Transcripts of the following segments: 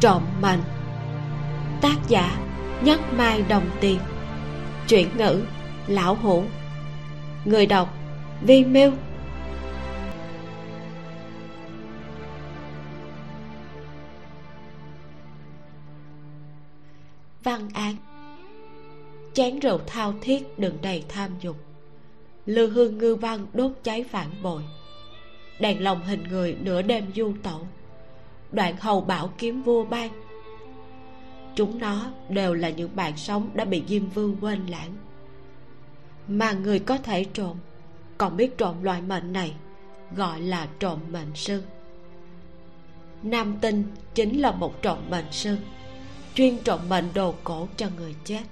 trộm mệnh. Tác giả nhất mai đồng tiền. Chuyển ngữ lão hủ. Người đọc vi miêu. Văn án. Chén rượu thao thiết đựng đầy tham dục. Lư hương ngư văn đốt cháy phản bội. Đèn lồng hình người nửa đêm du tẩu đoạn hầu bảo kiếm vua ban. Chúng nó đều là những bạn sống đã bị diêm vương quên lãng. Mà người có thể trộm, còn biết trộm loại mệnh này, gọi là trộm mệnh sư. Nam tinh chính là một trộm mệnh sư, chuyên trộm mệnh đồ cổ cho người chết.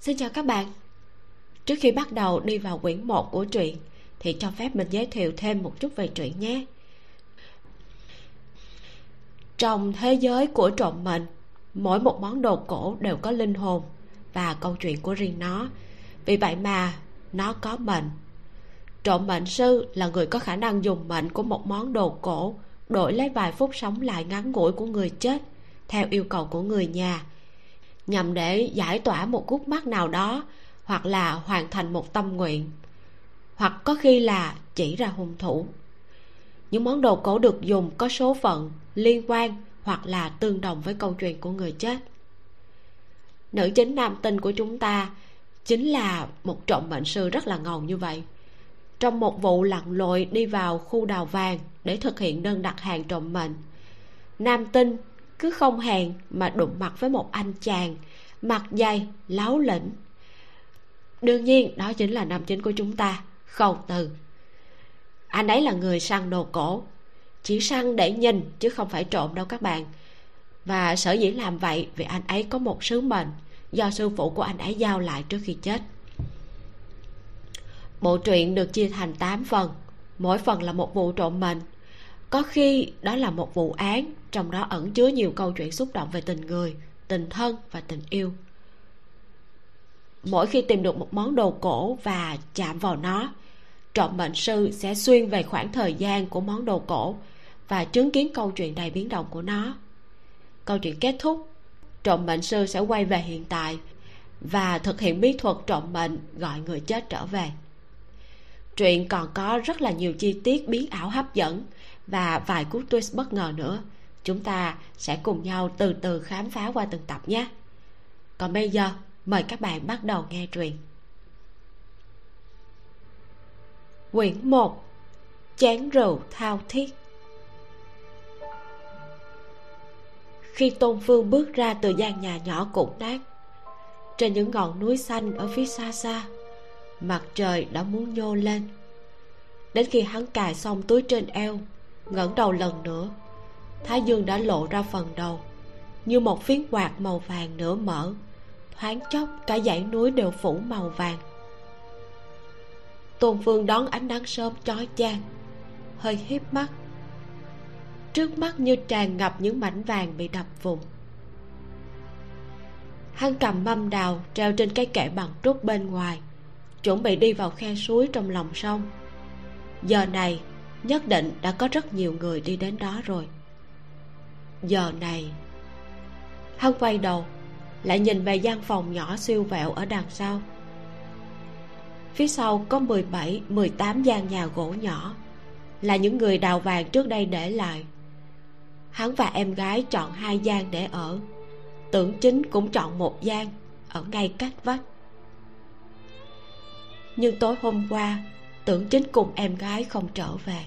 Xin chào các bạn. Trước khi bắt đầu đi vào quyển 1 của truyện thì cho phép mình giới thiệu thêm một chút về truyện nhé. Trong thế giới của trộm mệnh, mỗi một món đồ cổ đều có linh hồn và câu chuyện của riêng nó. Vì vậy mà nó có mệnh. Trộm mệnh sư là người có khả năng dùng mệnh của một món đồ cổ, đổi lấy vài phút sống lại ngắn ngủi của người chết theo yêu cầu của người nhà, nhằm để giải tỏa một khúc mắc nào đó hoặc là hoàn thành một tâm nguyện hoặc có khi là chỉ ra hung thủ. Những món đồ cổ được dùng có số phận, liên quan hoặc là tương đồng với câu chuyện của người chết. Nữ chính nam tinh của chúng ta chính là một trộm mệnh sư rất là ngầu như vậy. Trong một vụ lặn lội đi vào khu đào vàng để thực hiện đơn đặt hàng trộm mệnh, nam tinh cứ không hẹn mà đụng mặt với một anh chàng mặt dày, láo lĩnh. Đương nhiên, đó chính là nam chính của chúng ta khâu từ anh ấy là người săn đồ cổ. Chỉ săn để nhìn, chứ không phải trộm đâu các bạn. Và sở dĩ làm vậy vì anh ấy có một sứ mệnh do sư phụ của anh ấy giao lại trước khi chết. Bộ truyện được chia thành 8 phần. Mỗi phần là một vụ trộm mệnh. Có khi đó là một vụ án, trong đó ẩn chứa nhiều câu chuyện xúc động về tình người, tình thân và tình yêu. Mỗi khi tìm được một món đồ cổ và chạm vào nó trộm mệnh sư sẽ xuyên về khoảng thời gian của món đồ cổ và chứng kiến câu chuyện đầy biến động của nó. Câu chuyện kết thúc trộm mệnh sư sẽ quay về hiện tại và thực hiện bí thuật trộm mệnh gọi người chết trở về. Truyện còn có rất là nhiều chi tiết biến ảo hấp dẫn và vài cú twist bất ngờ nữa. Chúng ta sẽ cùng nhau từ từ khám phá qua từng tập nhé. Còn bây giờ, mời các bạn bắt đầu nghe truyện. Quyển 1 chén rượu thao thiết. Khi tôn phương bước ra từ gian nhà nhỏ cũ nát, trên những ngọn núi xanh ở phía xa xa, mặt trời đã muốn nhô lên. Đến khi hắn cài xong túi trên eo, ngẩng đầu lần nữa, thái dương đã lộ ra phần đầu, như một phiến quạt màu vàng nửa mở, thoáng chốc cả dãy núi đều phủ màu vàng tôn phương đón ánh nắng sớm chói chang, hơi híp mắt. Trước mắt như tràn ngập những mảnh vàng bị đập vụn. hắn cầm mâm đào treo trên cái kệ bằng trúc bên ngoài, chuẩn bị đi vào khe suối trong lòng sông. Giờ này, nhất định đã có rất nhiều người đi đến đó rồi. Giờ này, hắn quay đầu, lại nhìn về gian phòng nhỏ siêu vẹo ở đằng sau phía sau có 17, 18 gian nhà gỗ nhỏ là những người đào vàng trước đây để lại. Hắn và em gái chọn hai gian để ở. Tưởng chính cũng chọn một gian ở ngay cách vách. Nhưng tối hôm qua tưởng chính cùng em gái không trở về.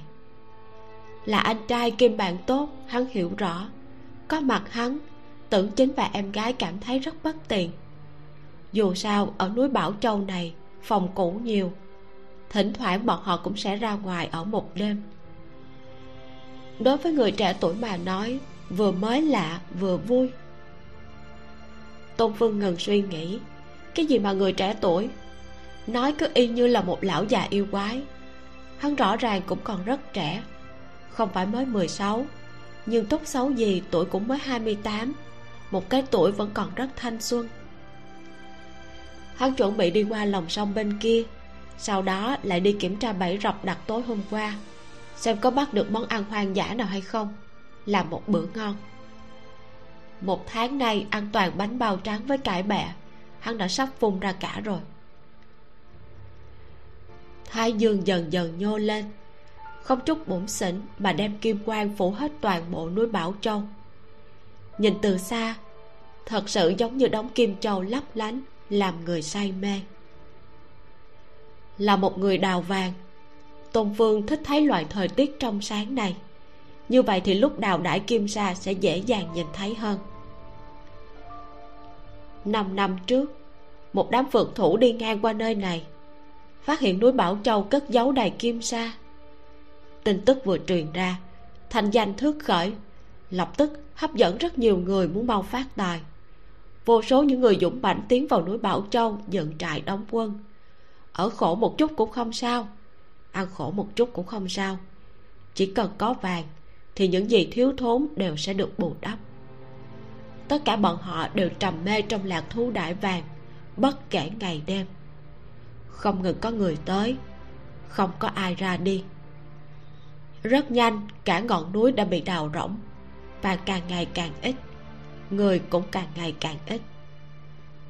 Là anh trai kim bạn tốt hắn hiểu rõ. Có mặt hắn tưởng chính và em gái cảm thấy rất bất tiện. Dù sao ở núi bảo châu này phòng cũ nhiều. Thỉnh thoảng bọn họ cũng sẽ ra ngoài ở một đêm. Đối với người trẻ tuổi mà nói, vừa mới lạ, vừa vui. Tôn phương ngừng suy nghĩ. Cái gì mà người trẻ tuổi? Nói cứ y như là một lão già yêu quái. Hắn rõ ràng cũng còn rất trẻ. Không phải mới 16 nhưng tốt xấu gì tuổi cũng mới 28 một cái tuổi vẫn còn rất thanh xuân hắn chuẩn bị đi qua lòng sông bên kia, sau đó lại đi kiểm tra bẫy rọc đặt tối hôm qua, xem có bắt được món ăn hoang dã nào hay không. Làm một bữa ngon. Một tháng nay, ăn toàn bánh bao trắng với cải bẹ, hắn đã sắp phun ra cả rồi. Thái dương dần dần nhô lên, không chút bủn xỉn mà đem kim quang phủ hết toàn bộ núi bảo châu. Nhìn từ xa, thật sự giống như đống kim châu lấp lánh làm người say mê. Là một người đào vàng, tôn phương thích thấy loại thời tiết trong sáng này. Như vậy thì lúc đào đải kim sa sẽ dễ dàng nhìn thấy hơn. Năm năm trước, một đám phượng thủ đi ngang qua nơi này, phát hiện núi bảo châu cất giấu đầy kim sa. Tin tức vừa truyền ra, thành danh thước khởi, lập tức hấp dẫn rất nhiều người muốn mau phát tài vô số những người dũng mãnh tiến vào núi bảo châu dựng trại đóng quân. Ở khổ một chút cũng không sao, ăn khổ một chút cũng không sao. Chỉ cần có vàng thì những gì thiếu thốn đều sẽ được bù đắp. Tất cả bọn họ đều trầm mê trong lạc thú đại vàng, bất kể ngày đêm. Không ngừng có người tới, không có ai ra đi. Rất nhanh, cả ngọn núi đã bị đào rỗng và càng ngày càng ít người cũng càng ngày càng ít.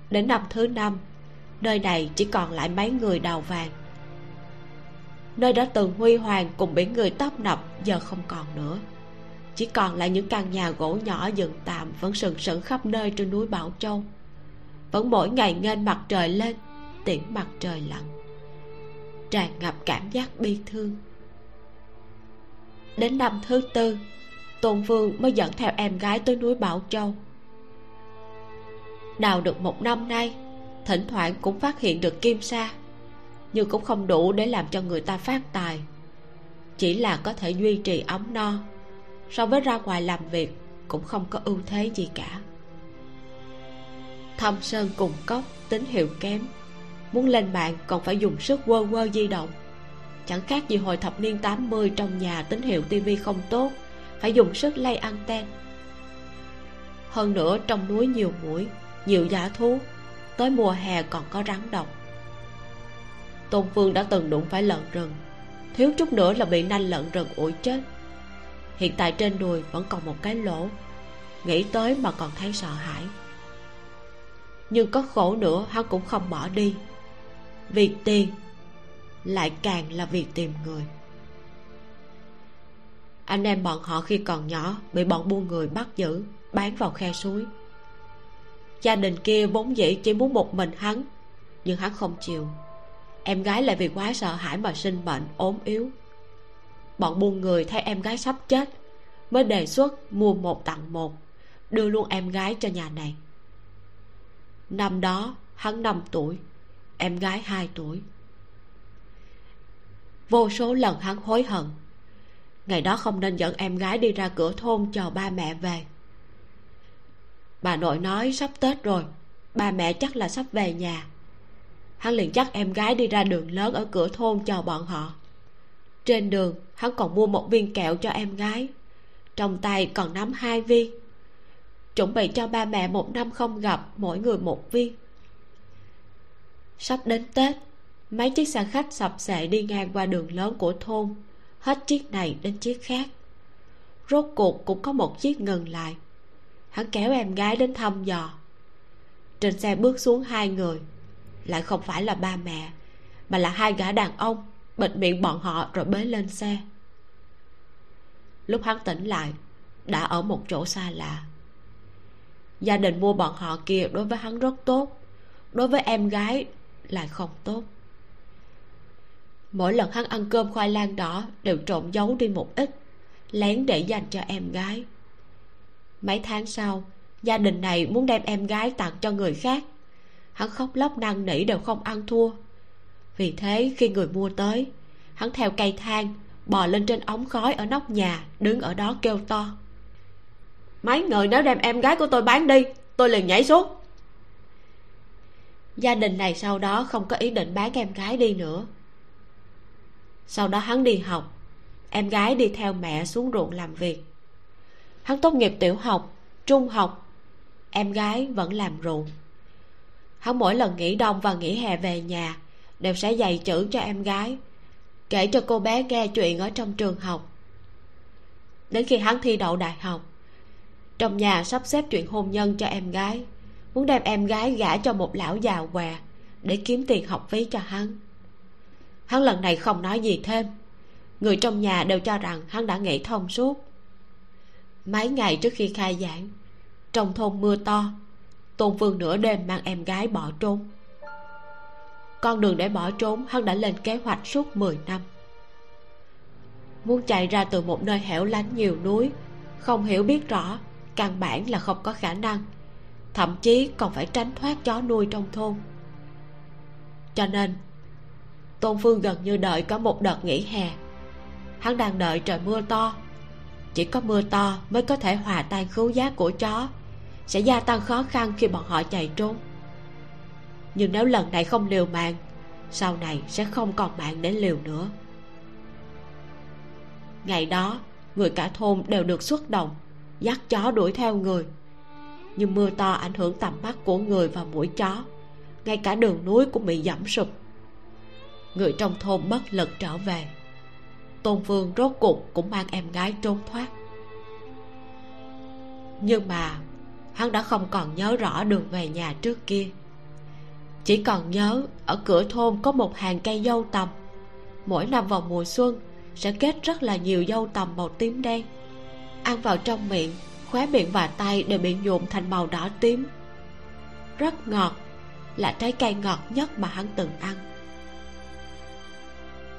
Đến năm thứ năm, nơi này chỉ còn lại mấy người đào vàng. Nơi đã từng huy hoàng cùng biển người tấp nập, giờ không còn nữa. Chỉ còn lại những căn nhà gỗ nhỏ dựng tạm vẫn sừng sững khắp nơi trên núi bảo châu. Vẫn mỗi ngày nghênh mặt trời lên, tiễn mặt trời lặn, tràn ngập cảm giác bi thương. Đến năm thứ tư, tôn vương mới dẫn theo em gái tới núi bảo châu đào được một năm nay, thỉnh thoảng cũng phát hiện được kim sa, nhưng cũng không đủ để làm cho người ta phát tài. Chỉ là có thể duy trì ấm no, so với ra ngoài làm việc cũng không có ưu thế gì cả. Thâm sơn cùng cốc tín hiệu kém, muốn lên mạng còn phải dùng sức quơ quơ di động. Chẳng khác gì hồi thập niên 80 trong nhà tín hiệu tivi không tốt, phải dùng sức lay anten. Hơn nữa trong núi nhiều mũi nhiều giả thú, tới mùa hè còn có rắn độc. Tôn phương đã từng đụng phải lợn rừng, thiếu chút nữa là bị nanh lợn rừng ủi chết. Hiện tại trên đùi vẫn còn một cái lỗ, nghĩ tới mà còn thấy sợ hãi. Nhưng có khổ nữa, hắn cũng không bỏ đi. Việc tiền lại càng là việc tìm người. Anh em bọn họ khi còn nhỏ bị bọn buôn người bắt giữ, bán vào khe suối gia đình kia vốn dĩ chỉ muốn một mình hắn, nhưng hắn không chịu. Em gái lại vì quá sợ hãi mà sinh bệnh, ốm yếu. Bọn buôn người thấy em gái sắp chết, mới đề xuất mua một tặng một, đưa luôn em gái cho nhà này. Năm đó, hắn năm tuổi, em gái hai tuổi. Vô số lần hắn hối hận, ngày đó không nên dẫn em gái đi ra cửa thôn chờ ba mẹ về bà nội nói sắp tết rồi, ba mẹ chắc là sắp về nhà. Hắn liền chắc em gái đi ra đường lớn ở cửa thôn chờ bọn họ. Trên đường, hắn còn mua một viên kẹo cho em gái, trong tay còn nắm hai viên. Chuẩn bị cho ba mẹ một năm không gặp, mỗi người một viên. Sắp đến tết, mấy chiếc xe khách sập sệ đi ngang qua đường lớn của thôn, hết chiếc này đến chiếc khác. Rốt cuộc cũng có một chiếc ngừng lại hắn kéo em gái đến thăm dò. Trên xe bước xuống hai người. Lại không phải là ba mẹ, mà là hai gã đàn ông, bịt miệng bọn họ rồi bế lên xe. Lúc hắn tỉnh lại, đã ở một chỗ xa lạ. Gia đình mua bọn họ kia đối với hắn rất tốt, đối với em gái lại không tốt. Mỗi lần hắn ăn cơm khoai lang đỏ đều trộn giấu đi một ít, lén để dành cho em gái mấy tháng sau, gia đình này muốn đem em gái tặng cho người khác. Hắn khóc lóc năn nỉ đều không ăn thua. Vì thế khi người mua tới, hắn theo cây thang, bò lên trên ống khói ở nóc nhà, đứng ở đó kêu to. Mấy người nếu đem em gái của tôi bán đi, tôi liền nhảy xuống. Gia đình này sau đó không có ý định bán em gái đi nữa. Sau đó hắn đi học, em gái đi theo mẹ xuống ruộng làm việc hắn tốt nghiệp tiểu học, trung học, em gái vẫn làm ruộng. Hắn mỗi lần nghỉ đông và nghỉ hè về nhà đều sẽ dạy chữ cho em gái, kể cho cô bé nghe chuyện ở trong trường học. Đến khi hắn thi đậu đại học, trong nhà sắp xếp chuyện hôn nhân cho em gái, muốn đem em gái gả cho một lão già què để kiếm tiền học phí cho hắn. Hắn lần này không nói gì thêm. Người trong nhà đều cho rằng hắn đã nghĩ thông suốt mấy ngày trước khi khai giảng, trong thôn mưa to, tôn phương nửa đêm mang em gái bỏ trốn. Con đường để bỏ trốn, hắn đã lên kế hoạch suốt 10 năm. Muốn chạy ra từ một nơi hẻo lánh nhiều núi, không hiểu biết rõ, căn bản là không có khả năng, thậm chí còn phải tránh thoát chó nuôi trong thôn. Cho nên, tôn phương gần như đợi có một đợt nghỉ hè. Hắn đang đợi trời mưa to chỉ có mưa to mới có thể hòa tan khứu giác của chó, sẽ gia tăng khó khăn khi bọn họ chạy trốn. Nhưng nếu lần này không liều mạng, sau này sẽ không còn mạng để liều nữa. Ngày đó, người cả thôn đều được xuất động, dắt chó đuổi theo người. Nhưng mưa to ảnh hưởng tầm mắt của người và mũi chó, ngay cả đường núi cũng bị giảm sụp. Người trong thôn bất lực trở về tôn vương rốt cuộc cũng mang em gái trốn thoát. Nhưng mà, hắn đã không còn nhớ rõ đường về nhà trước kia. Chỉ còn nhớ ở cửa thôn có một hàng cây dâu tầm. Mỗi năm vào mùa xuân, sẽ kết rất là nhiều dâu tầm màu tím đen. Ăn vào trong miệng, khóe miệng và tay đều bị nhuộm thành màu đỏ tím. Rất ngọt, là trái cây ngọt nhất mà hắn từng ăn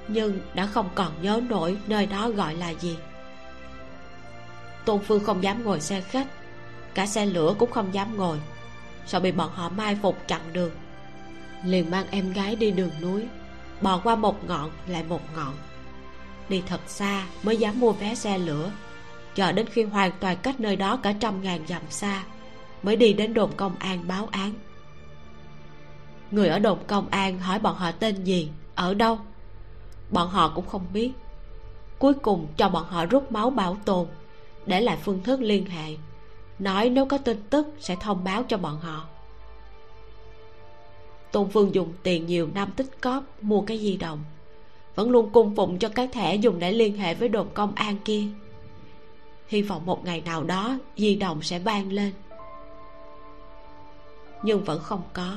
nhưng đã không còn nhớ nổi nơi đó gọi là gì. Tôn phương không dám ngồi xe khách. Cả xe lửa cũng không dám ngồi. Sợ bị bọn họ mai phục chặn đường, liền mang em gái đi đường núi bò qua một ngọn lại một ngọn. Đi thật xa mới dám mua vé xe lửa. Chờ đến khi hoàn toàn cách nơi đó cả trăm ngàn dặm xa mới đi đến đồn công an báo án. Người ở đồn công an hỏi bọn họ tên gì, ở đâu? Bọn họ cũng không biết. Cuối cùng, cho bọn họ rút máu bảo tồn, để lại phương thức liên hệ. Nói nếu có tin tức, sẽ thông báo cho bọn họ. Tôn phương dùng tiền nhiều năm tích cóp, mua cái di động. Vẫn luôn cung phụng cho cái thẻ dùng để liên hệ với đồn công an kia. Hy vọng một ngày nào đó, di động sẽ vang lên. Nhưng vẫn không có.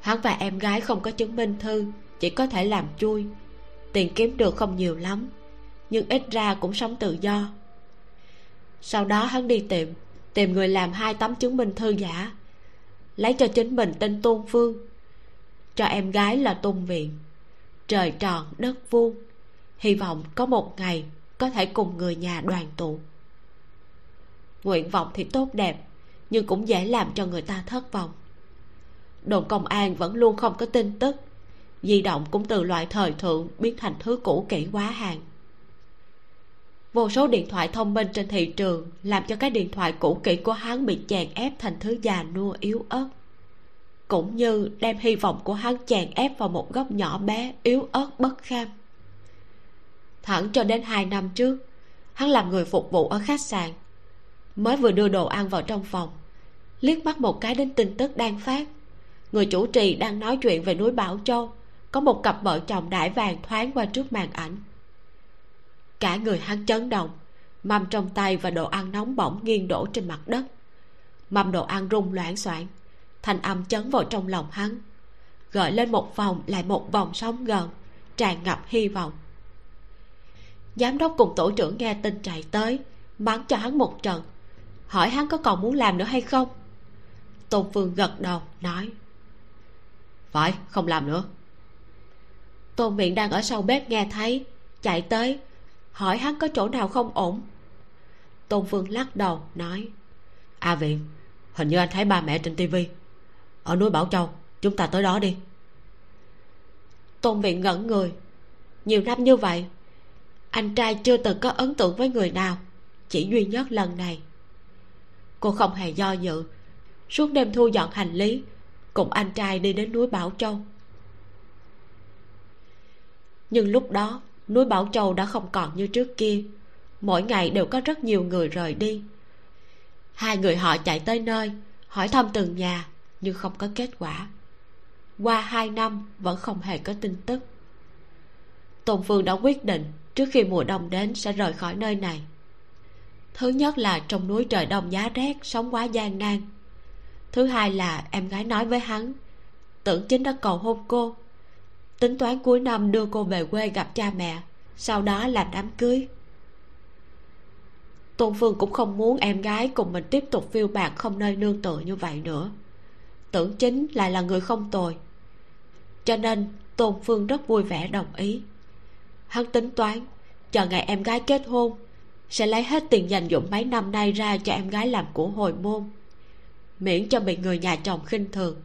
Hắn và em gái không có chứng minh thư chỉ có thể làm chui. Tiền kiếm được không nhiều lắm, nhưng ít ra cũng sống tự do. Sau đó hắn đi tìm tìm người làm hai tấm chứng minh thư giả, lấy cho chính mình tên tôn phương cho em gái là tôn viện. Trời tròn đất vuông, hy vọng có một ngày có thể cùng người nhà đoàn tụ. Nguyện vọng thì tốt đẹp, nhưng cũng dễ làm cho người ta thất vọng. Đồn công an vẫn luôn không có tin tức di động cũng từ loại thời thượng biến thành thứ cũ kỹ quá hàng. Vô số điện thoại thông minh trên thị trường làm cho cái điện thoại cũ kỹ của hắn bị chèn ép thành thứ già nua yếu ớt, cũng như đem hy vọng của hắn chèn ép vào một góc nhỏ bé yếu ớt bất kham. Thẳng cho đến hai năm trước, hắn làm người phục vụ ở khách sạn, mới vừa đưa đồ ăn vào trong phòng, liếc mắt một cái đến tin tức đang phát. Người chủ trì đang nói chuyện về núi bảo châu có một cặp vợ chồng đãi vàng thoáng qua trước màn ảnh. Cả người hắn chấn động, mâm trong tay và đồ ăn nóng bỏng nghiêng đổ trên mặt đất. Mâm đồ ăn rung loãng xoảng, thanh âm chấn vào trong lòng hắn. Gợi lên một vòng, lại một vòng sóng gần, tràn ngập hy vọng. Giám đốc cùng tổ trưởng nghe tin chạy tới, mắng cho hắn một trận, hỏi hắn có còn muốn làm nữa hay không? Tôn phương gật đầu, nói, phải, không làm nữa tôn miệng đang ở sau bếp nghe thấy, chạy tới, hỏi hắn có chỗ nào không ổn. Tôn phương lắc đầu, nói, a à viện, hình như anh thấy ba mẹ trên tivi ở núi bảo châu, chúng ta tới đó đi. Tôn viện ngẩn người, nhiều năm như vậy, anh trai chưa từng có ấn tượng với người nào, chỉ duy nhất lần này. Cô không hề do dự, suốt đêm thu dọn hành lý, cùng anh trai đi đến núi bảo châu nhưng lúc đó, núi bảo châu đã không còn như trước kia. Mỗi ngày đều có rất nhiều người rời đi. Hai người họ chạy tới nơi, hỏi thăm từng nhà, nhưng không có kết quả. Qua hai năm, vẫn không hề có tin tức. Tôn phương đã quyết định trước khi mùa đông đến sẽ rời khỏi nơi này. Thứ nhất là trong núi trời đông giá rét sống quá gian nan. Thứ hai là em gái nói với hắn, tưởng chính đã cầu hôn cô tính toán cuối năm đưa cô về quê gặp cha mẹ, sau đó làm đám cưới. Tôn phương cũng không muốn em gái cùng mình tiếp tục phiêu bạc không nơi nương tựa như vậy nữa. Tưởng chính lại là người không tồi. Cho nên, tôn phương rất vui vẻ đồng ý. Hắn tính toán, chờ ngày em gái kết hôn, sẽ lấy hết tiền dành dụng mấy năm nay ra cho em gái làm của hồi môn, miễn cho bị người nhà chồng khinh thường.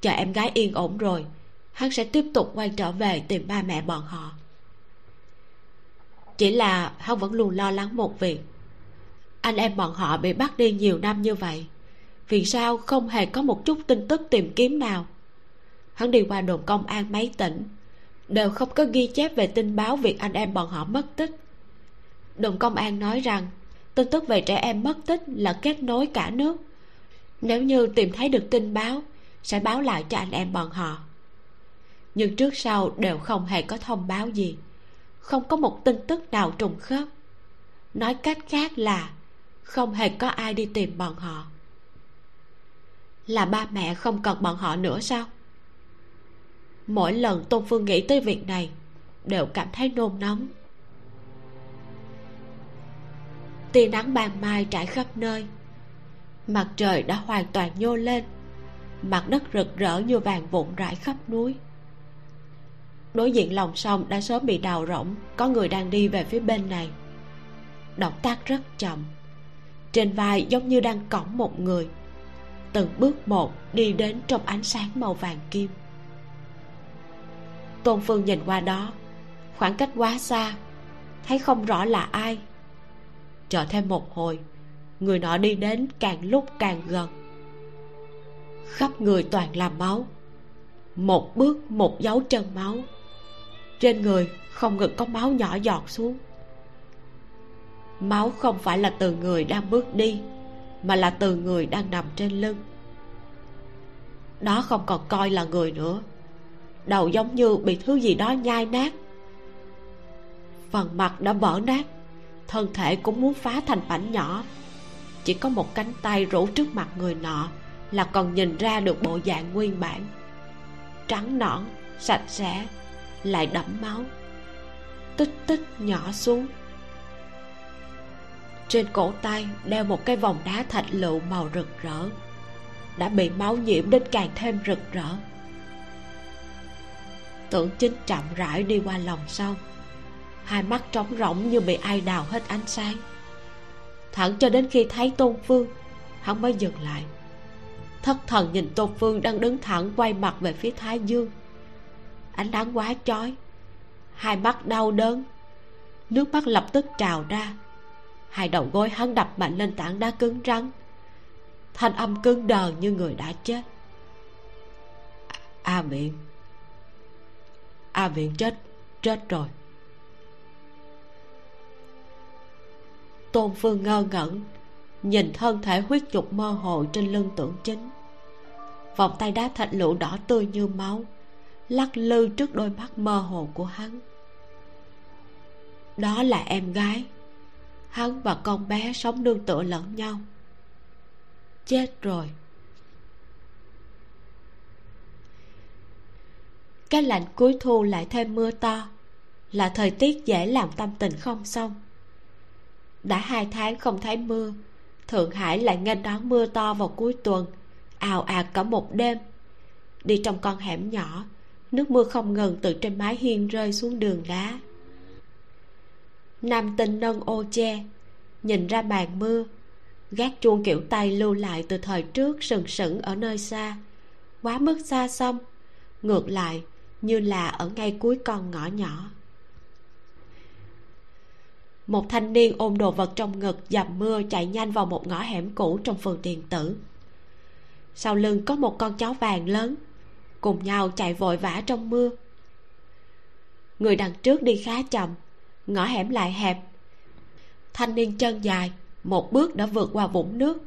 Chờ em gái yên ổn rồi hắn sẽ tiếp tục quay trở về tìm ba mẹ bọn họ. Chỉ là hắn vẫn luôn lo lắng một việc. Anh em bọn họ bị bắt đi nhiều năm như vậy, vì sao không hề có một chút tin tức tìm kiếm nào? Hắn đi qua đồn công an mấy tỉnh, đều không có ghi chép về tin báo việc anh em bọn họ mất tích. Đồn công an nói rằng, tin tức về trẻ em mất tích là kết nối cả nước. Nếu như tìm thấy được tin báo, sẽ báo lại cho anh em bọn họ nhưng trước sau đều không hề có thông báo gì. Không có một tin tức nào trùng khớp. Nói cách khác là không hề có ai đi tìm bọn họ. Là ba mẹ không cần bọn họ nữa sao? Mỗi lần tôn phương nghĩ tới việc này, đều cảm thấy nôn nóng. Tia nắng ban mai trải khắp nơi. Mặt trời đã hoàn toàn nhô lên. Mặt đất rực rỡ như vàng vụn rải khắp núi đối diện lòng sông đã sớm bị đào rỗng, có người đang đi về phía bên này. Động tác rất chậm. Trên vai giống như đang cõng một người. Từng bước một đi đến trong ánh sáng màu vàng kim. Tôn phương nhìn qua đó. Khoảng cách quá xa. Thấy không rõ là ai. Chờ thêm một hồi, người nọ đi đến càng lúc càng gần. Khắp người toàn là máu. Một bước một dấu chân máu trên người không ngừng có máu nhỏ giọt xuống. Máu không phải là từ người đang bước đi, mà là từ người đang nằm trên lưng. Đó không còn coi là người nữa. Đầu giống như bị thứ gì đó nhai nát. Phần mặt đã vỡ nát, thân thể cũng muốn phá thành mảnh nhỏ. Chỉ có một cánh tay rủ trước mặt người nọ là còn nhìn ra được bộ dạng nguyên bản. Trắng nõn, sạch sẽ lại đẫm máu tích tích nhỏ xuống. Trên cổ tay đeo một cái vòng đá thạch lựu màu rực rỡ, đã bị máu nhiễm đến càng thêm rực rỡ. Tưởng chính chậm rãi đi qua lòng sông hai mắt trống rỗng như bị ai đào hết ánh sáng. Thẳng cho đến khi thấy tôn phương, hắn mới dừng lại. Thất thần nhìn tôn phương đang đứng thẳng quay mặt về phía thái dương ánh nắng quá chói. Hai mắt đau đớn. Nước mắt lập tức trào ra. Hai đầu gối hắn đập mạnh lên tảng đá cứng rắn. Thanh âm cứng đờ như người đã chết. A miệng. A viện chết chết rồi. Tôn phương ngơ ngẩn, nhìn thân thể huyết nhục mơ hồ trên lưng tưởng chính. Vòng tay đá thạch lũ đỏ tươi như máu lắc lư trước đôi mắt mơ hồ của hắn. Đó là em gái. Hắn và con bé sống nương tựa lẫn nhau. Chết rồi. Cái lạnh cuối thu lại thêm mưa to. Là thời tiết dễ làm tâm tình không xong. Đã hai tháng không thấy mưa, thượng hải lại nghênh đón mưa to vào cuối tuần, ào ạt cả một đêm. Đi trong con hẻm nhỏ nước mưa không ngừng từ trên mái hiên rơi xuống đường đá. Nam tinh nâng ô che, nhìn ra màn mưa, gác chuông kiểu tay lưu lại từ thời trước sừng sững ở nơi xa. Quá mức xa xăm, ngược lại, như là ở ngay cuối con ngõ nhỏ. Một thanh niên ôm đồ vật trong ngực dầm mưa chạy nhanh vào một ngõ hẻm cũ trong phường tiền tử. Sau lưng có một con chó vàng lớn cùng nhau chạy vội vã trong mưa. Người đằng trước đi khá chậm, ngõ hẻm lại hẹp. Thanh niên chân dài, một bước đã vượt qua vũng nước.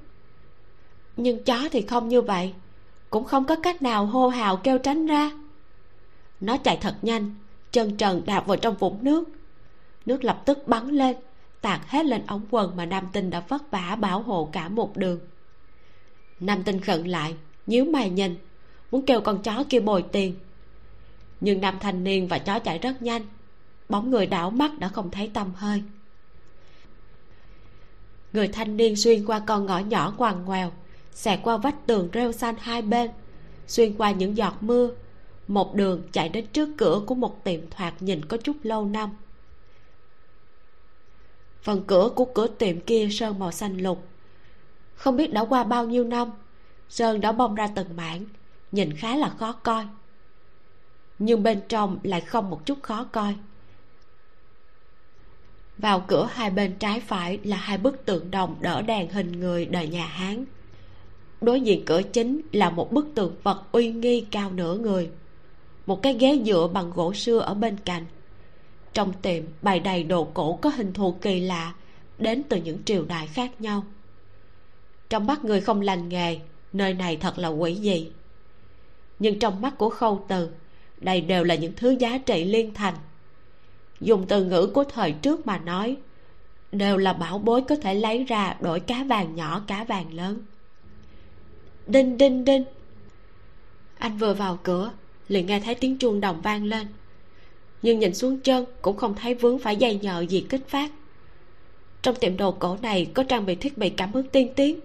Nhưng chó thì không như vậy, cũng không có cách nào hô hào kêu tránh ra. Nó chạy thật nhanh, chân trần đạp vào trong vũng nước. Nước lập tức bắn lên, tạt hết lên ống quần mà nam tinh đã vất vả bảo hộ cả một đường. Nam tinh khẩn lại, nhíu mày nhìn muốn kêu con chó kia bồi tiền. Nhưng nam thanh niên và chó chạy rất nhanh. Bóng người đảo mắt đã không thấy tầm hơi. Người thanh niên xuyên qua con ngõ nhỏ ngoằn ngoèo, xẹt qua vách tường rêu xanh hai bên, xuyên qua những giọt mưa. Một đường chạy đến trước cửa của một tiệm thoạt nhìn có chút lâu năm. Phần cửa của cửa tiệm kia sơn màu xanh lục. Không biết đã qua bao nhiêu năm, sơn đã bong ra từng mảng nhìn khá là khó coi. Nhưng bên trong lại không một chút khó coi. Vào cửa hai bên trái phải là hai bức tượng đồng đỡ đèn hình người đời nhà hán. Đối diện cửa chính là một bức tượng vật uy nghi cao nửa người. Một cái ghế dựa bằng gỗ xưa ở bên cạnh. Trong tiệm bày đầy đồ cổ có hình thù kỳ lạ, đến từ những triều đại khác nhau. Trong mắt người không lành nghề, nơi này thật là quỷ dị nhưng trong mắt của khâu từ, đây đều là những thứ giá trị liên thành. Dùng từ ngữ của thời trước mà nói, đều là bảo bối có thể lấy ra đổi cá vàng nhỏ, cá vàng lớn. Đinh đinh đinh. Anh vừa vào cửa, liền nghe thấy tiếng chuông đồng vang lên. Nhưng nhìn xuống chân cũng không thấy vướng phải dây nhợ gì kích phát. Trong tiệm đồ cổ này có trang bị thiết bị cảm ứng tiên tiến.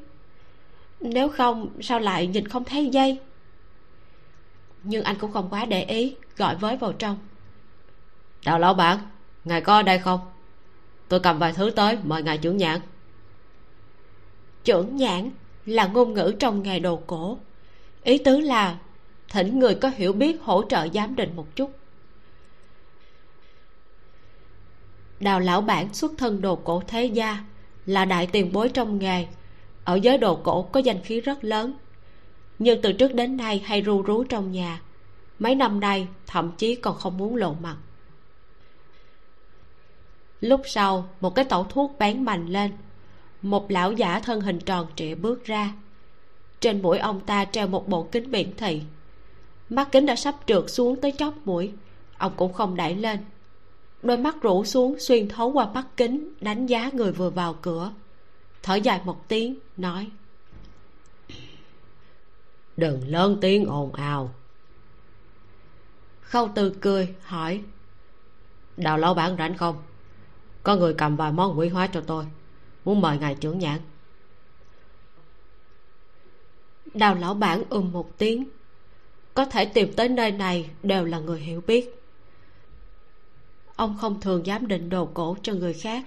Nếu không, sao lại nhìn không thấy dây? Nhưng anh cũng không quá để ý, gọi với vào trong. Đào lão bản, ngài có ở đây không? Tôi cầm vài thứ tới, mời ngài trưởng nhãn. Trưởng nhãn là ngôn ngữ trong nghề đồ cổ. Ý tứ là thỉnh người có hiểu biết hỗ trợ giám định một chút. Đào lão bản xuất thân đồ cổ thế gia, là đại tiền bối trong nghề. Ở giới đồ cổ có danh khí rất lớn nhưng từ trước đến nay hay ru rú trong nhà. Mấy năm nay, thậm chí còn không muốn lộ mặt. Lúc sau, một cái tẩu thuốc bán mạnh lên. Một lão giả thân hình tròn trịa bước ra. Trên mũi ông ta treo một bộ kính biển thị. Mắt kính đã sắp trượt xuống tới chóp mũi. Ông cũng không đẩy lên. Đôi mắt rũ xuống xuyên thấu qua mắt kính, đánh giá người vừa vào cửa. Thở dài một tiếng, nói đừng lớn tiếng ồn ào. Khâu từ cười, hỏi, đào lão bản rảnh không? Có người cầm vài món quý hóa cho tôi, muốn mời ngài trưởng nhãn. Đào lão bản ừm một tiếng. Có thể tìm tới nơi này đều là người hiểu biết. Ông không thường dám định đồ cổ cho người khác.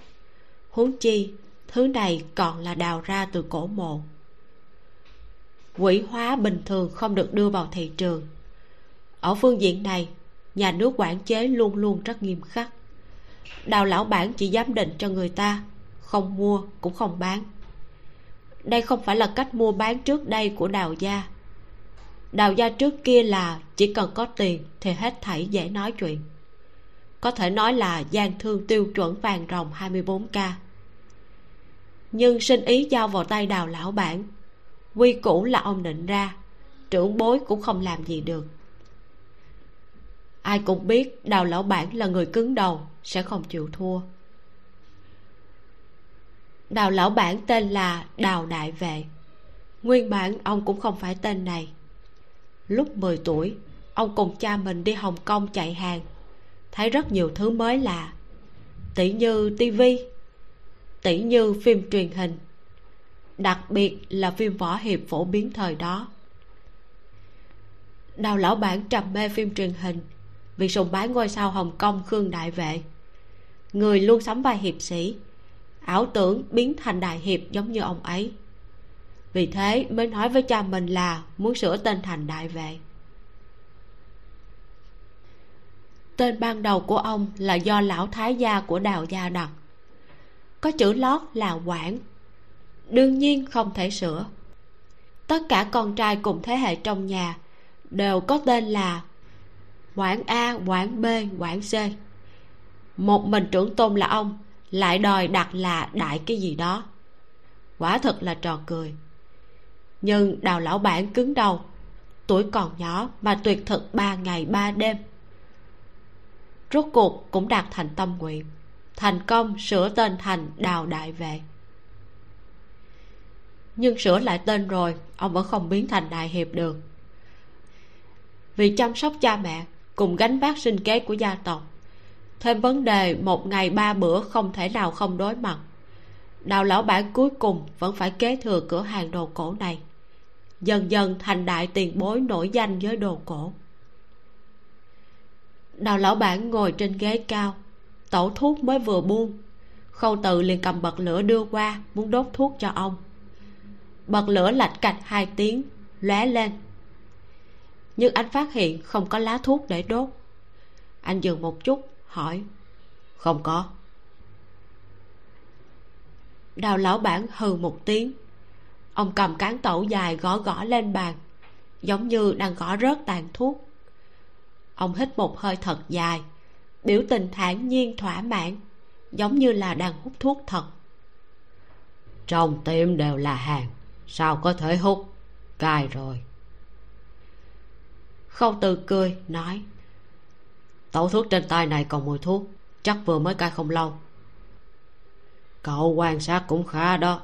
Huống chi, thứ này còn là đào ra từ cổ mộ quỷ hóa bình thường không được đưa vào thị trường. Ở phương diện này, nhà nước quản chế luôn luôn rất nghiêm khắc. Đào lão bản chỉ giám định cho người ta, không mua cũng không bán. Đây không phải là cách mua bán trước đây của đào gia. Đào gia trước kia là chỉ cần có tiền thì hết thảy dễ nói chuyện. Có thể nói là gian thương tiêu chuẩn vàng rồng 24k nhưng sinh ý giao vào tay đào lão bản quy củ là ông định ra, trưởng bối cũng không làm gì được. Ai cũng biết đào lão bản là người cứng đầu, sẽ không chịu thua. Đào lão bản tên là đào đại vệ. Nguyên bản ông cũng không phải tên này. Lúc 10 tuổi, ông cùng cha mình đi hồng kông chạy hàng. Thấy rất nhiều thứ mới lạ. Tỷ như tivi tỷ như phim truyền hình đặc biệt là phim võ hiệp phổ biến thời đó. Đào lão bản trầm mê phim truyền hình, vì sùng bái ngôi sao hồng kông khương đại vệ. Người luôn sắm vai hiệp sĩ, ảo tưởng biến thành đại hiệp giống như ông ấy. Vì thế mới nói với cha mình là muốn sửa tên thành đại vệ. Tên ban đầu của ông là do lão thái gia của đào gia đặt. Có chữ lót là quản đương nhiên không thể sửa. Tất cả con trai cùng thế hệ trong nhà đều có tên là quản a quản b quản c. Một mình trưởng tôn là ông, lại đòi đặt là đại cái gì đó. Quả thật là trò cười. Nhưng đào lão bản cứng đầu, tuổi còn nhỏ mà tuyệt thực ba ngày ba đêm. Rốt cuộc cũng đạt thành tâm nguyện, thành công sửa tên thành đào đại vệ nhưng sửa lại tên rồi, ông vẫn không biến thành đại hiệp được. Vì chăm sóc cha mẹ, cùng gánh vác sinh kế của gia tộc, thêm vấn đề một ngày ba bữa không thể nào không đối mặt. Đào lão bản cuối cùng vẫn phải kế thừa cửa hàng đồ cổ này, dần dần thành đại tiền bối nổi danh với đồ cổ. Đào lão bản ngồi trên ghế cao, tẩu thuốc mới vừa buông, khâu tự liền cầm bật lửa đưa qua, muốn đốt thuốc cho ông bật lửa lạch cạch hai tiếng, lóe lên. Nhưng anh phát hiện không có lá thuốc để đốt. Anh dừng một chút, hỏi, không có. Đào lão bản hừ một tiếng. Ông cầm cán tẩu dài gõ gõ lên bàn, giống như đang gõ rớt tàn thuốc. Ông hít một hơi thật dài, biểu tình thản nhiên thỏa mãn, giống như là đang hút thuốc thật. Trong tiệm đều là hàng sao có thể hút cai rồi? Khâu từ cười, nói, tẩu thuốc trên tay này còn mùi thuốc, chắc vừa mới cai không lâu. Cậu quan sát cũng khá đó.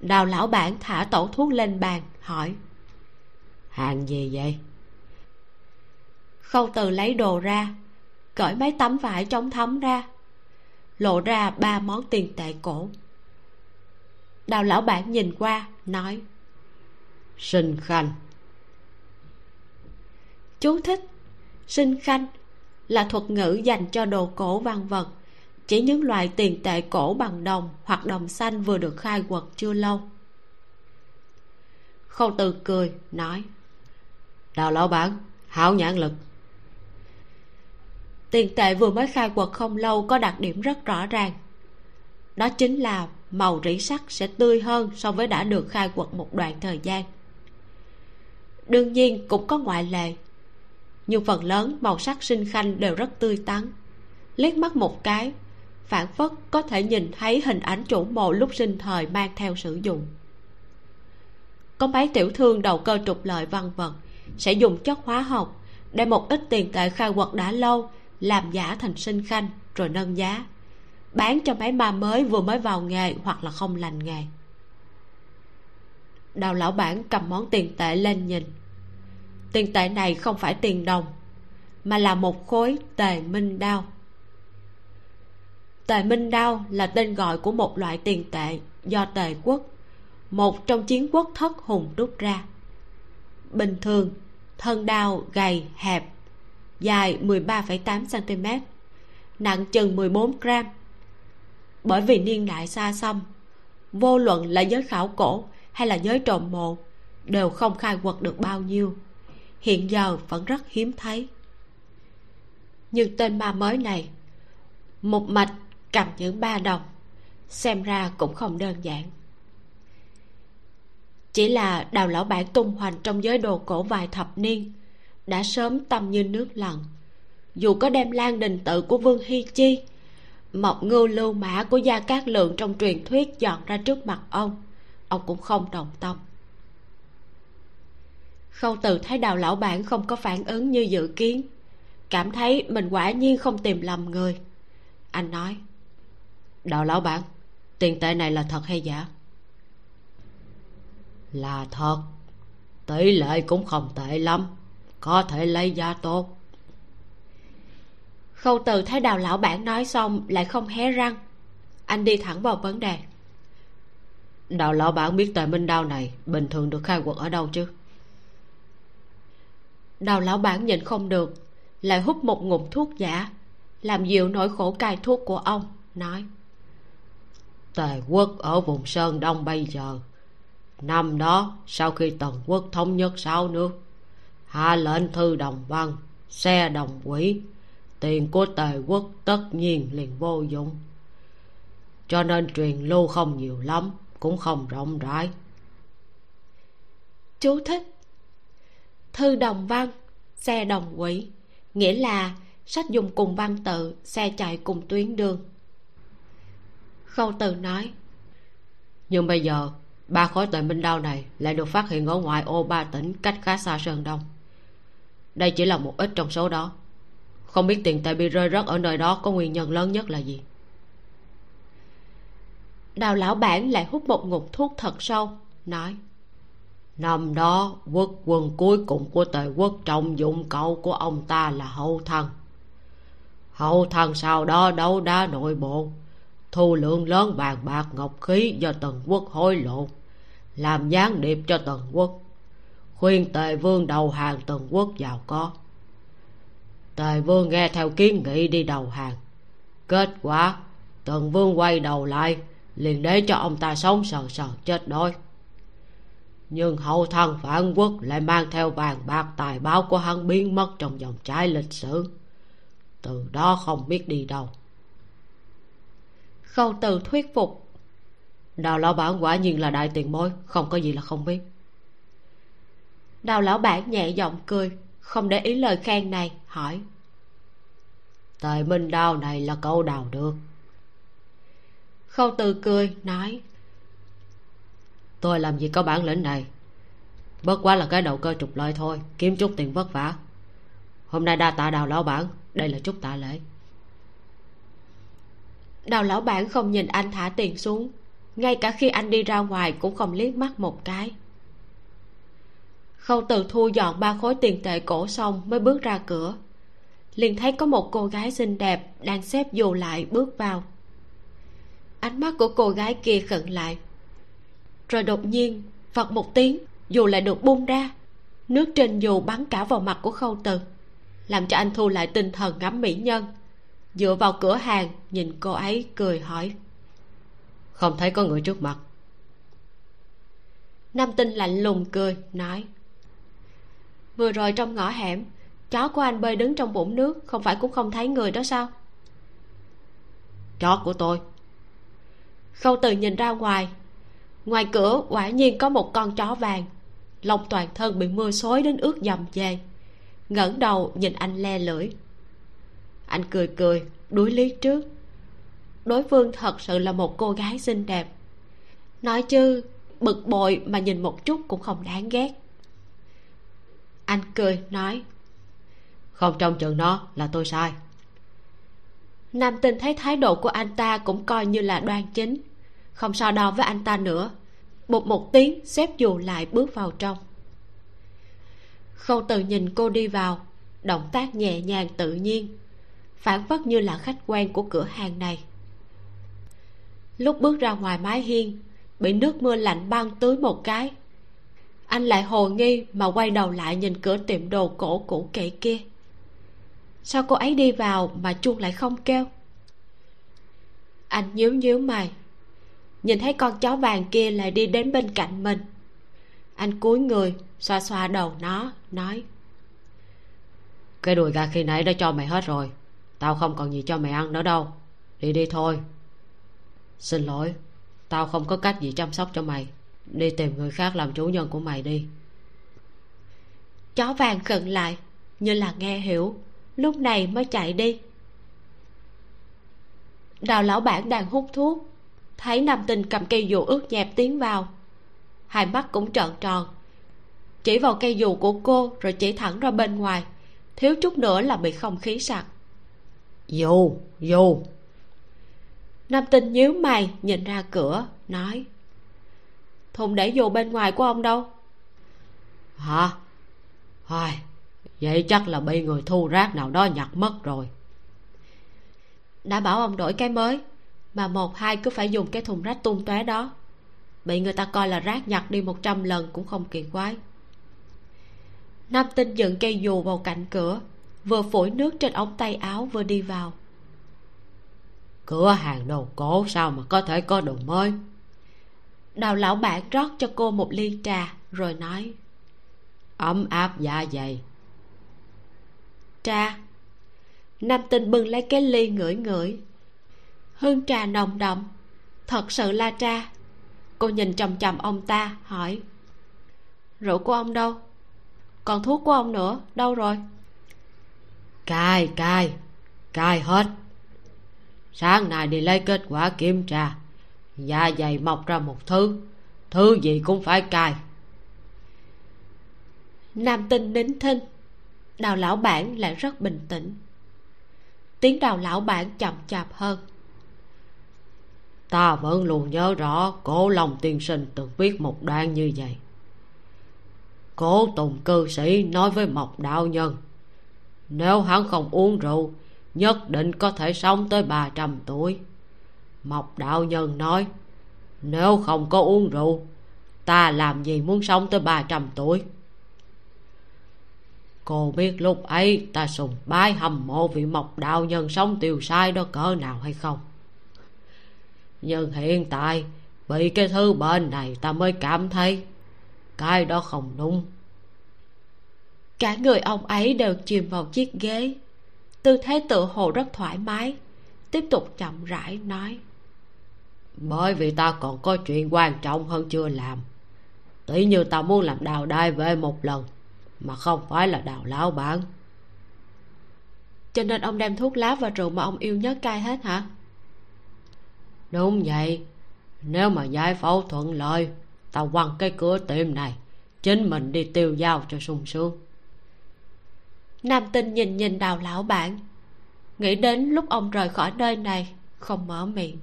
Đào lão bản thả tẩu thuốc lên bàn, hỏi, hàng gì vậy? Khâu từ lấy đồ ra, cởi mấy tấm vải trong thấm ra, lộ ra ba món tiền tệ cổ đào lão bản nhìn qua nói sinh khanh. Chú thích sinh khanh là thuật ngữ dành cho đồ cổ văn vật chỉ những loại tiền tệ cổ bằng đồng hoặc đồng xanh vừa được khai quật chưa lâu. Khâu từ cười nói đào lão bản hảo nhãn lực. Tiền tệ vừa mới khai quật không lâu có đặc điểm rất rõ ràng. Đó chính là màu rỉ sắt sẽ tươi hơn so với đã được khai quật một đoạn thời gian. Đương nhiên cũng có ngoại lệ, nhưng phần lớn màu sắc sinh khanh đều rất tươi tắn. Liếc mắt một cái, phản phất có thể nhìn thấy hình ảnh chủ mộ lúc sinh thời mang theo sử dụng. Có mấy tiểu thương đầu cơ trục lợi văn vật sẽ dùng chất hóa học để một ít tiền tệ khai quật đã lâu, làm giả thành sinh khanh rồi nâng giá bán cho mấy ma mới vừa mới vào nghề hoặc là không lành nghề. Đào lão bản cầm món tiền tệ lên nhìn. Tiền tệ này không phải tiền đồng mà là một khối tề minh đao. Tề minh đao là tên gọi của một loại tiền tệ do tề quốc một trong chiến quốc thất hùng đúc ra. Bình thường thân đao gầy hẹp dài 13,8 cm nặng chừng 14 gram bởi vì niên đại xa xăm, vô luận là giới khảo cổ hay là giới trộm mộ đều không khai quật được bao nhiêu. Hiện giờ vẫn rất hiếm thấy. Nhưng tên ma mới này, một mạch cầm những ba đồng, xem ra cũng không đơn giản. Chỉ là đào lão bản tung hoành trong giới đồ cổ vài thập niên, đã sớm tâm như nước lặng. Dù có đem lan đình tự của vương hy chi mộc ngưu lưu mã của gia cát lượng trong truyền thuyết dọn ra trước mặt ông. Ông cũng không đồng tâm. Khâu từ thấy đào lão bản không có phản ứng như dự kiến, cảm thấy mình quả nhiên không tìm lầm người. Anh nói, đào lão bản, tiền tệ này là thật hay giả? Là thật, tỷ lệ cũng không tệ lắm, có thể lấy giá tốt khâu từ thấy đào lão bản nói xong lại không hé răng. Anh đi thẳng vào vấn đề. Đào lão bản biết tề minh đao này bình thường được khai quật ở đâu chứ? Đào lão bản nhìn không được lại hút một ngụm thuốc giả làm dịu nỗi khổ cai thuốc của ông nói. Tề quốc ở vùng sơn đông bây giờ. Năm đó sau khi tần quốc thống nhất sáu nước hạ lệnh thư đồng văn xe đồng quỹ tiền của tề quốc tất nhiên liền vô dụng. Cho nên truyền lưu không nhiều lắm cũng không rộng rãi. Chú thích. Thư đồng văn xe đồng quỹ nghĩa là sách dùng cùng văn tự xe chạy cùng tuyến đường. Khâu từ nói nhưng bây giờ ba khối tệ minh đao này lại được phát hiện ở ngoại ô ba tỉnh cách khá xa sơn đông. Đây chỉ là một ít trong số đó không biết tiền tệ bị rơi rớt ở nơi đó có nguyên nhân lớn nhất là gì? Đào lão bản lại hút một ngụm thuốc thật sâu nói năm đó quốc quân cuối cùng của tề quốc trọng dụng cậu của ông ta là hậu thần. Hậu thần sau đó đấu đá nội bộ thu lượng lớn vàng bạc ngọc khí do tần quốc hối lộ làm gián điệp cho tần quốc. Khuyên tề vương đầu hàng tần quốc giàu có tề vương nghe theo kiến nghị đi đầu hàng. Kết quả tần vương quay đầu lại liền để cho ông ta sống sờ sờ chết đói. Nhưng hậu thân phản quốc lại mang theo vàng bạc tài báo của hắn biến mất trong dòng trái lịch sử. Từ đó không biết đi đâu. Khâu từ thuyết phục. Đào lão bản quả nhiên là đại tiền bối không có gì là không biết. Đào lão bản nhẹ giọng cười không để ý lời khen này hỏi. Tề minh đao này là cậu đào được? Khâu từ cười nói. Tôi làm gì có bản lĩnh này. Bất quá là cái đầu cơ trục lợi thôi kiếm chút tiền vất vả. Hôm nay đa tạ đào lão bản đây là chút tạ lễ. Đào lão bản không nhìn anh thả tiền xuống ngay cả khi anh đi ra ngoài cũng không liếc mắt một cái khâu từ thu dọn ba khối tiền tệ cổ xong mới bước ra cửa. Liền thấy có một cô gái xinh đẹp đang xếp dù lại bước vào. Ánh mắt của cô gái kia khựng lại. Rồi đột nhiên phật một tiếng dù lại được bung ra. Nước trên dù bắn cả vào mặt của khâu từ làm cho anh thu lại tinh thần ngắm mỹ nhân. Dựa vào cửa hàng nhìn cô ấy cười hỏi. Không thấy có người trước mặt. Nam tinh lạnh lùng cười nói vừa rồi trong ngõ hẻm chó của anh bơi đứng trong bụng nước không phải cũng không thấy người đó sao? Chó của tôi. Khâu từ nhìn ra ngoài. Ngoài cửa quả nhiên có một con chó vàng. Lông toàn thân bị mưa xối đến ướt dầm dề. Ngẩng đầu nhìn anh le lưỡi. Anh cười cười đuổi lý trước. Đối phương thật sự là một cô gái xinh đẹp. Nói chứ bực bội mà nhìn một chút cũng không đáng ghét anh cười nói. Không trong chừng nó là tôi sai. Nam tinh thấy thái độ của anh ta cũng coi như là đoan chính. Không so đo với anh ta nữa. Bụt một tiếng xếp dù lại bước vào trong. Khâu từ nhìn cô đi vào. Động tác nhẹ nhàng tự nhiên. Phản phất như là khách quen của cửa hàng này. Lúc bước ra ngoài mái hiên bị nước mưa lạnh băng tưới một cái anh lại hồ nghi mà quay đầu lại nhìn cửa tiệm đồ cổ cũ kỹ kia. Sao cô ấy đi vào mà chuông lại không kêu? Anh nhíu nhíu mày. Nhìn thấy con chó vàng kia lại đi đến bên cạnh mình. Anh cúi người, xoa xoa đầu nó, nói. Cái đùi gà khi nãy đã cho mày hết rồi. Tao không còn gì cho mày ăn nữa đâu. Đi đi thôi. Xin lỗi. Tao không có cách gì chăm sóc cho mày đi tìm người khác làm chủ nhân của mày đi. Chó vàng khựng lại, như là nghe hiểu, lúc này mới chạy đi. Đào lão bản đang hút thuốc, thấy nam tinh cầm cây dù ướt nhẹp tiến vào. Hai mắt cũng trợn tròn, chỉ vào cây dù của cô rồi chỉ thẳng ra bên ngoài, thiếu chút nữa là bị không khí sặc. Dù dù. Nam tinh nhíu mày, nhìn ra cửa, nói thùng để dù bên ngoài của ông đâu. Hả? Ai, vậy chắc là bị người thu rác nào đó nhặt mất rồi. Đã bảo ông đổi cái mới mà một hai cứ phải dùng cái thùng rác tung tóe đó. Bị người ta coi là rác nhặt đi một trăm lần cũng không kỳ quái. Nam tinh dựng cây dù vào cạnh cửa vừa phủi nước trên ống tay áo vừa đi vào. Cửa hàng đồ cổ sao mà có thể có đồ mới đào lão bản rót cho cô một ly trà, rồi nói, ấm áp dạ dày. Trà. Nam tinh bưng lấy cái ly ngửi ngửi. Hương trà nồng đậm. Thật sự là trà. Cô nhìn chằm chằm ông ta, hỏi, rượu của ông đâu? Còn thuốc của ông nữa, đâu rồi? Cai cai cai hết. Sáng nay đi lấy kết quả kiểm tra dạ dày mọc ra một thứ. Thứ gì cũng phải cài. nam tinh nín thinh. Đào lão bản lại rất bình tĩnh. Tiếng đào lão bản chậm chạp hơn. Ta vẫn luôn nhớ rõ cổ lòng tiên sinh từng viết một đoạn như vậy. Cổ tùng cư sĩ nói với mộc đạo nhân, nếu hắn không uống rượu, nhất định có thể sống tới ba trăm tuổi mộc đạo nhân nói, nếu không có uống rượu, ta làm gì muốn sống tới ba trăm tuổi? Cô biết lúc ấy ta sùng bái hâm mộ vị mộc đạo nhân sống tiêu sai đó cỡ nào hay không. Nhưng hiện tại vì cái thứ bệnh này ta mới cảm thấy cái đó không đúng. Cả người ông ấy đều chìm vào chiếc ghế. Tư thế tự hồ rất thoải mái, tiếp tục chậm rãi nói bởi vì ta còn có chuyện quan trọng hơn chưa làm. Tỷ như ta muốn làm đào đai về một lần mà không phải là đào lão bản. Cho nên ông đem thuốc lá và rượu mà ông yêu nhất cai hết hả? Đúng vậy. Nếu mà giải phẫu thuận lợi ta quăng cái cửa tiệm này chính mình đi tiêu dao cho sung sướng. Nam tinh nhìn nhìn đào lão bản nghĩ đến lúc ông rời khỏi nơi này không mở miệng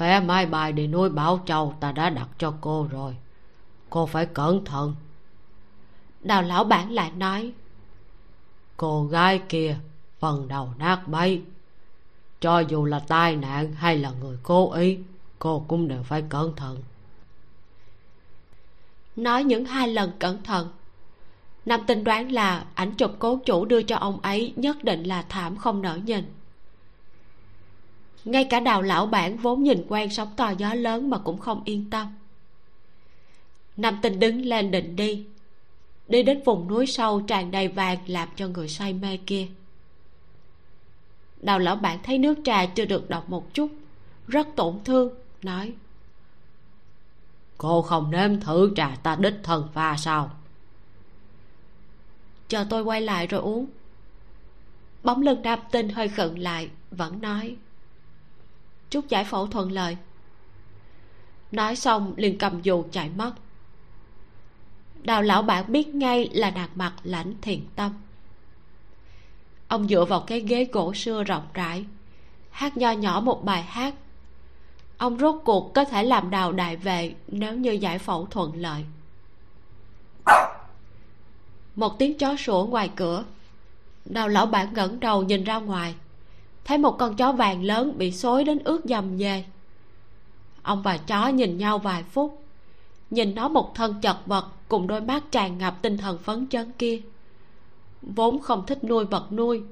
vé máy bay đi núi bảo châu ta đã đặt cho cô rồi. Cô phải cẩn thận. Đào lão bản lại nói. Cô gái kia phần đầu nát bấy. Cho dù là tai nạn hay là người cố ý cô cũng đều phải cẩn thận. Nói những hai lần cẩn thận. Nam tin đoán là ảnh chụp cố chủ đưa cho ông ấy nhất định là thảm không nở nhìn ngay cả đào lão bản vốn nhìn quen sóng to gió lớn mà cũng không yên tâm. Nam tinh đứng lên định đi. Đi đến vùng núi sâu tràn đầy vàng làm cho người say mê kia. Đào lão bản thấy nước trà chưa được đọc một chút rất tổn thương nói cô không nếm thử trà ta đích thân pha sao? Chờ tôi quay lại rồi uống. Bóng lưng nam tinh hơi khựng lại vẫn nói chúc giải phẫu thuận lợi. Nói xong, liền cầm dù chạy mất. Đào lão bản biết ngay là đạt mặt lãnh thiền tâm. Ông dựa vào cái ghế gỗ xưa rộng rãi, hát nho nhỏ một bài hát. Ông rốt cuộc có thể làm đào đại vệ nếu như giải phẫu thuận lợi. Một tiếng chó sủa ngoài cửa, đào lão bản ngẩng đầu nhìn ra ngoài thấy một con chó vàng lớn bị xối đến ướt dầm về. Ông và chó nhìn nhau vài phút. Nhìn nó một thân chật vật cùng đôi mắt tràn ngập tinh thần phấn chấn kia. Vốn không thích nuôi vật nuôi.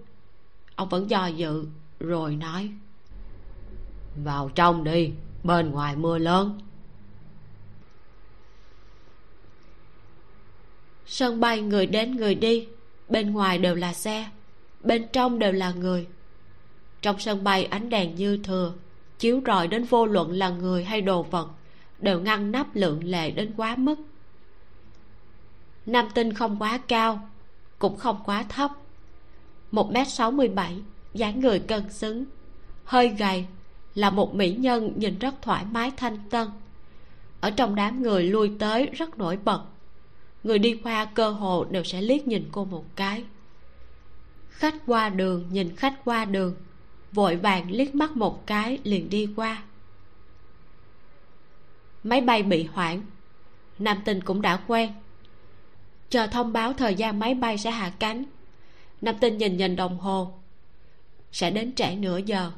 Ông vẫn dò dự, rồi nói. Vào trong đi, bên ngoài mưa lớn. Sân bay người đến người đi, bên ngoài đều là xe, bên trong đều là người trong sân bay ánh đèn như thừa, chiếu rọi đến vô luận là người hay đồ vật, đều ngăn nắp lượng lệ đến quá mức. Nam tinh không quá cao, cũng không quá thấp. Một m sáu mươi bảy, dáng người cân xứng. Hơi gầy, là một mỹ nhân nhìn rất thoải mái thanh tân. Ở trong đám người lui tới rất nổi bật. Người đi qua cơ hồ đều sẽ liếc nhìn cô một cái. Khách qua đường, nhìn khách qua đường vội vàng liếc mắt một cái liền đi qua. Máy bay bị hoãn nam tinh cũng đã quen. Chờ thông báo thời gian máy bay sẽ hạ cánh, nam tinh nhìn nhìn đồng hồ. Sẽ đến trễ nửa giờ.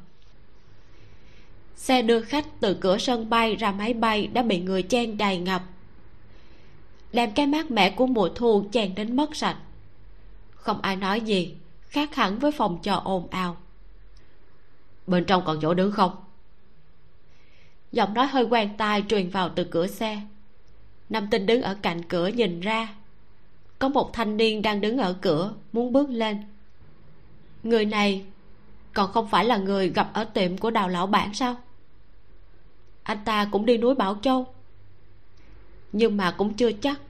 Xe đưa khách từ cửa sân bay ra máy bay đã bị người chen đầy ngập. Đem cái mát mẻ của mùa thu chen đến mất sạch. Không ai nói gì, khác hẳn với phòng chờ ồn ào bên trong còn chỗ đứng không? Giọng nói hơi quen tai truyền vào từ cửa xe. Nam tinh đứng ở cạnh cửa nhìn ra. Có một thanh niên đang đứng ở cửa, muốn bước lên. Người này còn không phải là người gặp ở tiệm của đào lão bản sao? Anh ta cũng đi núi bảo châu. Nhưng mà cũng chưa chắc.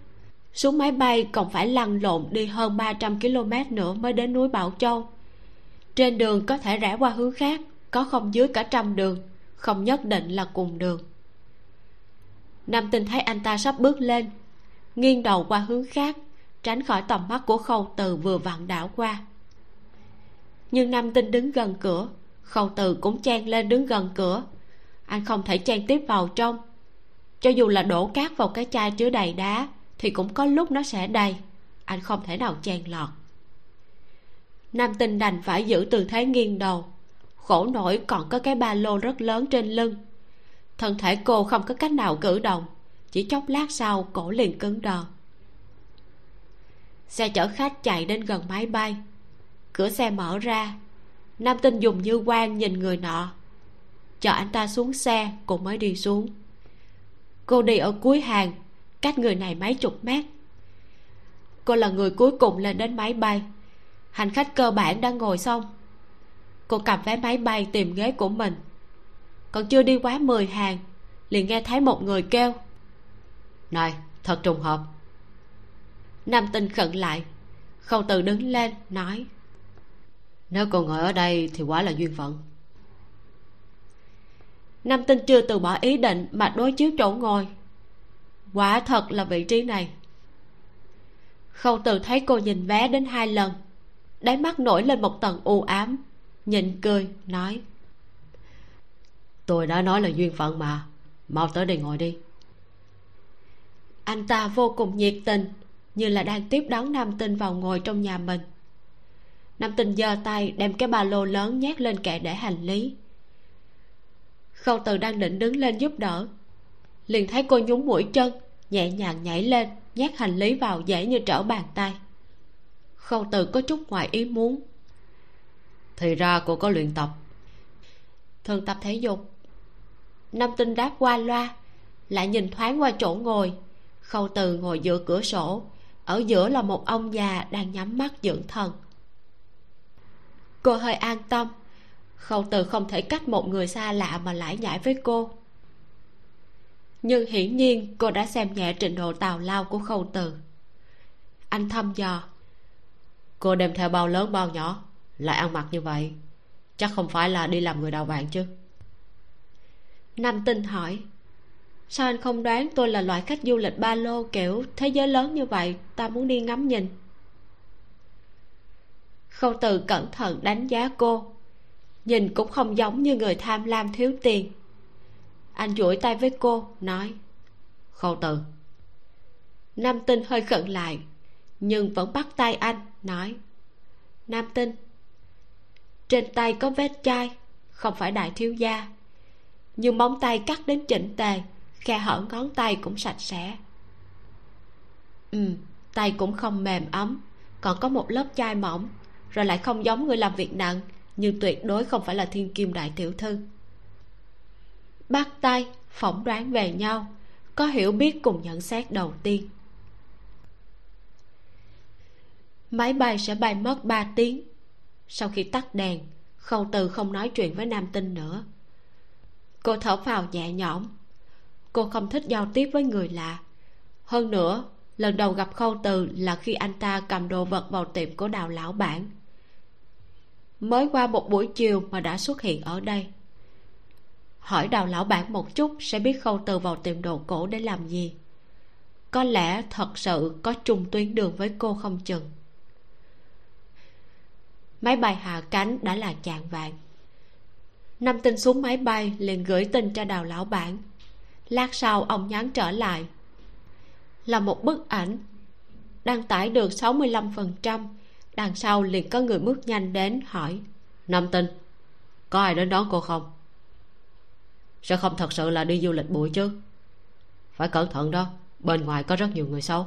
Xuống máy bay còn phải lăn lộn đi hơn 300 km nữa mới đến núi Bảo Châu. Trên đường có thể rẽ qua hướng khác có không dưới cả trăm đường, không nhất định là cùng đường. Nam tinh thấy anh ta sắp bước lên, nghiêng đầu qua hướng khác, tránh khỏi tầm mắt của khâu từ vừa vặn đảo qua. Nhưng nam tinh đứng gần cửa, khâu từ cũng chen lên đứng gần cửa. Anh không thể chen tiếp vào trong. Cho dù là đổ cát vào cái chai chứa đầy đá, thì cũng có lúc nó sẽ đầy. Anh không thể nào chen lọt. Nam tinh đành phải giữ tư thế nghiêng đầu khổ nổi còn có cái ba lô rất lớn trên lưng. Thân thể cô không có cách nào cử động, chỉ chốc lát sau cổ liền cứng đờ. Xe chở khách chạy đến gần máy bay. Cửa xe mở ra. Nam tinh dùng như quan nhìn người nọ. Chờ anh ta xuống xe, cô mới đi xuống. Cô đi ở cuối hàng, cách người này mấy chục mét. Cô là người cuối cùng lên đến máy bay. Hành khách cơ bản đã ngồi xong cô cầm vé máy bay tìm ghế của mình. Còn chưa đi quá 10 hàng, liền nghe thấy một người kêu. Này, thật trùng hợp. Nam tinh khẩn lại, khâu từ đứng lên, nói. Nếu cô ngồi ở đây thì quá là duyên phận. Nam tinh chưa từ bỏ ý định mà đối chiếu chỗ ngồi. Quả thật là vị trí này. Khâu từ thấy cô nhìn vé đến hai lần, đáy mắt nổi lên một tầng u ám nhịn cười, nói. Tôi đã nói là duyên phận mà. Mau tới đây ngồi đi. Anh ta vô cùng nhiệt tình, như là đang tiếp đón nam tinh vào ngồi trong nhà mình. Nam tinh giơ tay đem cái ba lô lớn nhét lên kệ để hành lý. Khâu từ đang định đứng lên giúp đỡ, liền thấy cô nhúng mũi chân, nhẹ nhàng nhảy lên, nhét hành lý vào dễ như trở bàn tay. Khâu từ có chút ngoài ý muốn thì ra cô có luyện tập. Thường tập thể dục. Nam tinh đáp qua loa, lại nhìn thoáng qua chỗ ngồi. Khâu từ ngồi giữa cửa sổ. Ở giữa là một ông già đang nhắm mắt dưỡng thần. Cô hơi an tâm. Khâu từ không thể cách một người xa lạ mà lải nhải với cô. Nhưng hiển nhiên cô đã xem nhẹ trình độ tào lao của khâu từ. Anh thăm dò. Cô đem theo bao lớn bao nhỏ? Lại ăn mặc như vậy? Chắc không phải là đi làm người đào bạn chứ? Nam tinh hỏi. Sao anh không đoán tôi là loại khách du lịch ba lô kiểu thế giới lớn như vậy? Ta muốn đi ngắm nhìn. Khâu từ cẩn thận đánh giá cô. Nhìn cũng không giống như người tham lam thiếu tiền. Anh duỗi tay với cô, nói. Khâu từ. Nam tinh hơi khẩn lại, nhưng vẫn bắt tay anh, nói. Nam tinh trên tay có vết chai, không phải đại thiếu gia. Nhưng móng tay cắt đến chỉnh tề, khe hở ngón tay cũng sạch sẽ. Ừ tay cũng không mềm ấm, còn có một lớp chai mỏng, rồi lại không giống người làm việc nặng, nhưng tuyệt đối không phải là thiên kim đại tiểu thư. Bắt tay, phỏng đoán về nhau, có hiểu biết cùng nhận xét đầu tiên. Máy bay sẽ bay mất 3 tiếng sau khi tắt đèn, khâu từ không nói chuyện với nam tinh nữa. Cô thở phào nhẹ nhõm. Cô không thích giao tiếp với người lạ. Hơn nữa, lần đầu gặp khâu từ là khi anh ta cầm đồ vật vào tiệm của đào lão bản. Mới qua một buổi chiều mà đã xuất hiện ở đây. Hỏi đào lão bản một chút sẽ biết khâu từ vào tiệm đồ cổ để làm gì. Có lẽ thật sự có trùng tuyến đường với cô không chừng máy bay hạ cánh đã là chạng vạn năm tin xuống máy bay liền gửi tin cho đào lão bản. Lát sau, ông nhắn trở lại. Là một bức ảnh đăng tải được 65% đằng sau liền có người bước nhanh đến hỏi, năm tin có ai đến đón cô không? Sẽ không thật sự là đi du lịch bụi chứ. Phải cẩn thận đó, bên ngoài có rất nhiều người xấu.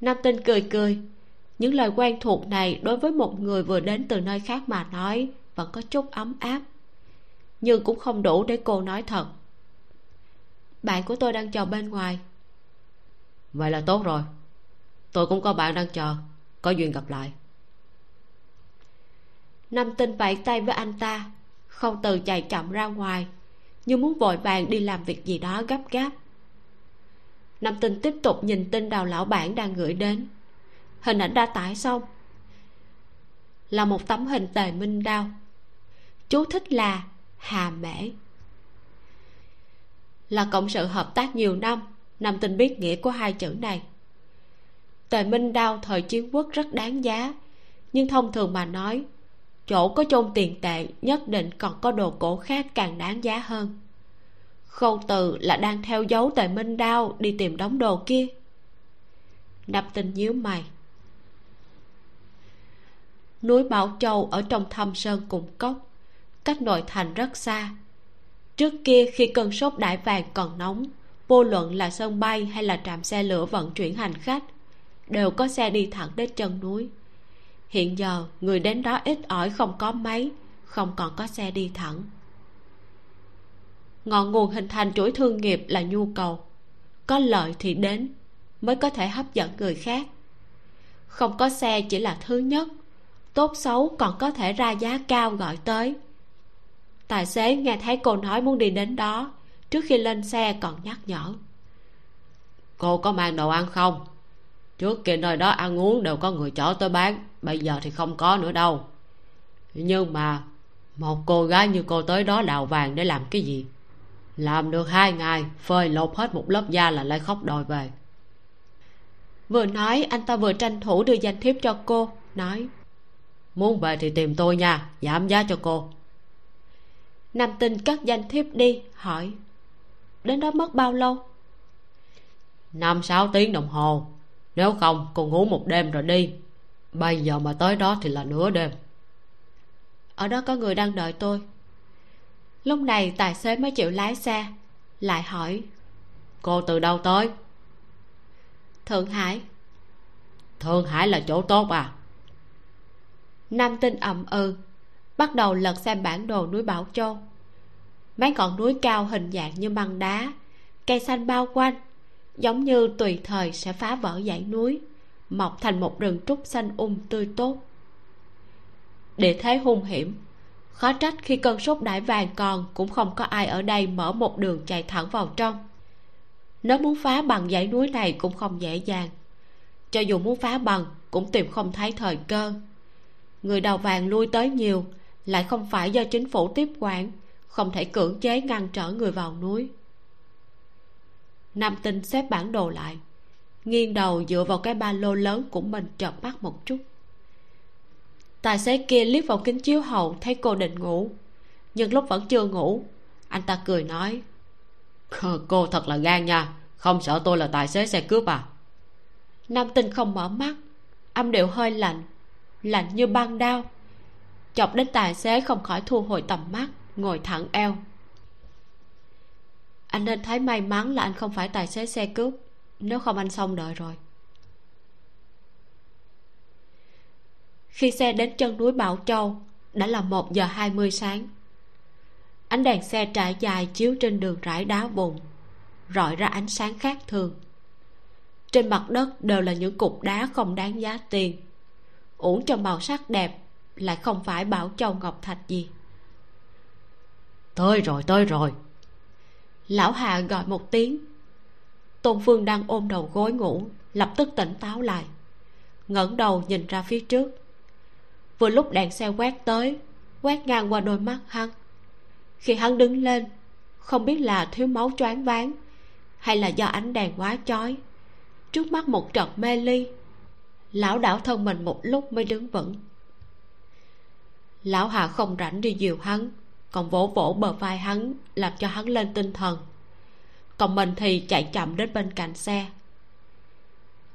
Nam tinh cười cười những lời quen thuộc này đối với một người vừa đến từ nơi khác mà nói vẫn có chút ấm áp nhưng cũng không đủ để cô nói thật. Bạn của tôi đang chờ bên ngoài. Vậy là tốt rồi. Tôi cũng có bạn đang chờ. Có duyên gặp lại. Năm tinh vẫy tay với anh ta không từ chạy chậm ra ngoài như muốn vội vàng đi làm việc gì đó gấp gáp. Năm tinh tiếp tục nhìn tin đào lão bản đang gửi đến hình ảnh đã tải xong là một tấm hình tề minh đao. Chú thích là hà mễ. Là cộng sự hợp tác nhiều năm nam tinh biết nghĩa của hai chữ này. Tề minh đao thời chiến quốc rất đáng giá, nhưng thông thường mà nói, chỗ có chôn tiền tệ nhất định còn có đồ cổ khác càng đáng giá hơn. Khâu từ là đang theo dấu tề minh đao đi tìm đống đồ kia. Nạp tình nhíu mày núi bảo châu ở trong thâm sơn cùng cốc. Cách nội thành rất xa. Trước kia khi cơn sốt đại vàng còn nóng, vô luận là sân bay hay là trạm xe lửa vận chuyển hành khách, đều có xe đi thẳng đến chân núi. Hiện giờ, người đến đó ít ỏi không có máy, không còn có xe đi thẳng. Ngọn nguồn hình thành chuỗi thương nghiệp là nhu cầu. Có lợi thì đến, mới có thể hấp dẫn người khác. Không có xe chỉ là thứ nhất tốt xấu còn có thể ra giá cao gọi tới. Tài xế nghe thấy cô nói muốn đi đến đó trước khi lên xe còn nhắc nhở. Cô có mang đồ ăn không? Trước kia nơi đó ăn uống đều có người chở tới bán bây giờ thì không có nữa đâu. Nhưng mà một cô gái như cô tới đó đào vàng để làm cái gì? Làm được hai ngày phơi lột hết một lớp da là lại khóc đòi về. Vừa nói anh ta vừa tranh thủ đưa danh thiếp cho cô nói muốn về thì tìm tôi nha, giảm giá cho cô. Nam tinh cất danh thiếp đi, hỏi, đến đó mất bao lâu? Năm sáu tiếng đồng hồ, nếu không cô ngủ một đêm rồi đi. Bây giờ mà tới đó thì là nửa đêm. Ở đó có người đang đợi tôi. Lúc này tài xế mới chịu lái xe, lại hỏi, cô từ đâu tới? Thượng hải. Thượng hải là chỗ tốt à? Nam tinh ậm ừ bắt đầu lật xem bản đồ núi bảo châu. Mấy ngọn núi cao hình dạng như băng đá, cây xanh bao quanh, giống như tùy thời sẽ phá vỡ dãy núi, mọc thành một rừng trúc xanh um tươi tốt. Địa thế hung hiểm, khó trách khi cơn sốt đại vàng còn cũng không có ai ở đây mở một đường chạy thẳng vào trong. Nếu muốn phá bằng dãy núi này cũng không dễ dàng, cho dù muốn phá bằng cũng tìm không thấy thời cơ người đào vàng lui tới nhiều, lại không phải do chính phủ tiếp quản, không thể cưỡng chế ngăn trở người vào núi. Nam tinh xếp bản đồ lại, nghiêng đầu dựa vào cái ba lô lớn của mình chợp mắt một chút. Tài xế kia liếc vào kính chiếu hậu, thấy cô định ngủ, nhưng lúc vẫn chưa ngủ, anh ta cười nói cô thật là gan nha, không sợ tôi là tài xế xe cướp à? Nam tinh không mở mắt, âm điệu hơi lạnh lạnh như băng đao. Chọc đến tài xế không khỏi thu hồi tầm mắt, ngồi thẳng eo. Anh nên thấy may mắn là anh không phải tài xế xe cướp, nếu không anh xong đợi rồi. Khi xe đến chân núi bảo châu, đã là một giờ hai mươi sáng. Ánh đèn xe trải dài chiếu trên đường rải đá bùn, rọi ra ánh sáng khác thường. Trên mặt đất đều là những cục đá không đáng giá tiền uổng cho màu sắc đẹp lại không phải bảo châu ngọc thạch gì. Tới rồi tới rồi. Lão hà gọi một tiếng. Tôn phương đang ôm đầu gối ngủ lập tức tỉnh táo lại. Ngẩng đầu nhìn ra phía trước. Vừa lúc đèn xe quét tới quét ngang qua đôi mắt hắn. Khi hắn đứng lên không biết là thiếu máu choáng váng hay là do ánh đèn quá chói trước mắt một trận mê ly lão đảo thân mình một lúc mới đứng vững. Lão hà không rảnh đi dìu hắn, còn vỗ vỗ bờ vai hắn, làm cho hắn lên tinh thần. Còn mình thì chạy chậm đến bên cạnh xe.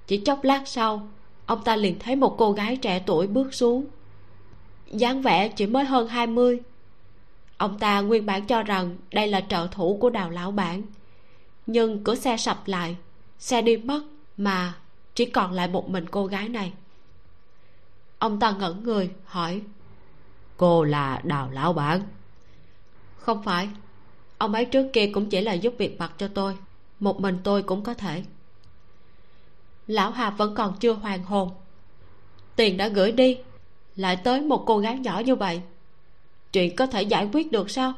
Chỉ chốc lát sau, ông ta liền thấy một cô gái trẻ tuổi bước xuống. Dáng vẻ chỉ mới hơn hai mươi. Ông ta nguyên bản cho rằng đây là trợ thủ của đào lão bản. Nhưng cửa xe sập lại, xe đi mất mà chỉ còn lại một mình cô gái này. Ông ta ngẩn người, hỏi, cô là đào lão bản? Không phải. Ông ấy trước kia cũng chỉ là giúp việc mặt cho tôi. Một mình tôi cũng có thể. Lão hà vẫn còn chưa hoàn hồn. Tiền đã gửi đi, lại tới một cô gái nhỏ như vậy. Chuyện có thể giải quyết được sao?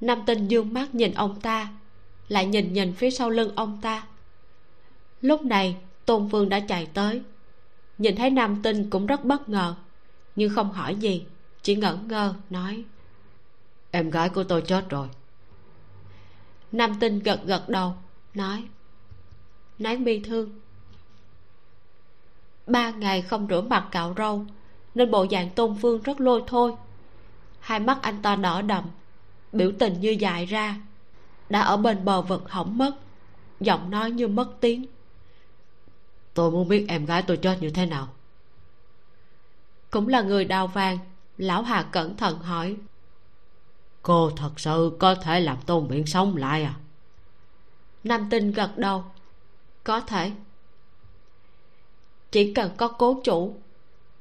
Nam tinh dương mắt nhìn ông ta, lại nhìn nhìn phía sau lưng ông ta lúc này tôn vương đã chạy tới. Nhìn thấy nam tinh cũng rất bất ngờ nhưng không hỏi gì chỉ ngẩn ngơ nói em gái của tôi chết rồi. Nam tinh gật gật đầu nói nán bi thương. Ba ngày không rửa mặt cạo râu nên bộ dạng tôn phương rất lôi thôi. Hai mắt anh ta đỏ đậm biểu tình như dại ra đã ở bên bờ vực hỏng mất giọng nói như mất tiếng tôi muốn biết em gái tôi chết như thế nào. Cũng là người đào vàng, lão hà cẩn thận hỏi. Cô thật sự có thể làm tôn miệng sống lại à? Nam tinh gật đầu. Có thể. Chỉ cần có cố chủ,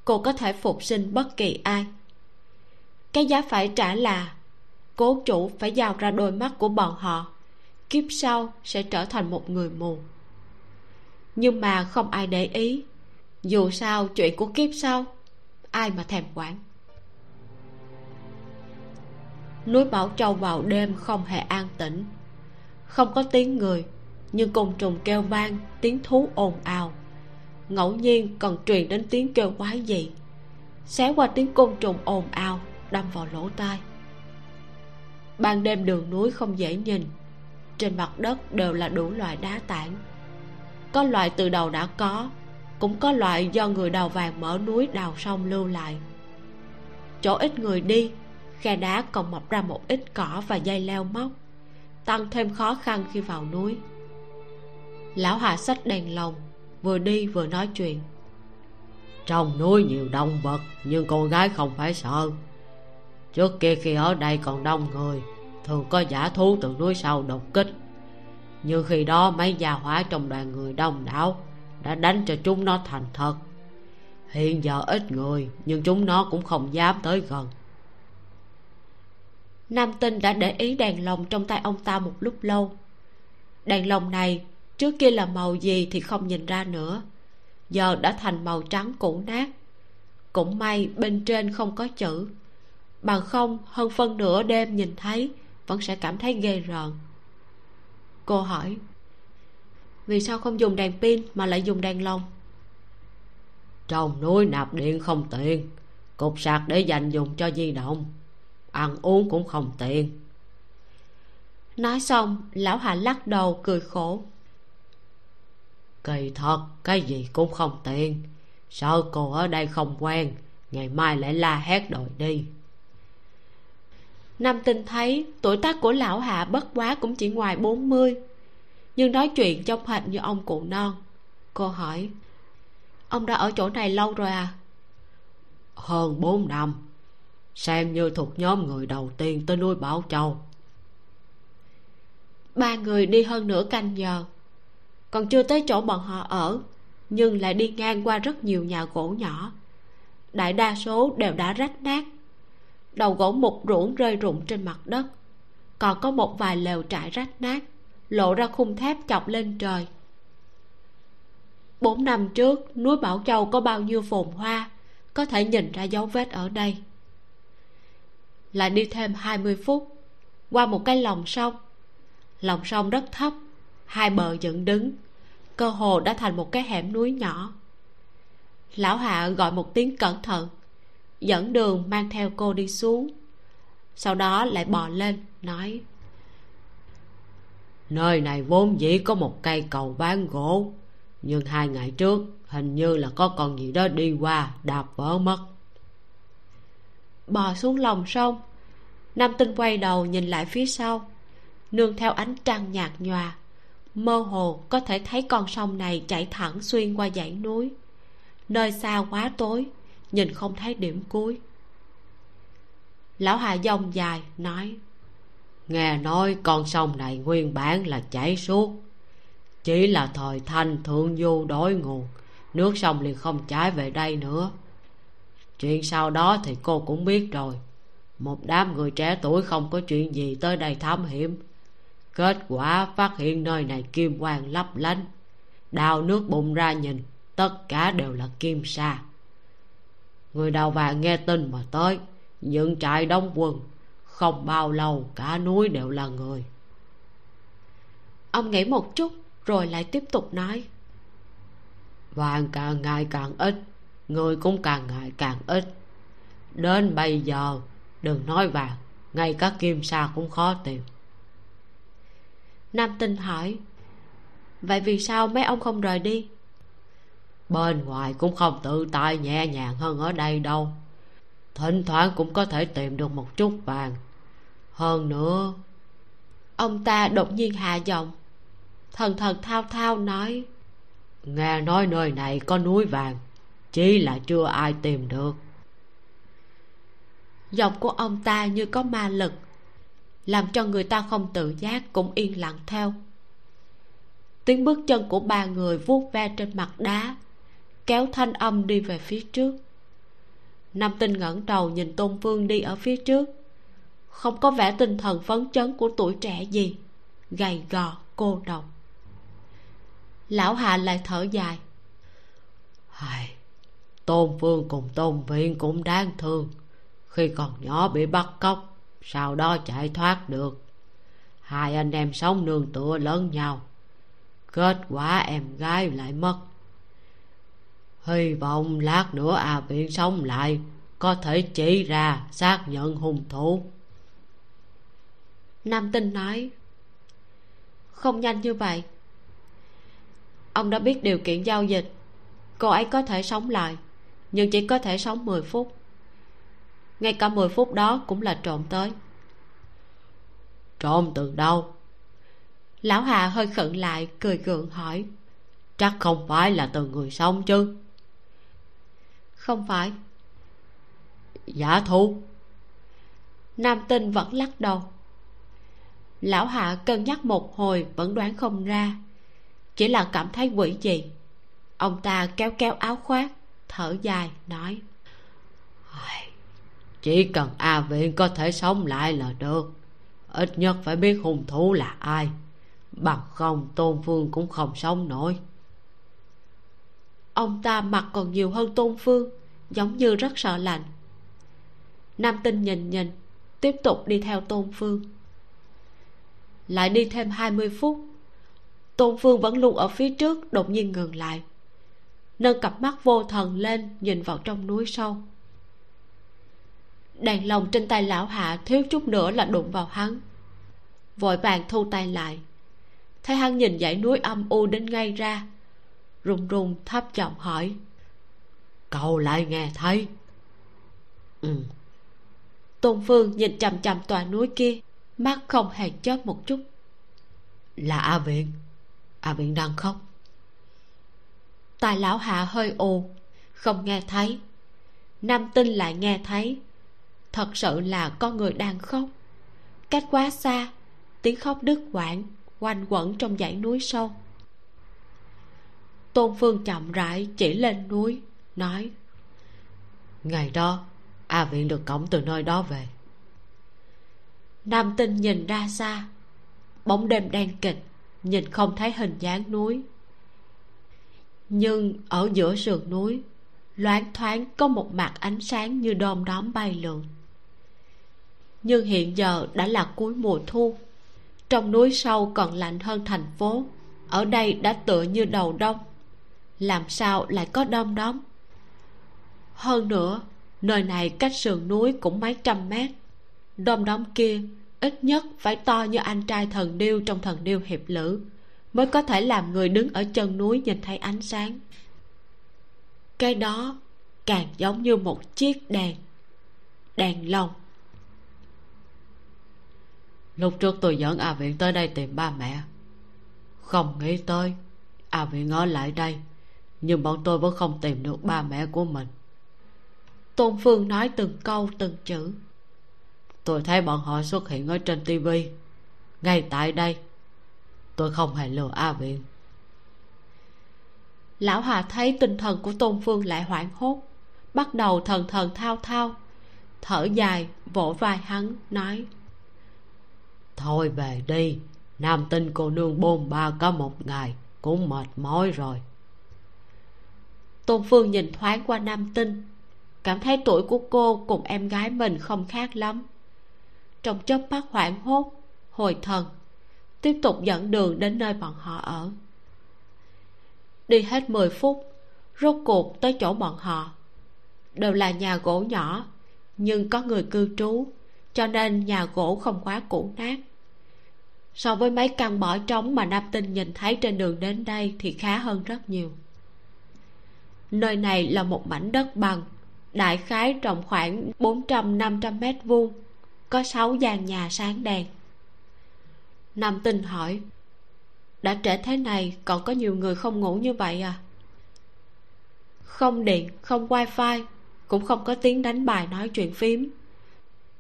cô có thể phục sinh bất kỳ ai. Cái giá phải trả là, cố chủ phải giao ra đôi mắt của bọn họ, kiếp sau sẽ trở thành một người mù nhưng mà không ai để ý. Dù sao, chuyện của kiếp sau, ai mà thèm quản. Núi bảo châu vào đêm không hề an tĩnh. Không có tiếng người, nhưng côn trùng kêu vang, tiếng thú ồn ào. Ngẫu nhiên còn truyền đến tiếng kêu quái dị. Xé qua tiếng côn trùng ồn ào, đâm vào lỗ tai. Ban đêm đường núi không dễ nhìn. Trên mặt đất đều là đủ loại đá tảng có loại từ đầu đã có, cũng có loại do người đào vàng mở núi đào sông lưu lại. Chỗ ít người đi, khe đá còn mọc ra một ít cỏ và dây leo móc, tăng thêm khó khăn khi vào núi. Lão hà sách đèn lồng, vừa đi vừa nói chuyện. Trong núi nhiều động vật, nhưng con gái không phải sợ. Trước kia khi ở đây còn đông người, thường có giả thú từ núi sau đột kích nhưng khi đó mấy gia hỏa trong đoàn người đông đảo đã đánh cho chúng nó thành thật. Hiện giờ ít người, nhưng chúng nó cũng không dám tới gần. Nam tinh đã để ý đèn lồng trong tay ông ta một lúc lâu. Đèn lồng này, trước kia là màu gì thì không nhìn ra nữa. Giờ đã thành màu trắng cũ nát. Cũng may bên trên không có chữ. Bằng không, hơn phân nửa đêm nhìn thấy, vẫn sẽ cảm thấy ghê rợn cô hỏi. Vì sao không dùng đèn pin mà lại dùng đèn lồng? Trong núi nạp điện không tiện cục sạc để dành dùng cho di động. Ăn uống cũng không tiện nói xong lão hà lắc đầu cười khổ. Kỳ thật cái gì cũng không tiện sợ cô ở đây không quen ngày mai lại la hét đòi đi nam tinh thấy tuổi tác của lão hạ bất quá cũng chỉ ngoài bốn mươi. Nhưng nói chuyện trông hệt như ông cụ non. Cô hỏi ông đã ở chỗ này lâu rồi à? Hơn bốn năm. Xem như thuộc nhóm người đầu tiên tới nuôi bảo châu. Ba người đi hơn nửa canh giờ. Còn chưa tới chỗ bọn họ ở nhưng lại đi ngang qua rất nhiều nhà gỗ nhỏ. Đại đa số đều đã rách nát đầu gỗ mục ruỗng rơi rụng trên mặt đất. Còn có một vài lều trại rách nát, lộ ra khung thép chọc lên trời. Bốn năm trước, núi bảo châu có bao nhiêu phồn hoa, có thể nhìn ra dấu vết ở đây. Lại đi thêm hai mươi phút, qua một cái lòng sông. Lòng sông rất thấp, hai bờ dựng đứng, cơ hồ đã thành một cái hẻm núi nhỏ. Lão hạ gọi một tiếng cẩn thận dẫn đường mang theo cô đi xuống. Sau đó lại bò lên, nói, nơi này vốn dĩ có một cây cầu bán gỗ, nhưng hai ngày trước hình như là có con gì đó đi qua đạp vỡ mất. Bò xuống lòng sông, nam tinh quay đầu nhìn lại phía sau, nương theo ánh trăng nhạt nhòa, mơ hồ có thể thấy con sông này chảy thẳng xuyên qua dãy núi, nơi xa quá tối nhìn không thấy điểm cuối. Lão hà dông dài nói, nghe nói con sông này nguyên bản là chảy suốt, chỉ là thời thanh thượng du đối nguồn, nước sông liền không chảy về đây nữa. Chuyện sau đó thì cô cũng biết rồi, một đám người trẻ tuổi không có chuyện gì tới đây thám hiểm. Kết quả phát hiện nơi này kim quang lấp lánh, đào nước bụng ra nhìn, tất cả đều là kim sa người đào vàng nghe tin mà tới. Dựng trại đóng quân, không bao lâu cả núi đều là người. Ông nghĩ một chút, rồi lại tiếp tục nói. Vàng càng ngày càng ít, người cũng càng ngày càng ít. Đến bây giờ, đừng nói vàng, ngay cả kim sa cũng khó tìm. Nam tinh hỏi, vậy vì sao mấy ông không rời đi? Bên ngoài cũng không tự tại nhẹ nhàng hơn ở đây đâu. Thỉnh thoảng cũng có thể tìm được một chút vàng. Hơn nữa, ông ta đột nhiên hạ giọng, thần thần thao thao nói, nghe nói nơi này có núi vàng chỉ là chưa ai tìm được. Giọng của ông ta như có ma lực, làm cho người ta không tự giác cũng yên lặng theo. Tiếng bước chân của ba người vuốt ve trên mặt đá kéo thanh âm đi về phía trước. Nam tinh ngẩng đầu nhìn tôn vương đi ở phía trước. Không có vẻ tinh thần phấn chấn của tuổi trẻ gì. Gầy gò cô độc lão hà lại thở dài. Hài, tôn vương cùng tôn viện cũng đáng thương. Khi còn nhỏ bị bắt cóc sau đó chạy thoát được. Hai anh em sống nương tựa lớn nhau. Kết quả em gái lại mất hy vọng lát nữa à viện sống lại có thể chỉ ra xác nhận hung thủ. Nam tinh nói không nhanh như vậy. Ông đã biết điều kiện giao dịch. Cô ấy có thể sống lại nhưng chỉ có thể sống 10 phút. Ngay cả 10 phút đó cũng là trộm tới. Trộm từ đâu? Lão hà hơi khựng lại cười gượng hỏi chắc không phải là từ người sống chứ không phải. Giả thu. Nam tinh vẫn lắc đầu. Lão hạ cân nhắc một hồi vẫn đoán không ra. Chỉ là cảm thấy quỷ gì ông ta kéo kéo áo khoác, thở dài, nói. Chỉ cần a viện có thể sống lại là được. Ít nhất phải biết hung thủ là ai. Bằng không, tôn phương cũng không sống nổi ông ta mặc còn nhiều hơn tôn phương, giống như rất sợ lạnh. Nam tinh nhìn nhìn, tiếp tục đi theo tôn phương. Lại đi thêm 20 phút, tôn phương vẫn luôn ở phía trước, đột nhiên ngừng lại. Nâng cặp mắt vô thần lên, nhìn vào trong núi sâu. Đèn lồng trên tay lão hạ thiếu chút nữa là đụng vào hắn. Vội vàng thu tay lại. Thấy hắn nhìn dãy núi âm u đến ngay ra run run thấp giọng hỏi. Cậu lại nghe thấy. Ừ. Tôn phương nhìn chằm chằm tòa núi kia mắt không hề chớp một chút. Là a viện. A viện đang khóc. Tài lão hạ hơi ồ không nghe thấy. Nam tinh lại nghe thấy. Thật sự là có người đang khóc. Cách quá xa tiếng khóc đứt quãng quanh quẩn trong dãy núi sâu tôn phương chậm rãi chỉ lên núi, nói, ngày đó, a viện được cổng từ nơi đó về. Nam tinh nhìn ra xa, bóng đêm đen kịch, nhìn không thấy hình dáng núi. Nhưng ở giữa sườn núi, loáng thoáng có một mặt ánh sáng như đom đóm bay lượn. Nhưng hiện giờ đã là cuối mùa thu. Trong núi sâu còn lạnh hơn thành phố, ở đây đã tựa như đầu đông làm sao lại có đom đóm? Hơn nữa, nơi này cách sườn núi cũng mấy trăm mét. Đom đóm kia ít nhất phải to như anh trai thần điêu trong thần điêu hiệp lữ, mới có thể làm người đứng ở chân núi nhìn thấy ánh sáng. Cái đó càng giống như một chiếc đèn đèn lồng. Lúc trước tôi dẫn a viện tới đây tìm ba mẹ. Không nghĩ tới, a viện ở lại đây nhưng bọn tôi vẫn không tìm được ba mẹ của mình. Tôn phương nói từng câu, từng chữ. Tôi thấy bọn họ xuất hiện ở trên tivi ngay tại đây, tôi không hề lừa a viện. Lão hà thấy tinh thần của tôn phương lại hoảng hốt, bắt đầu thần thần thao thao, thở dài, vỗ vai hắn, nói, thôi về đi, nam tinh cô nương bôn ba có một ngày cũng mệt mỏi rồi tôn phương nhìn thoáng qua nam tinh. Cảm thấy tuổi của cô cùng em gái mình không khác lắm. Trong chớp mắt hoảng hốt, hồi thần, tiếp tục dẫn đường đến nơi bọn họ ở. Đi hết 10 phút, rốt cuộc tới chỗ bọn họ. Đều là nhà gỗ nhỏ, nhưng có người cư trú, cho nên nhà gỗ không quá cũ nát. So với mấy căn bỏ trống mà nam tinh nhìn thấy trên đường đến đây thì khá hơn rất nhiều nơi này là một mảnh đất bằng, đại khái rộng khoảng bốn trăm năm trăm mét vuông, có sáu gian nhà sáng đèn. Nam tinh hỏi, đã trễ thế này, còn có nhiều người không ngủ như vậy à? Không điện, không wifi, cũng không có tiếng đánh bài nói chuyện phím.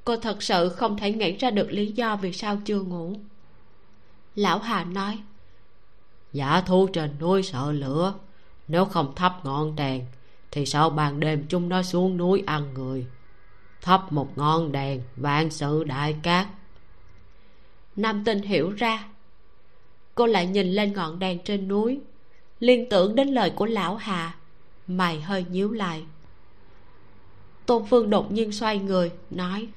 Cô thật sự không thể nghĩ ra được lý do vì sao chưa ngủ. Lão hà nói dạ, giả thu trên núi sợ lửa nếu không thắp ngọn đèn, thì sao ban đêm chúng nó xuống núi ăn người. Thắp một ngọn đèn, vạn sự đại cát. Nam tinh hiểu ra. Cô lại nhìn lên ngọn đèn trên núi, liên tưởng đến lời của lão hà, mày hơi nhíu lại. Tôn phương đột nhiên xoay người, nói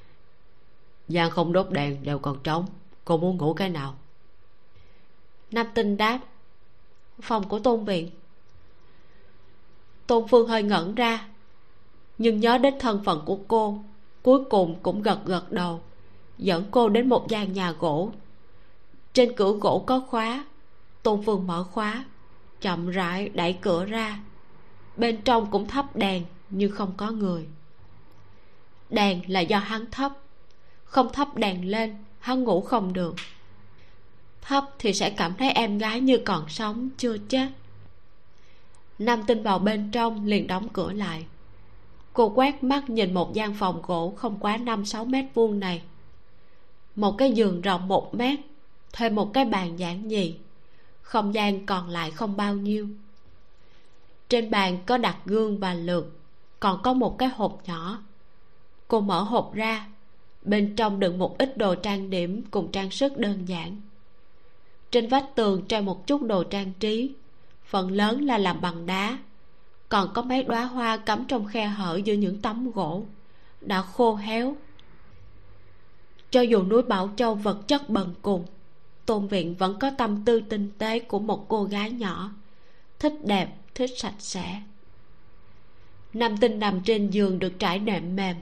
gian không đốt đèn đều còn trống, cô muốn ngủ cái nào? Nam tinh đáp, phòng của tôn viện tôn phương hơi ngẩn ra. Nhưng nhớ đến thân phận của cô, cuối cùng cũng gật gật đầu, dẫn cô đến một gian nhà gỗ. Trên cửa gỗ có khóa. Tôn phương mở khóa, chậm rãi đẩy cửa ra. Bên trong cũng thắp đèn, nhưng không có người. Đèn là do hắn thắp. Không thắp đèn lên, hắn ngủ không được. Thấp thì sẽ cảm thấy em gái như còn sống, chưa chết nam tinh vào bên trong liền đóng cửa lại. Cô quét mắt nhìn một gian phòng gỗ không quá năm sáu mét vuông này. Một cái giường rộng một mét, thêm một cái bàn giản nhì. Không gian còn lại không bao nhiêu. Trên bàn có đặt gương và lược, còn có một cái hộp nhỏ. Cô mở hộp ra, bên trong đựng một ít đồ trang điểm cùng trang sức đơn giản. Trên vách tường treo một chút đồ trang trí phần lớn là làm bằng đá. Còn có mấy đóa hoa cắm trong khe hở giữa những tấm gỗ đã khô héo. Cho dù núi bảo châu vật chất bần cùng, tôn viện vẫn có tâm tư tinh tế của một cô gái nhỏ. Thích đẹp, thích sạch sẽ. Nam tinh nằm trên giường được trải nệm mềm.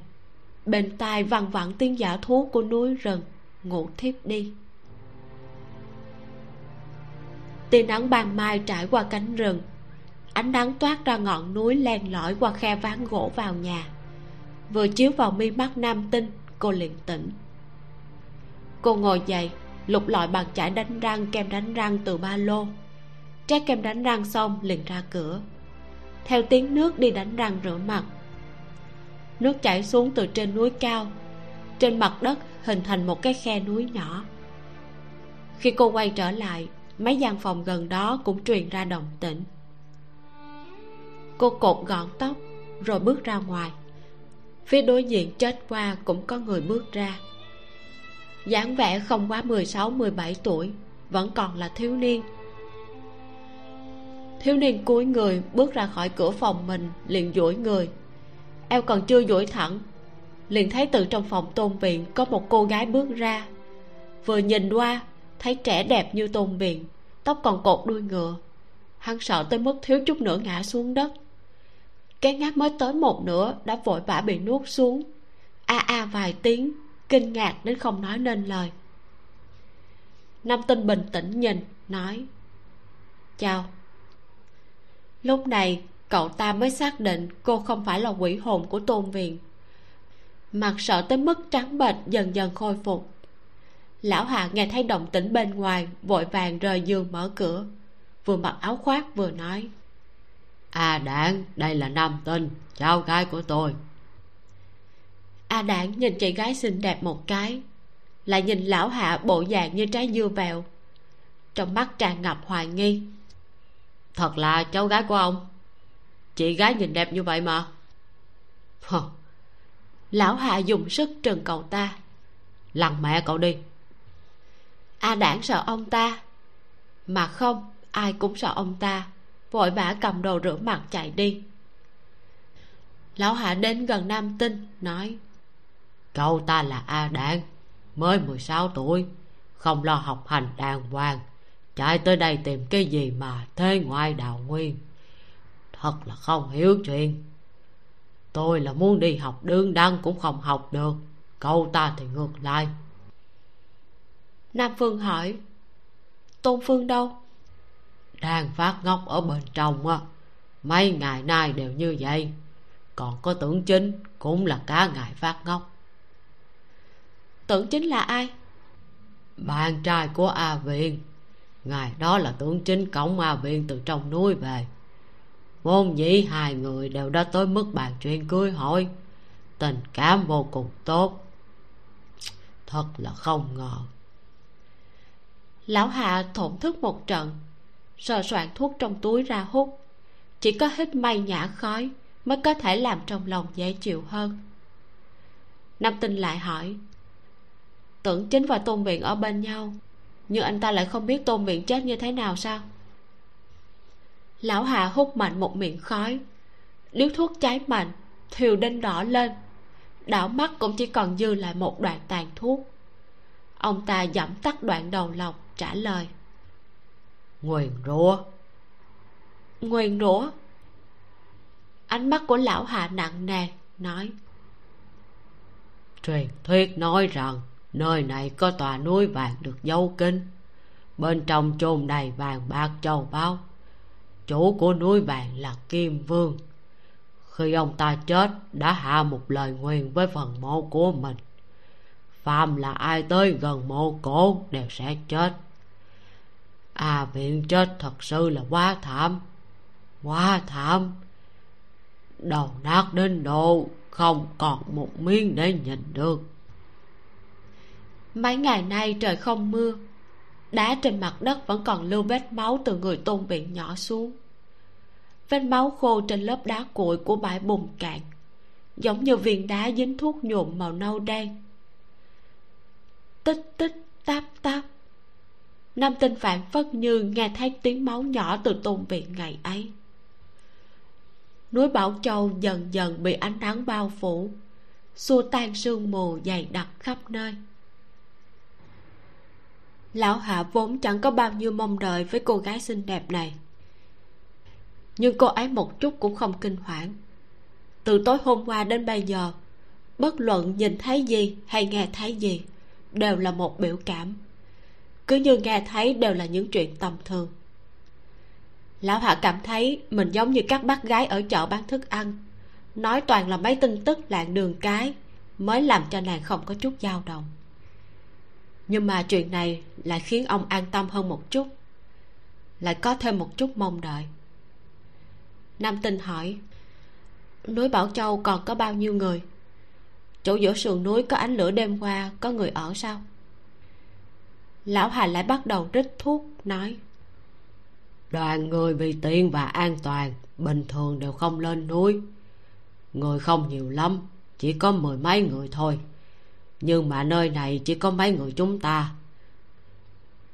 Bên tai văng vẳng tiếng giả thú của núi rừng. Ngủ thiếp đi. Tia nắng ban mai trải qua cánh rừng. Ánh nắng toát ra ngọn núi len lỏi qua khe ván gỗ vào nhà. Vừa chiếu vào mi mắt nam tinh, cô liền tỉnh. Cô ngồi dậy, lục lọi bàn chải đánh răng, kem đánh răng từ ba lô. Trái kem đánh răng xong, liền ra cửa. Theo tiếng nước đi đánh răng rửa mặt. Nước chảy xuống từ trên núi cao. Trên mặt đất hình thành một cái khe núi nhỏ. Khi cô quay trở lại mấy gian phòng gần đó cũng truyền ra động tĩnh. Cô cột gọn tóc, rồi bước ra ngoài. Phía đối diện chết qua cũng có người bước ra. Dáng vẻ không quá 16 17 tuổi, vẫn còn là thiếu niên. Thiếu niên cúi người bước ra khỏi cửa phòng mình, liền duỗi người. Eo còn chưa duỗi thẳng, liền thấy từ trong phòng tôn viện có một cô gái bước ra. Vừa nhìn qua thấy trẻ đẹp như tôn viện tóc còn cột đuôi ngựa. Hắn sợ tới mức thiếu chút nữa ngã xuống đất. Cái ngáp mới tới một nửa đã vội vã bị nuốt xuống. A a vài tiếng, kinh ngạc đến không nói nên lời. Nam tinh bình tĩnh nhìn, nói, chào. Lúc này, cậu ta mới xác định cô không phải là quỷ hồn của tôn viện mặt sợ tới mức trắng bệch, dần dần khôi phục lão hạ nghe thấy động tĩnh bên ngoài vội vàng rời giường mở cửa. Vừa mặc áo khoác vừa nói a đảng đây là nam tinh cháu gái của tôi. A đảng nhìn chị gái xinh đẹp một cái lại nhìn lão hạ bộ dạng như trái dưa vẹo. Trong mắt tràn ngập hoài nghi. Thật là cháu gái của ông. Chị gái nhìn đẹp như vậy mà. Hờ. lão hạ dùng sức trừng cậu ta. Lằn mẹ cậu đi a đảng sợ ông ta. Mà không, ai cũng sợ ông ta. Vội vã cầm đồ rửa mặt chạy đi. Lão hạ đến gần nam tinh, nói, cậu ta là a đảng, mới 16 tuổi, không lo học hành đàng hoàng, chạy tới đây tìm cái gì mà thế ngoại đạo nguyên. Thật là không hiểu chuyện. Tôi là muốn đi học, đương đăng cũng không học được, cậu ta thì ngược lại nam phương hỏi tôn phương đâu? Đang phát ngốc ở bên trong á mấy ngày nay đều như vậy còn có tưởng chính cũng là cả ngày phát ngốc. Tưởng chính là ai? Bạn trai của a viên ngày đó là tưởng chính cổng a viên từ trong núi về. Vốn dĩ hai người đều đã tới mức bàn chuyện cưới hỏi tình cảm vô cùng tốt. Thật là không ngờ lão hạ thổn thức một trận, sờ soạn thuốc trong túi ra hút. Chỉ có hít may nhả khói mới có thể làm trong lòng dễ chịu hơn. Nam tinh lại hỏi, tưởng chính và tôn viện ở bên nhau, nhưng anh ta lại không biết tôn viện chết như thế nào sao? Lão hà hút mạnh một miệng khói. Điếu thuốc cháy mạnh thiều đinh đỏ lên. Đảo mắt cũng chỉ còn dư lại một đoạn tàn thuốc. Ông ta dẫm tắt đoạn đầu lọc trả lời. Nguyền rủa. Nguyền rủa? Ánh mắt của lão hạ nặng nề nói. Truyền thuyết nói rằng nơi này có tòa núi vàng được dấu kinh bên trong chôn đầy vàng bạc châu báu. Chủ của núi vàng là kim vương. Khi ông ta chết đã hạ một lời nguyền với phần mộ của mình phàm là ai tới gần mộ cổ đều sẽ chết. À viện chết thật sự là quá thảm quá thảm. Đầu nát đến độ không còn một miếng để nhìn được. Mấy ngày nay trời không mưa, đá trên mặt đất vẫn còn lưu vết máu từ người tôn viện nhỏ xuống. Vết máu khô trên lớp đá cuội của bãi bùn cạn, giống như viên đá dính thuốc nhuộm màu nâu đen tích tích, táp táp. Nam tinh phạm phất như nghe thấy tiếng máu nhỏ từ tôn viện ngày ấy. Núi bảo châu dần dần bị ánh nắng bao phủ. Xua tan sương mù dày đặc khắp nơi. Lão hạ vốn chẳng có bao nhiêu mong đợi với cô gái xinh đẹp này. Nhưng cô ấy một chút cũng không kinh hoảng. Từ tối hôm qua đến bây giờ, bất luận nhìn thấy gì hay nghe thấy gì đều là một biểu cảm. Cứ như nghe thấy đều là những chuyện tầm thường. Lão hạ cảm thấy mình giống như các bác gái ở chợ bán thức ăn. Nói toàn là mấy tin tức lạng đường cái mới làm cho nàng không có chút dao động. Nhưng mà chuyện này lại khiến ông an tâm hơn một chút, lại có thêm một chút mong đợi. Nam tinh hỏi, núi bảo châu còn có bao nhiêu người? Chỗ giữa sườn núi có ánh lửa đêm qua, có người ở sao? Lão hà lại bắt đầu rít thuốc nói, đoàn người vì tiện và an toàn, bình thường đều không lên núi. Người không nhiều lắm, chỉ có mười mấy người thôi. Nhưng mà nơi này chỉ có mấy người chúng ta.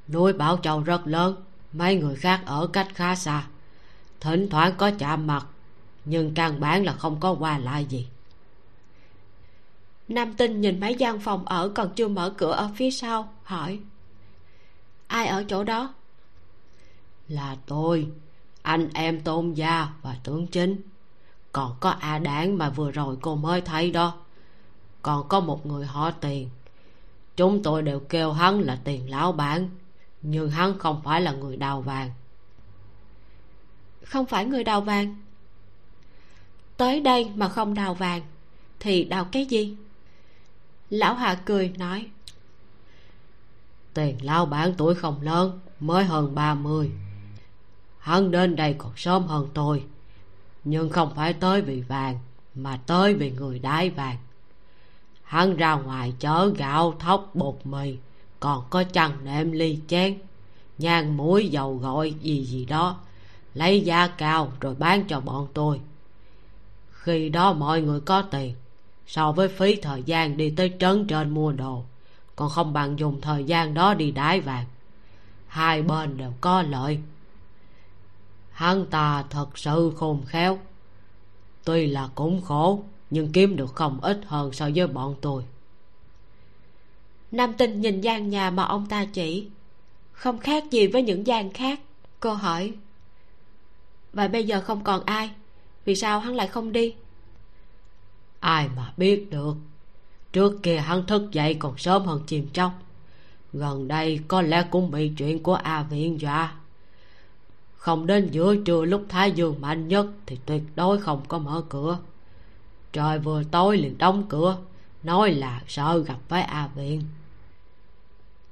Núi bảo châu rất lớn, mấy người khác ở cách khá xa. Thỉnh thoảng có chạm mặt, nhưng căn bản là không có qua lại gì nam tinh nhìn mấy gian phòng ở còn chưa mở cửa ở phía sau hỏi. Ai ở chỗ đó? Là tôi anh em tôn gia và tướng chính. Còn có a đảng mà vừa rồi cô mới thấy đó. Còn có một người họ tiền. Chúng tôi đều kêu hắn là tiền lão bản nhưng hắn không phải là người đào vàng. Không phải người đào vàng? Tới đây mà không đào vàng thì đào cái gì lão hà cười, nói. Tiền lao bản tuổi không lớn, mới hơn ba mươi. Hắn đến đây còn sớm hơn tôi, nhưng không phải tới vì vàng, mà tới vì người đái vàng. Hắn ra ngoài chở gạo, thóc, bột mì, còn có chăn nệm, ly chén, nhang muối, dầu gội, gì gì đó, lấy giá cao rồi bán cho bọn tôi. Khi đó mọi người có tiền so với phí thời gian đi tới trấn trên mua đồ. Còn không bằng dùng thời gian đó đi đái vàng. Hai bên đều có lợi. Hắn ta thật sự khôn khéo. Tuy là cũng khổ, nhưng kiếm được không ít hơn so với bọn tôi. Nam tinh nhìn gian nhà mà ông ta chỉ. Không khác gì với những gian khác, cô hỏi. Vậy bây giờ không còn ai, vì sao hắn lại không đi? Ai mà biết được. Trước kia hắn thức dậy còn sớm hơn chim chóc gần đây có lẽ cũng bị chuyện của a viện dọa. Không đến giữa trưa lúc thái dương mạnh nhất thì tuyệt đối không có mở cửa. Trời vừa tối liền đóng cửa nói là sợ gặp với a viện.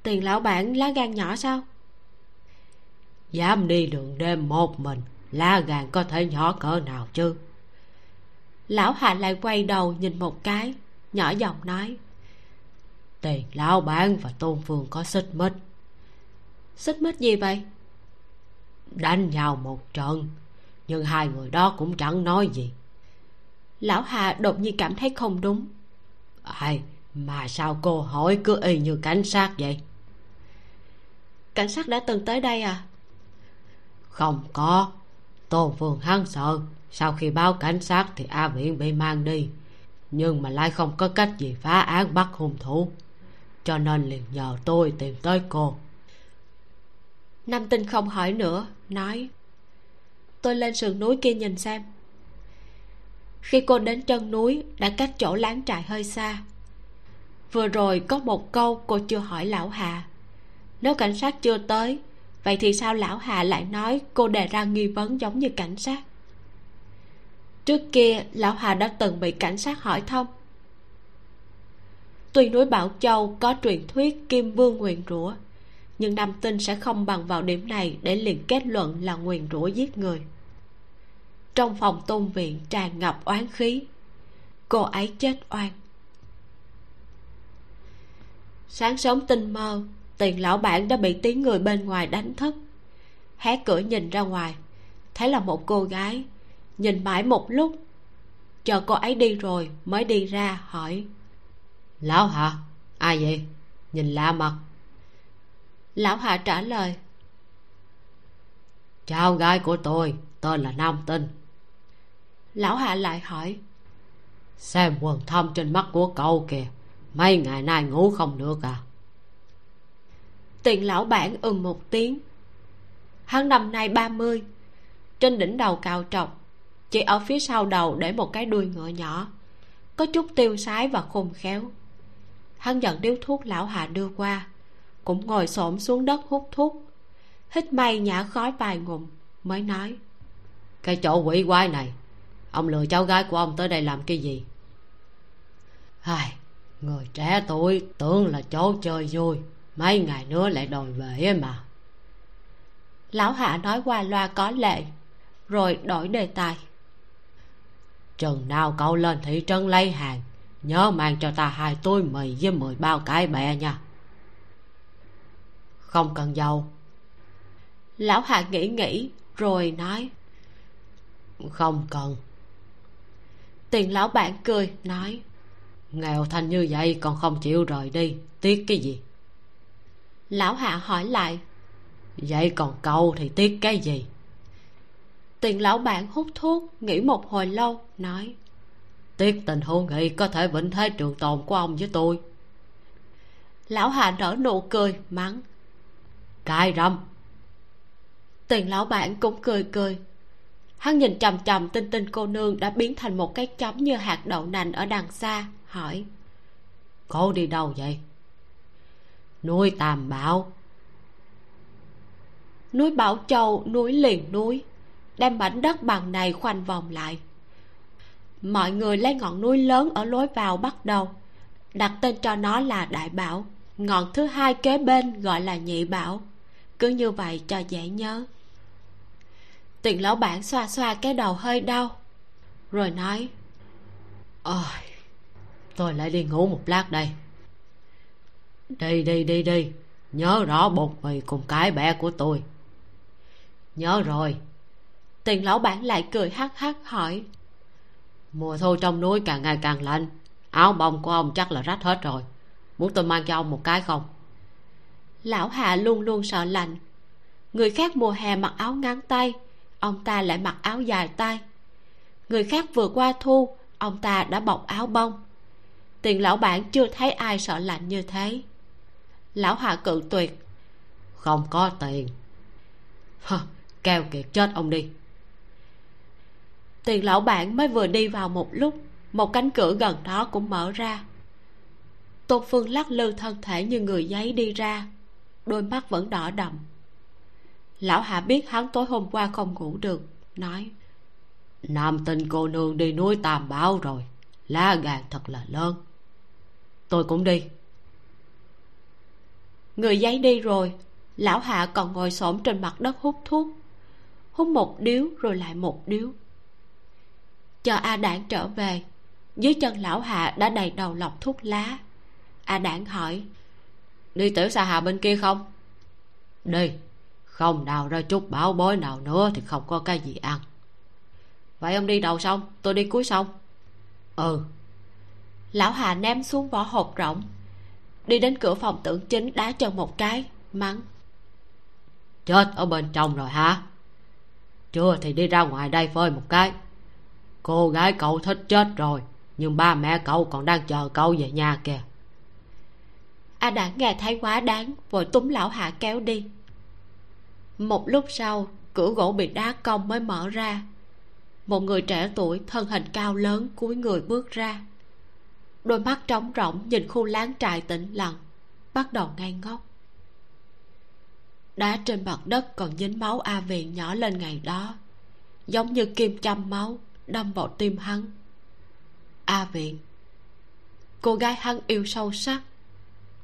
Tiền lão bản lá gan nhỏ sao? Dám đi đường đêm một mình lá gan có thể nhỏ cỡ nào chứ lão hạ lại quay đầu nhìn một cái, nhỏ giọng nói. Tiền lão bản và tôn phương có xích mích xích mích gì vậy? Đánh nhau một trận, nhưng hai người đó cũng chẳng nói gì. Lão hà đột nhiên cảm thấy không đúng. Ai mà sao cô hỏi cứ y như cảnh sát vậy? Cảnh sát đã từng tới đây à? Không có. Tôn phương hắn sợ sau khi báo cảnh sát thì a viễn bị mang đi. Nhưng mà lại không có cách gì phá án bắt hung thủ. Cho nên liền nhờ tôi tìm tới cô. Nam tinh không hỏi nữa, nói, tôi lên sườn núi kia nhìn xem. Khi cô đến chân núi, đã cách chỗ láng trại hơi xa. Vừa rồi có một câu cô chưa hỏi lão hà. Nếu cảnh sát chưa tới, vậy thì sao lão hà lại nói cô đề ra nghi vấn giống như cảnh sát? Trước kia, lão hà đã từng bị cảnh sát hỏi thông tuy núi bảo châu có truyền thuyết kim vương nguyền rủa, nhưng nam tinh sẽ không bằng vào điểm này để liền kết luận là nguyền rủa giết người. Trong phòng tôn viện tràn ngập oán khí. Cô ấy chết oan. Sáng sớm tinh mơ, tiền lão bản đã bị tiếng người bên ngoài đánh thức. Hé cửa nhìn ra ngoài, thấy là một cô gái nhìn mãi một lúc. Chờ cô ấy đi rồi mới đi ra, hỏi. Lão hả ai vậy? Nhìn lạ mặt. Lão hạ trả lời. Cháu gái của tôi, tên là nam tinh. Lão hạ lại hỏi. Xem quần thâm trên mắt của cậu kìa, mấy ngày nay ngủ không được à? Tiền lão bản ừng một tiếng. Hắn năm nay ba mươi, trên đỉnh đầu cào trọc chỉ ở phía sau đầu để một cái đuôi ngựa nhỏ, có chút tiêu sái và khôn khéo. Hắn nhận điếu thuốc lão hà đưa qua, cũng ngồi xổm xuống đất hút thuốc, hít may nhả khói vài ngụm, mới nói, cái chỗ quỷ quái này, ông lừa cháu gái của ông tới đây làm cái gì? Ai, người trẻ tuổi tưởng là chỗ chơi vui, mấy ngày nữa lại đòi về mà. Lão hạ nói qua loa có lệ, rồi đổi đề tài chừng nào cậu lên thị trấn lấy hàng nhớ mang cho ta hai túi mì với mười bao cải bẹ nha. Không cần dầu. Lão hạ nghĩ nghĩ rồi nói. Không cần. Tiền lão bản cười nói. Nghèo thành như vậy còn không chịu rời đi tiếc cái gì? Lão hạ hỏi lại. Vậy còn cậu thì tiếc cái gì tiền lão bản hút thuốc nghĩ một hồi lâu, nói, tiếc tình hữu nghị có thể vĩnh thế trường tồn của ông với tôi. Lão hà nở nụ cười, mắng cài râm tiền lão bản cũng cười cười. Hắn nhìn chằm chằm tinh tinh cô nương đã biến thành một cái chấm như hạt đậu nành ở đằng xa, hỏi, cô đi đâu vậy? Nuôi tàm bảo. Núi bảo châu, núi liền núi đem mảnh đất bằng này khoanh vòng lại. Mọi người lấy ngọn núi lớn ở lối vào bắt đầu, đặt tên cho nó là đại bảo. Ngọn thứ hai kế bên gọi là nhị bảo. Cứ như vậy cho dễ nhớ. Tiền lão bản xoa xoa cái đầu hơi đau, rồi nói, ôi, tôi lại đi ngủ một lát đây. Đi đi đi đi. Nhớ rõ bột mì cùng cái bẻ của tôi. Nhớ rồi tiền lão bản lại cười hắc hắc hỏi. Mùa thu trong núi càng ngày càng lạnh. Áo bông của ông chắc là rách hết rồi. Muốn tôi mang cho ông một cái không? Lão hạ luôn luôn sợ lạnh. Người khác mùa hè mặc áo ngắn tay ông ta lại mặc áo dài tay. Người khác vừa qua thu ông ta đã bọc áo bông. Tiền lão bản chưa thấy ai sợ lạnh như thế. Lão hạ cự tuyệt. Không có tiền. Hơ, keo kiệt chết ông đi tiền lão bản mới vừa đi vào một lúc một cánh cửa gần đó cũng mở ra. Tôn phương lắc lư thân thể như người giấy đi ra đôi mắt vẫn đỏ đậm. Lão hạ biết hắn tối hôm qua không ngủ được nói nam tinh cô nương đi núi tam bảo rồi lá gan thật là lớn. Tôi cũng đi. Người giấy đi rồi lão hạ còn ngồi xổm trên mặt đất hút thuốc hút một điếu rồi lại một điếu chờ a đảng trở về, dưới chân lão hạ đã đầy đầu lọc thuốc lá. A đảng hỏi đi tiểu xa hà bên kia không? Đi, không đào ra chút bảo bối nào nữa thì không có cái gì ăn. Vậy ông đi đầu xong tôi đi cuối xong ừ. Lão hà ném xuống vỏ hộp rỗng, đi đến cửa phòng tưởng chính đá chân một cái, mắng. Chết ở bên trong rồi hả? Chưa thì đi ra ngoài đây phơi một cái cô gái cậu thích chết rồi, nhưng ba mẹ cậu còn đang chờ cậu về nhà kìa. A đã nghe thấy quá đáng, vội túm lão hạ kéo đi. Một lúc sau, cửa gỗ bị đá cong mới mở ra. Một người trẻ tuổi, thân hình cao lớn, cúi người bước ra. Đôi mắt trống rỗng nhìn khu láng trại tĩnh lặng, bắt đầu ngây ngốc. Đá trên mặt đất còn dính máu a viện nhỏ lên ngày đó, giống như kim châm máu đâm vào tim hắn. A viện. Cô gái hắn yêu sâu sắc.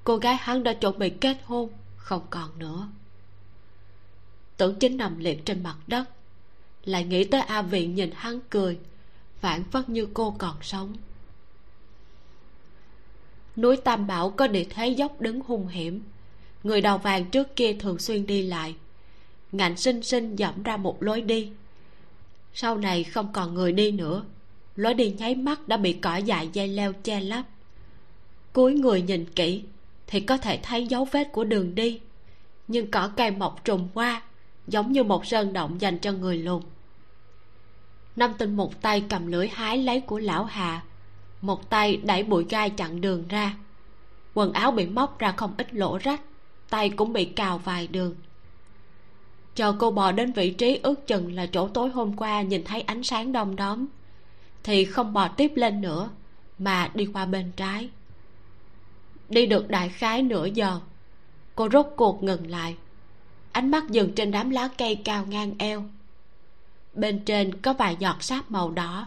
Cô gái hắn đã chuẩn bị kết hôn, không còn nữa. Tưởng chính nằm liệt trên mặt đất, lại nghĩ tới a viện nhìn hắn cười, phản phất như cô còn sống. Núi tam bảo có địa thế dốc đứng hung hiểm. Người đầu vàng trước kia thường xuyên đi lại. Ngạnh sinh sinh dẫm ra một lối đi sau này không còn người đi nữa. Lối đi nháy mắt đã bị cỏ dại dây leo che lấp. Cúi người nhìn kỹ, thì có thể thấy dấu vết của đường đi. Nhưng cỏ cây mọc trùng qua, giống như một sơn động dành cho người lùn. Năm tinh một tay cầm lưỡi hái lấy của lão hà, một tay đẩy bụi gai chặn đường ra. Quần áo bị móc ra không ít lỗ rách, tay cũng bị cào vài đường chờ cô bò đến vị trí ước chừng là chỗ tối hôm qua nhìn thấy ánh sáng đom đóm, thì không bò tiếp lên nữa, mà đi qua bên trái. Đi được đại khái nửa giờ, cô rốt cuộc ngừng lại. Ánh mắt dừng trên đám lá cây cao ngang eo. Bên trên có vài giọt sáp màu đỏ,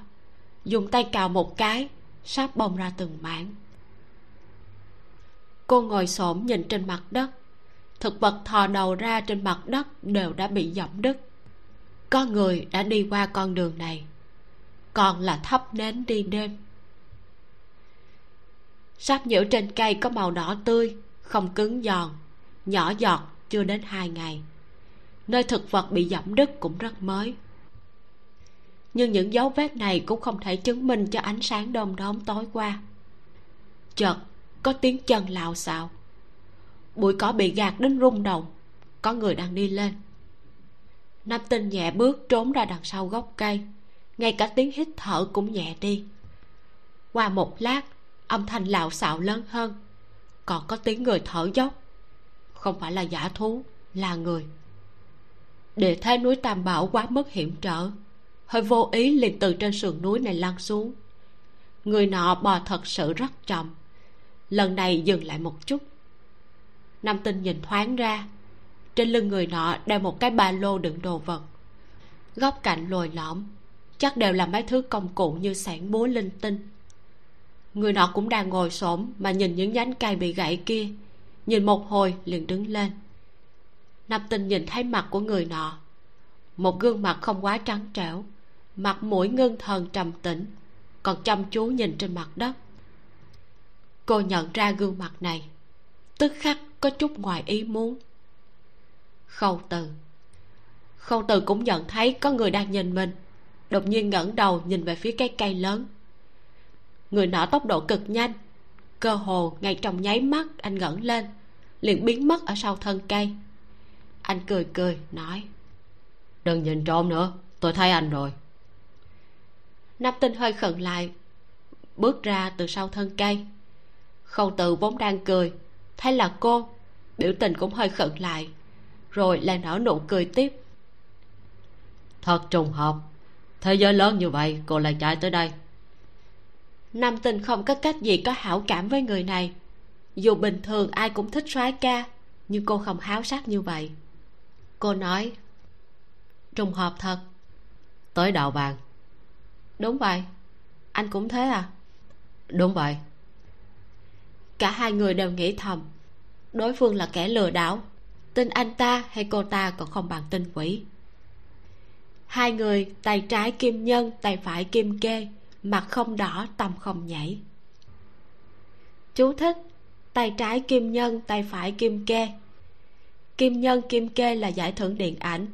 dùng tay cào một cái, sáp bông ra từng mảng. Cô ngồi xổm nhìn trên mặt đất thực vật thò đầu ra trên mặt đất đều đã bị dẫm đứt. Có người đã đi qua con đường này. Còn là thắp nến đi đêm. Sáp nhiễu trên cây có màu đỏ tươi, không cứng giòn, nhỏ giọt chưa đến hai ngày. Nơi thực vật bị dẫm đứt cũng rất mới. Nhưng những dấu vết này cũng không thể chứng minh cho ánh sáng đom đóm tối qua. Chợt, có tiếng chân lạo xạo bụi cỏ bị gạt đến rung động. Có người đang đi lên. Nam tinh nhẹ bước trốn ra đằng sau gốc cây. Ngay cả tiếng hít thở cũng nhẹ đi. Qua một lát, âm thanh lạo xạo lớn hơn. Còn có tiếng người thở dốc. Không phải là giả thú, là người. Địa thế núi tam bảo quá mức hiểm trở. Hơi vô ý liền từ trên sườn núi này lăn xuống. Người nọ bò thật sự rất chậm. Lần này dừng lại một chút nam tinh nhìn thoáng ra. Trên lưng người nọ đeo một cái ba lô đựng đồ vật. Góc cạnh lồi lõm, chắc đều là mấy thứ công cụ như sản búa linh tinh. Người nọ cũng đang ngồi xổm mà nhìn những nhánh cây bị gãy kia, nhìn một hồi liền đứng lên. Nam tinh nhìn thấy mặt của người nọ. Một gương mặt không quá trắng trẻo, mặt mũi ngưng thần trầm tĩnh, còn chăm chú nhìn trên mặt đất. Cô nhận ra gương mặt này tức khắc có chút ngoài ý muốn. Khâu từ. Khâu từ cũng nhận thấy có người đang nhìn mình, đột nhiên ngẩng đầu nhìn về phía cái cây lớn. Người nọ tốc độ cực nhanh, cơ hồ ngay trong nháy mắt anh ngẩng lên, liền biến mất ở sau thân cây. Anh cười cười, nói, đừng nhìn trộm nữa, tôi thấy anh rồi. Nam tinh hơi khẩn lại, bước ra từ sau thân cây. Khâu từ vốn đang cười hay là cô, biểu tình cũng hơi khẩn lại, rồi lại nở nụ cười tiếp. Thật trùng hợp, thế giới lớn như vậy, cô lại chạy tới đây. Nam tình không có cách gì có hảo cảm với người này. Dù bình thường ai cũng thích soái ca, nhưng cô không háo sắc như vậy. Cô nói, trùng hợp thật. Tới đạo vàng. Đúng vậy. Anh cũng thế à? Đúng vậy cả hai người đều nghĩ thầm. Đối phương là kẻ lừa đảo. Tin anh ta hay cô ta còn không bằng tin quỷ. Hai người, tay trái kim nhân, tay phải kim kê, mặt không đỏ, tâm không nhảy. Chú thích, tay trái kim nhân, tay phải kim kê. Kim nhân, kim kê là giải thưởng điện ảnh.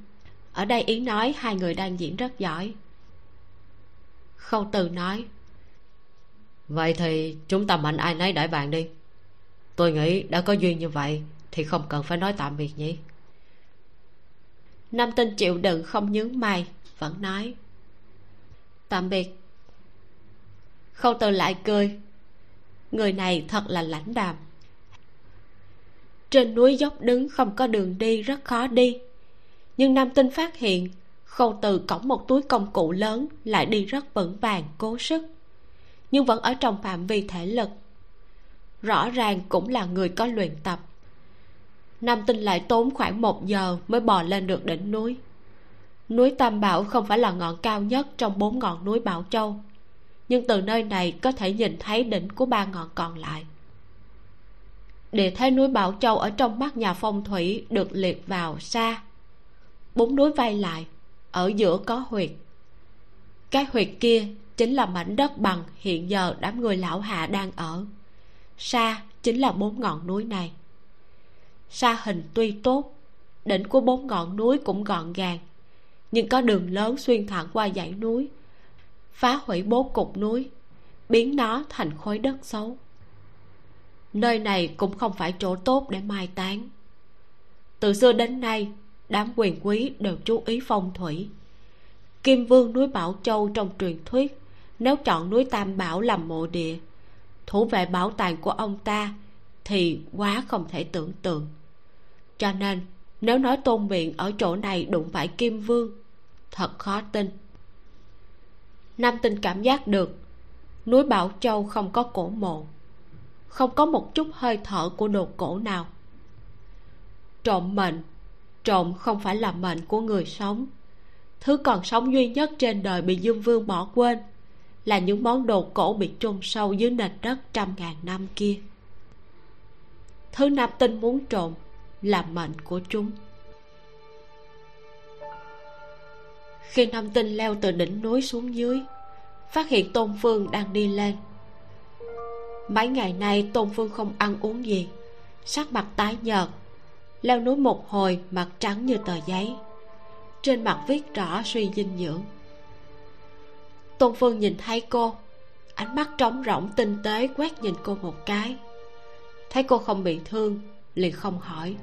Ở đây ý nói hai người đang diễn rất giỏi. Khâu từ nói vậy thì chúng ta mạnh ai nấy đại bạn đi. Tôi nghĩ đã có duyên như vậy thì không cần phải nói tạm biệt nhỉ. Nam tinh chịu đựng không nhướng mày, vẫn nói. Tạm biệt. Khâu từ lại cười. Người này thật là lãnh đạm. Trên núi dốc đứng không có đường đi, rất khó đi. Nhưng nam tinh phát hiện, khâu từ cõng một túi công cụ lớn lại đi rất vững vàng, cố sức nhưng vẫn ở trong phạm vi thể lực. Rõ ràng cũng là người có luyện tập. Nam tinh lại tốn khoảng một giờ mới bò lên được đỉnh núi. Núi tam bảo không phải là ngọn cao nhất trong bốn ngọn núi bảo châu, nhưng từ nơi này có thể nhìn thấy đỉnh của ba ngọn còn lại. Địa thế núi bảo châu ở trong mắt nhà phong thủy được liệt vào xa. Bốn núi vay lại, ở giữa có huyệt. Cái huyệt kia chính là mảnh đất bằng hiện giờ đám người lão hạ đang ở. Xa chính là bốn ngọn núi này. Xa hình tuy tốt, đỉnh của bốn ngọn núi cũng gọn gàng, nhưng có đường lớn xuyên thẳng qua dãy núi, phá hủy bố cục núi, biến nó thành khối đất xấu. Nơi này cũng không phải chỗ tốt để mai táng. Từ xưa đến nay, đám quyền quý đều chú ý phong thủy. Kim vương núi bảo châu trong truyền thuyết nếu chọn núi tam bảo làm mộ địa, thủ vệ bảo tàng của ông ta thì quá không thể tưởng tượng. Cho nên, nếu nói tôn miệng ở chỗ này đụng phải kim vương, thật khó tin. Nam tinh cảm giác được, núi bảo châu không có cổ mộ, không có một chút hơi thở của đồ cổ nào. Trộm mệnh, trộm không phải là mệnh của người sống. Thứ còn sống duy nhất trên đời bị dương vương bỏ quên là những món đồ cổ bị chôn sâu dưới nền đất trăm ngàn năm kia. Thứ nam tinh muốn trộm là mệnh của chúng. Khi nam tinh leo từ đỉnh núi xuống dưới, phát hiện tôn phương đang đi lên. Mấy ngày nay, tôn phương không ăn uống gì, sắc mặt tái nhợt, leo núi một hồi, mặt trắng như tờ giấy. Trên mặt viết rõ suy dinh dưỡng tôn phương nhìn thấy cô. Ánh mắt trống rỗng, tinh tế, quét nhìn cô một cái. Thấy cô không bị thương, liền không hỏi.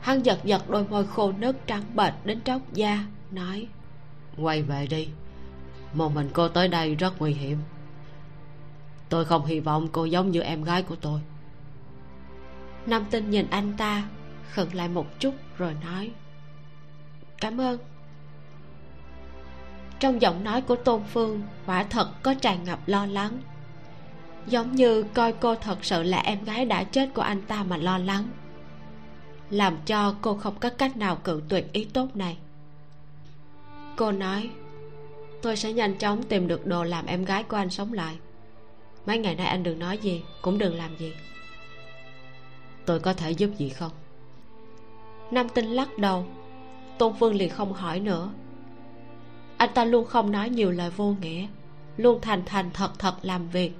Hắn giật giật đôi môi khô nứt trắng bệch đến tróc da, nói, quay về đi. Một mình cô tới đây rất nguy hiểm. Tôi không hy vọng cô giống như em gái của tôi. Nam tinh nhìn anh ta, khựng lại một chút rồi nói, cảm ơn trong giọng nói của tôn phương, quả thật có tràn ngập lo lắng. Giống như coi cô thật sự là em gái đã chết của anh ta mà lo lắng. Làm cho cô không có cách nào cự tuyệt ý tốt này. Cô nói, tôi sẽ nhanh chóng tìm được đồ làm em gái của anh sống lại. Mấy ngày nay anh đừng nói gì, cũng đừng làm gì. Tôi có thể giúp gì không? Nam tinh lắc đầu. Tôn phương liền không hỏi nữa anh ta luôn không nói nhiều lời vô nghĩa, luôn thành thành thật thật làm việc,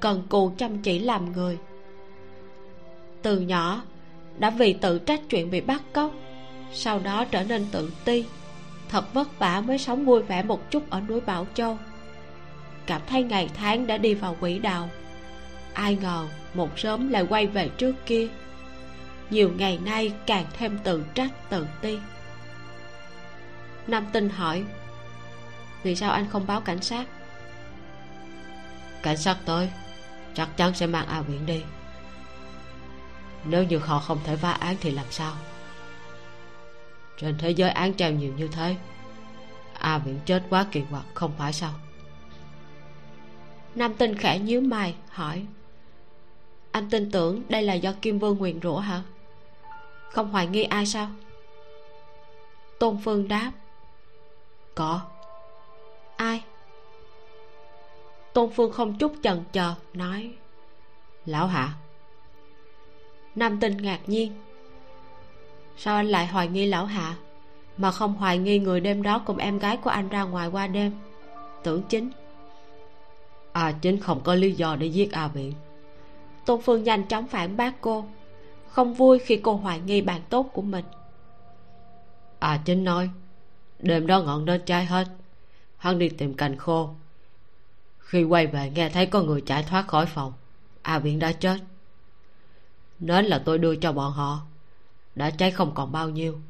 cần cù chăm chỉ làm người. Từ nhỏ, đã vì tự trách chuyện bị bắt cóc, sau đó trở nên tự ti, thật vất vả mới sống vui vẻ một chút ở núi bảo châu. Cảm thấy ngày tháng đã đi vào quỹ đạo, ai ngờ một sớm lại quay về trước kia. Nhiều ngày nay càng thêm tự trách tự ti. Nam tinh hỏi vì sao anh không báo cảnh sát? Cảnh sát tới chắc chắn sẽ mang a viễn đi. Nếu như họ không thể phá án thì làm sao? Trên thế giới án treo nhiều như thế a viễn chết quá kỳ quặc không phải sao? Nam tinh khẽ nhíu mày hỏi. Anh tin tưởng đây là do kim vương nguyền rủa hả? Không hoài nghi ai sao? Tôn phương đáp. Có ai? Tôn phương không chút chần chờ, nói, lão hạ. Nam tinh ngạc nhiên, sao anh lại hoài nghi lão hạ? Mà không hoài nghi người đêm đó cùng em gái của anh ra ngoài qua đêm? Tưởng chính. À chính không có lý do để giết a viện. Tôn phương nhanh chóng phản bác cô, không vui khi cô hoài nghi bạn tốt của mình. À chính nói, đêm đó ngọn đến cháy hết hắn đi tìm cành khô. Khi quay về, nghe thấy có người chạy thoát khỏi phòng. A viện đã chết. Nến là tôi đưa cho bọn họ. Đã cháy không còn bao nhiêu.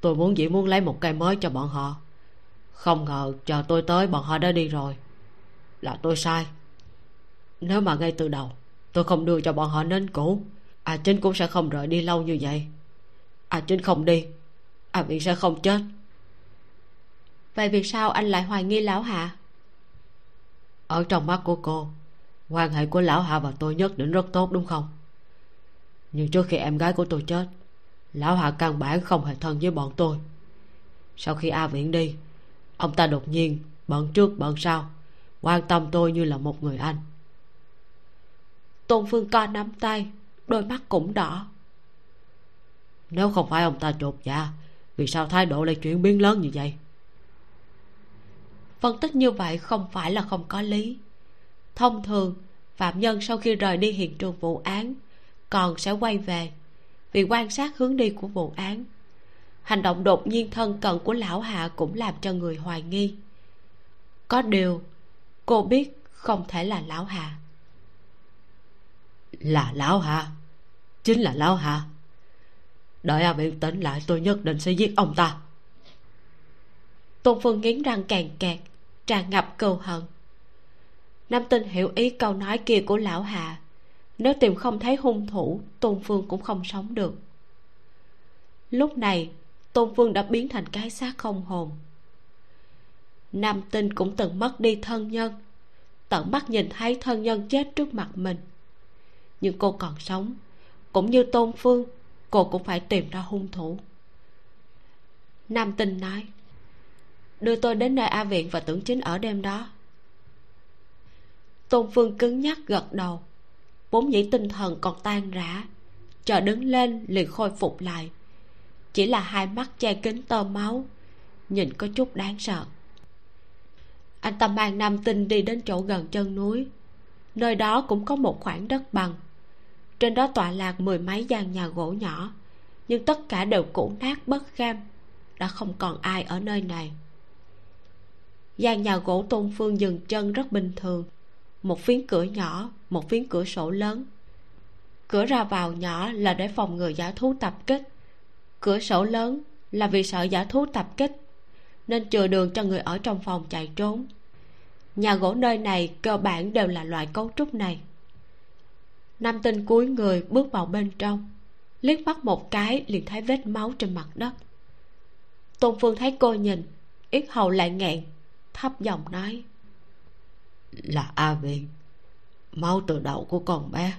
Tôi muốn chỉ muốn lấy một cây mới cho bọn họ. Không ngờ chờ tôi tới, bọn họ đã đi rồi. Là tôi sai. Nếu mà ngay từ đầu, tôi không đưa cho bọn họ nến cũ à chính cũng sẽ không rời đi lâu như vậy. À chính không đi à viện sẽ không chết vậy vì sao anh lại hoài nghi lão hạ? Ở trong mắt của cô quan hệ của lão hạ và tôi nhất định rất tốt đúng không? Nhưng trước khi em gái của tôi chết lão hạ căn bản không hề thân với bọn tôi. Sau khi a viễn đi ông ta đột nhiên bận trước bận sau quan tâm tôi như là một người anh. Tôn phương co nắm tay đôi mắt cũng đỏ. Nếu không phải ông ta chột dạ vì sao thái độ lại chuyển biến lớn như vậy phân tích như vậy không phải là không có lý. Thông thường, phạm nhân sau khi rời đi hiện trường vụ án, còn sẽ quay về vì quan sát hướng đi của vụ án. Hành động đột nhiên thân cận của lão hạ cũng làm cho người hoài nghi. Có điều, cô biết không thể là lão hạ. Là lão hạ? Chính là lão hạ. Đợi a viện tỉnh lại, tôi nhất định sẽ giết ông ta tôn phương nghiến răng càng kẹt tràn ngập cầu hận. Nam tinh hiểu ý câu nói kia của lão hạ nếu tìm không thấy hung thủ, tôn phương cũng không sống được. Lúc này, tôn phương đã biến thành cái xác không hồn. Nam tinh cũng từng mất đi thân nhân, tận mắt nhìn thấy thân nhân chết trước mặt mình. Nhưng cô còn sống, cũng như tôn phương, cô cũng phải tìm ra hung thủ. Nam tinh nói đưa tôi đến nơi a viện và tưởng chính ở đêm đó. Tôn phương cứng nhắc gật đầu. Vốn dĩ tinh thần còn tan rã. Chờ đứng lên, liền khôi phục lại. Chỉ là hai mắt che kính tơ máu. Nhìn có chút đáng sợ. Anh ta mang nam tinh đi đến chỗ gần chân núi. Nơi đó cũng có một khoảng đất bằng. Trên đó tọa lạc mười mấy gian nhà gỗ nhỏ. Nhưng tất cả đều cũ nát, bất kham. Đã không còn ai ở nơi này gian nhà gỗ tôn phương dừng chân rất bình thường. Một phiến cửa nhỏ, một phiến cửa sổ lớn. Cửa ra vào nhỏ là để phòng ngừa giả thú tập kích. Cửa sổ lớn là vì sợ giả thú tập kích, nên chừa đường cho người ở trong phòng chạy trốn. Nhà gỗ nơi này cơ bản đều là loại cấu trúc này. Nam tinh cúi người bước vào bên trong, liếc mắt một cái liền thấy vết máu trên mặt đất. Tôn phương thấy cô nhìn, yết hầu lại nghẹn thấp giọng nói. Là a viên máu từ đầu của con bé.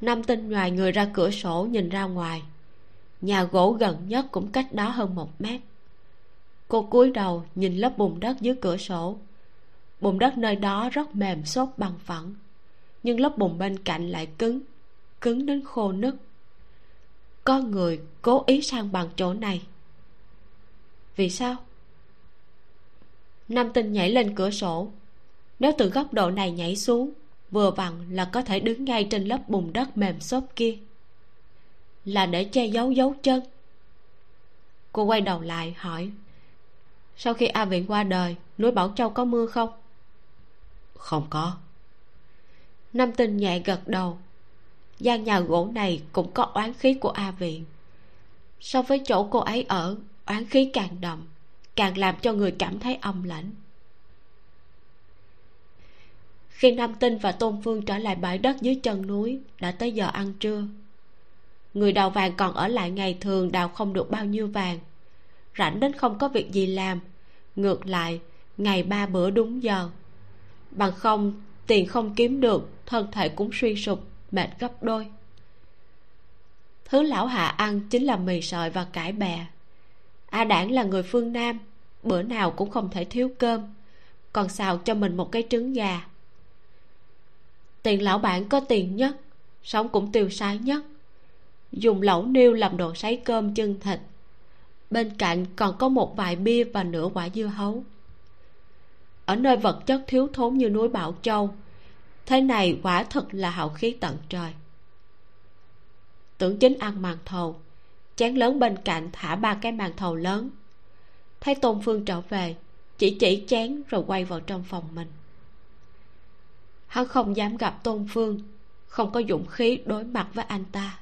Nam tinh ngoài người ra cửa sổ nhìn ra ngoài. Nhà gỗ gần nhất cũng cách đó hơn một mét. Cô cúi đầu nhìn lớp bùn đất dưới cửa sổ. Bùn đất nơi đó rất mềm xốp bằng phẳng, nhưng lớp bùn bên cạnh lại cứng cứng đến khô nứt. Có người cố ý sang bằng chỗ này. Vì sao? Nam tinh nhảy lên cửa sổ. Nếu từ góc độ này nhảy xuống vừa vặn là có thể đứng ngay trên lớp bùn đất mềm xốp kia. Là để che giấu dấu chân. Cô quay đầu lại hỏi sau khi a viện qua đời núi bảo châu có mưa không? Không có. Năm tinh nhẹ gật đầu. Gian nhà gỗ này cũng có oán khí của a viện. So với chỗ cô ấy ở oán khí càng đậm càng làm cho người cảm thấy âm lãnh. Khi nam tinh và tôn phương trở lại bãi đất dưới chân núi, đã tới giờ ăn trưa. Người đào vàng còn ở lại ngày thường đào không được bao nhiêu vàng. Rảnh đến không có việc gì làm, ngược lại, ngày ba bữa đúng giờ. Bằng không, tiền không kiếm được, thân thể cũng suy sụp, mệt gấp đôi. Thứ lão hạ ăn chính là mì sợi và cải bè a đảng là người phương nam, bữa nào cũng không thể thiếu cơm. Còn xào cho mình một cái trứng gà. Tiền lão bản có tiền nhất, sống cũng tiêu sái nhất. Dùng lẩu niêu làm đồ sấy cơm chân thịt. Bên cạnh còn có một vài bia và nửa quả dưa hấu. Ở nơi vật chất thiếu thốn như núi bảo châu, thế này quả thật là hào khí tận trời. Tưởng chính ăn màn thầu chén lớn bên cạnh thả ba cái màn thầu lớn. Thấy tôn phương trở về, chỉ chỉ chén rồi quay vào trong phòng mình. Hắn không dám gặp tôn phương, không có dũng khí đối mặt với anh ta.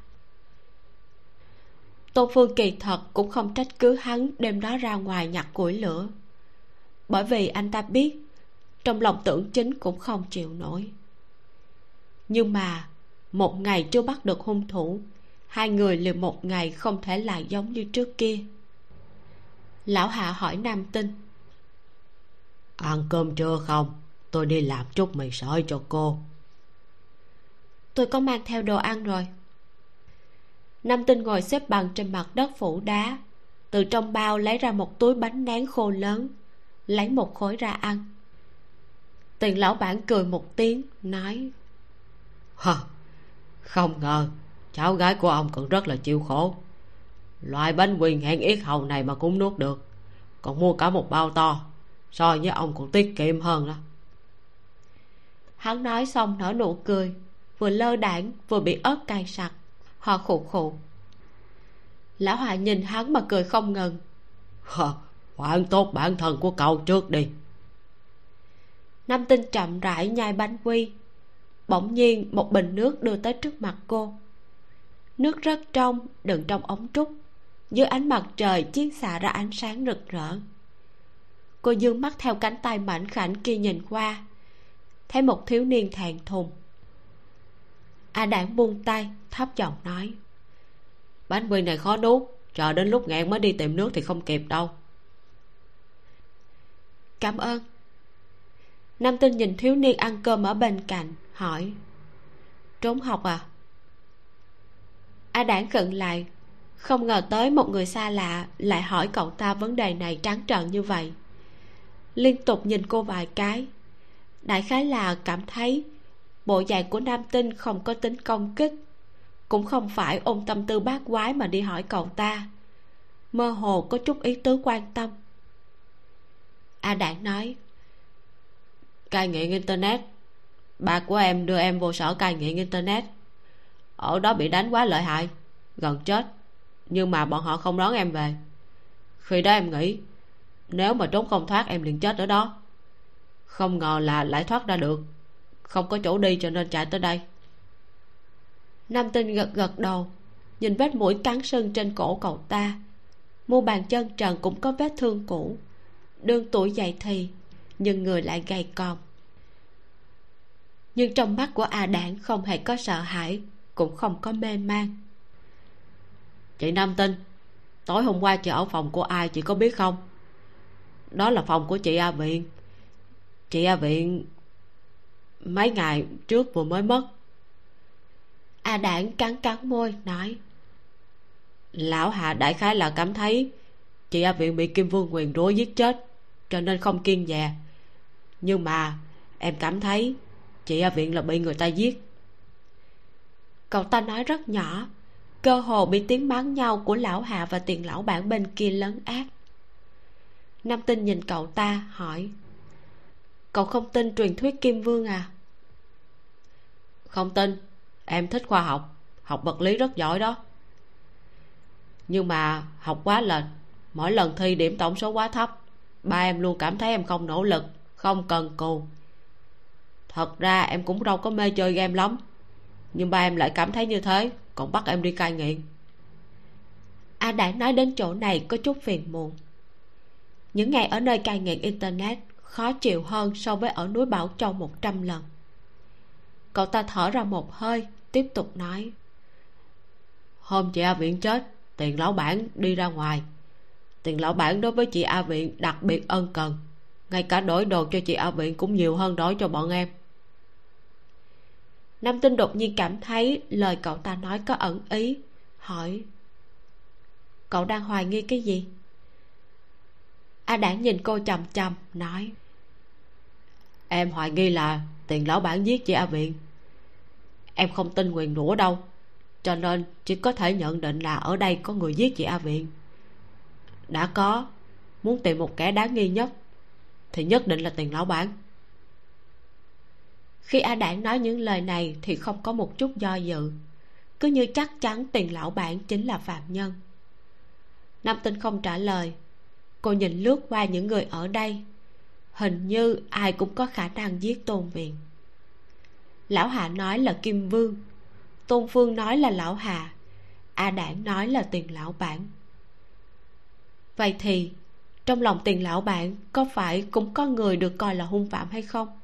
Tôn phương kỳ thật cũng không trách cứ hắn đêm đó ra ngoài nhặt củi lửa. Bởi vì anh ta biết, trong lòng tưởng chính cũng không chịu nổi. Nhưng mà, một ngày chưa bắt được hung thủ hai người liền một ngày không thể lại giống như trước kia. Lão hạ hỏi nam tinh. Ăn cơm trưa không? Tôi đi làm chút mì sợi cho cô. Tôi có mang theo đồ ăn rồi. Nam tinh ngồi xếp bằng trên mặt đất phủ đá. Từ trong bao lấy ra một túi bánh nén khô lớn. Lấy một khối ra ăn. Tiền lão bản cười một tiếng nói hờ không ngờ cháu gái của ông còn rất là chịu khổ. Loại bánh quy hẹn yết hầu này mà cũng nuốt được còn mua cả một bao to so với ông còn tiết kiệm hơn đó. Hắn nói xong nở nụ cười vừa lơ đảng vừa bị ớt cay sặc họ khụ khụ. Lão hòa nhìn hắn mà cười không ngừng. Hờ quản tốt bản thân của cậu trước đi. Nam tinh chậm rãi nhai bánh quy. Bỗng nhiên một bình nước đưa tới trước mặt cô nước rất trong đựng trong ống trúc. Dưới ánh mặt trời chiết xạ ra ánh sáng rực rỡ. Cô dương mắt theo cánh tay mảnh khảnh kia nhìn qua. Thấy một thiếu niên thẹn thùng. A đảng buông tay, thấp giọng nói. Bánh quy này khó nuốt, chờ đến lúc ngạn mới đi tìm nước thì không kịp đâu. Cảm ơn. Nam tinh nhìn thiếu niên ăn cơm ở bên cạnh, hỏi. Trốn học à? A đảng khựng lại. Không ngờ tới một người xa lạ lại hỏi cậu ta vấn đề này trắng trợn như vậy. Liên tục nhìn cô vài cái. Đại khái là cảm thấy bộ dạng của nam tinh không có tính công kích. Cũng không phải ôm tâm tư bát quái mà đi hỏi cậu ta. Mơ hồ có chút ý tứ quan tâm. A đảng nói, cai nghiện internet. Bà của em đưa em vô sở cai nghiện internet ở đó bị đánh quá lợi hại. Gần chết. Nhưng mà bọn họ không đón em về. Khi đó em nghĩ, nếu mà trốn không thoát, em liền chết ở đó. Không ngờ là lại thoát ra được. Không có chỗ đi cho nên chạy tới đây. Nam tinh gật gật đầu, nhìn vết mũi cắn sưng trên cổ cậu ta. Mu bàn chân trần cũng có vết thương cũ. Đương tuổi dậy thì, nhưng người lại gầy còm. Nhưng trong mắt của a đảng không hề có sợ hãi cũng không có mê man chị nam tinh tối hôm qua chị ở phòng của ai chị có biết không? Đó là phòng của chị a viện. Chị a viện mấy ngày trước vừa mới mất. A đảng cắn cắn môi nói. Lão hạ đại khái là cảm thấy chị a viện bị kim vương quyền rối giết chết cho nên không kiên dè. Nhưng mà em cảm thấy chị a viện là bị người ta giết cậu ta nói rất nhỏ. Cơ hồ bị tiếng mắng nhau của lão hạ và tiền lão bản bên kia lấn át. Nam tinh nhìn cậu ta, hỏi, cậu không tin truyền thuyết kim vương à? Không tin. Em thích khoa học. Học vật lý rất giỏi đó. Nhưng mà học quá lệch. Mỗi lần thi điểm tổng số quá thấp, ba em luôn cảm thấy em không nỗ lực, không cần cù. Thật ra em cũng đâu có mê chơi game lắm nhưng ba em lại cảm thấy như thế, còn bắt em đi cai nghiện. A đã nói đến chỗ này có chút phiền muộn. Những ngày ở nơi cai nghiện internet khó chịu hơn so với ở núi bảo châu một trăm lần. Cậu ta thở ra một hơi, tiếp tục nói. Hôm chị a viện chết, tiền lão bản đi ra ngoài. Tiền lão bản đối với chị a viện đặc biệt ân cần. Ngay cả đổi đồ cho chị a viện cũng nhiều hơn đổi cho bọn em nam tinh đột nhiên cảm thấy lời cậu ta nói có ẩn ý. Hỏi, cậu đang hoài nghi cái gì? A đảng nhìn cô chằm chằm, nói, em hoài nghi là tiền lão bản giết chị a viện. Em không tin nguyền rủa đâu, cho nên chỉ có thể nhận định là ở đây có người giết chị a viện. Đã có, muốn tìm một kẻ đáng nghi nhất thì nhất định là tiền lão bản khi a đảng nói những lời này thì không có một chút do dự. Cứ như chắc chắn tiền lão bản chính là phạm nhân. Nam tinh không trả lời. Cô nhìn lướt qua những người ở đây. Hình như ai cũng có khả năng giết tôn viện. Lão hạ nói là kim vương. Tôn phương nói là lão hạ. A đảng nói là tiền lão bản. Vậy thì, trong lòng tiền lão bản có phải cũng có người được coi là hung phạm hay không?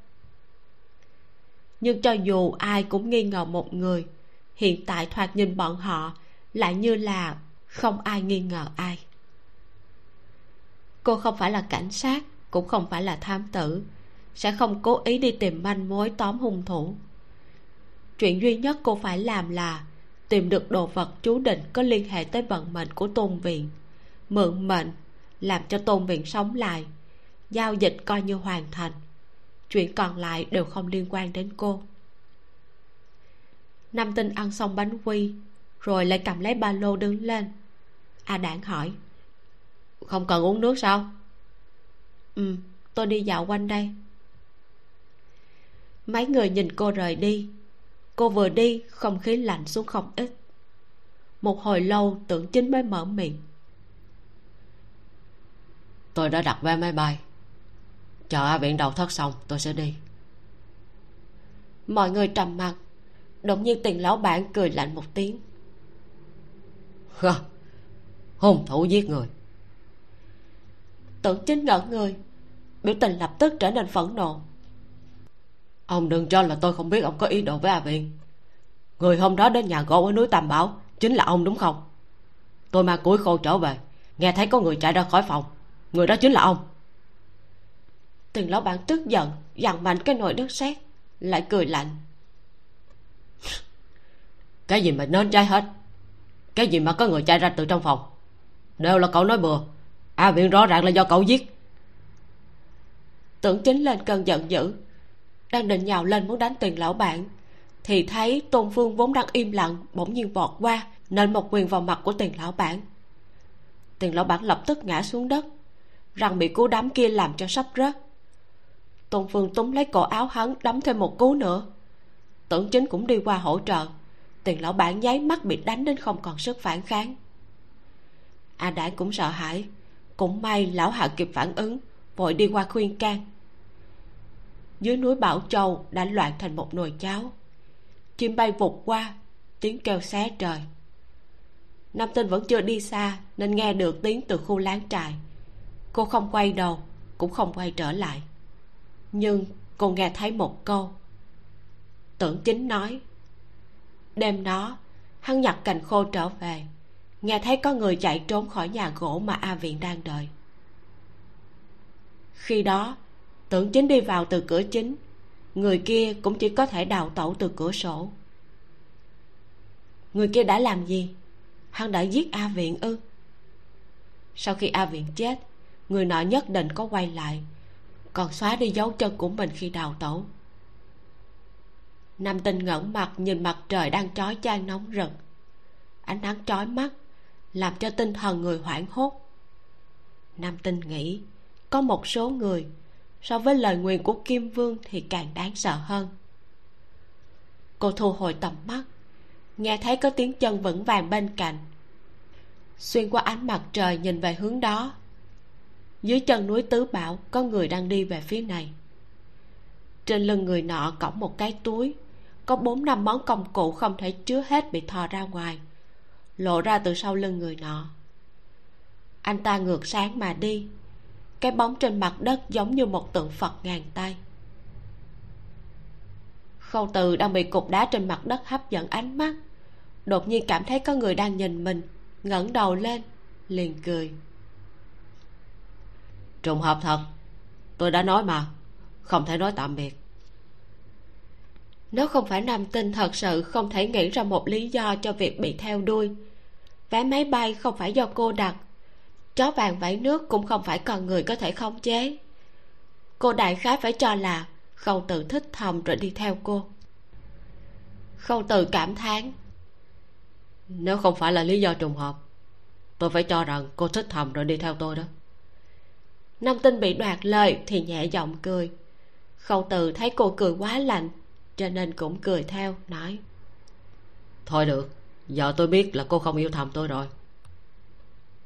Nhưng cho dù ai cũng nghi ngờ một người, hiện tại thoạt nhìn bọn họ lại như là không ai nghi ngờ ai. Cô không phải là cảnh sát, cũng không phải là thám tử, sẽ không cố ý đi tìm manh mối tóm hung thủ. Chuyện duy nhất cô phải làm là tìm được đồ vật chú định có liên hệ tới vận mệnh của tôn viện mượn mệnh làm cho tôn viện sống lại, giao dịch coi như hoàn thành chuyện còn lại đều không liên quan đến cô. Nam tinh ăn xong bánh quy, rồi lại cầm lấy ba lô đứng lên. A đảng hỏi, không cần uống nước sao? Ừ tôi đi dạo quanh đây. Mấy người nhìn cô rời đi. Cô vừa đi, không khí lạnh xuống không ít. Một hồi lâu, tưởng chính mới mở miệng. Tôi đã đặt vé máy bay chờ a viện đầu thất xong, tôi sẽ đi. Mọi người trầm mặc, đột nhiên tiền lão bản cười lạnh một tiếng. Hung thủ giết người. Tưởng chính ngỡ người, biểu tình lập tức trở nên phẫn nộ. Ông đừng cho là tôi không biết ông có ý đồ với a viện người hôm đó đến nhà gỗ ở núi tam bảo, chính là ông đúng không? Tôi mang củi khô trở về, nghe thấy có người chạy ra khỏi phòng. Người đó chính là ông tiền lão bản tức giận dằn mạnh cái nồi đất sét lại cười lạnh. Cái gì mà nên trai hết? Cái gì mà có người chạy ra từ trong phòng? Đều là cậu nói bừa. A viện rõ ràng là do cậu giết. Tưởng chính lên cơn giận dữ đang định nhào lên muốn đánh tiền lão bản thì thấy tôn phương vốn đang im lặng bỗng nhiên vọt qua nên một quyền vào mặt của tiền lão bản. Tiền lão bản lập tức ngã xuống đất răng bị cú đấm kia làm cho sắp rớt tôn phương túm lấy cổ áo hắn, đấm thêm một cú nữa. Tưởng chính cũng đi qua hỗ trợ. Tiền lão bản nháy mắt bị đánh đến không còn sức phản kháng. A à cũng sợ hãi. Cũng may lão hạ kịp phản ứng, vội đi qua khuyên can. Dưới núi bảo châu đã loạn thành một nồi cháo. Chim bay vụt qua, tiếng kêu xé trời. Nam tinh vẫn chưa đi xa nên nghe được tiếng từ khu láng trại. Cô không quay đầu, cũng không quay trở lại nhưng cô nghe thấy một câu. Tưởng chính nói, đêm đó, hắn nhặt cành khô trở về. Nghe thấy có người chạy trốn khỏi nhà gỗ mà a viện đang đợi. Khi đó, tưởng chính đi vào từ cửa chính. Người kia cũng chỉ có thể đào tẩu từ cửa sổ. Người kia đã làm gì? Hắn đã giết a viện ư? Sau khi a viện chết, người nọ nhất định có quay lại còn xóa đi dấu chân của mình khi đào tẩu. Nam tinh ngẩng mặt nhìn mặt trời đang chói chang nóng rực. Ánh nắng chói mắt, làm cho tinh thần người hoảng hốt. Nam tinh nghĩ, có một số người, so với lời nguyền của kim vương thì càng đáng sợ hơn. Cô thu hồi tầm mắt, nghe thấy có tiếng chân vững vàng bên cạnh. Xuyên qua ánh mặt trời nhìn về hướng đó dưới chân núi tứ bảo, có người đang đi về phía này. Trên lưng người nọ cõng một cái túi. Có bốn năm món công cụ không thể chứa hết bị thò ra ngoài. Lộ ra từ sau lưng người nọ. Anh ta ngược sáng mà đi. Cái bóng trên mặt đất giống như một tượng phật ngàn tay. Khâu từ đang bị cục đá trên mặt đất hấp dẫn ánh mắt. Đột nhiên cảm thấy có người đang nhìn mình, ngẩng đầu lên, liền cười trùng hợp thật. Tôi đã nói mà, không thể nói tạm biệt. Nếu không phải nam tinh thật sự không thể nghĩ ra một lý do cho việc bị theo đuôi, vé máy bay không phải do cô đặt, chó vàng vẫy nước cũng không phải con người có thể khống chế. Cô đại khái phải cho là khâu tự thích thầm rồi đi theo cô. Khâu tự cảm thán. Nếu không phải là lý do trùng hợp, tôi phải cho rằng cô thích thầm rồi đi theo tôi đó nam tinh bị đoạt lời thì nhẹ giọng cười. Khâu từ thấy cô cười quá lạnh cho nên cũng cười theo nói. Thôi được giờ tôi biết là cô không yêu thầm tôi rồi.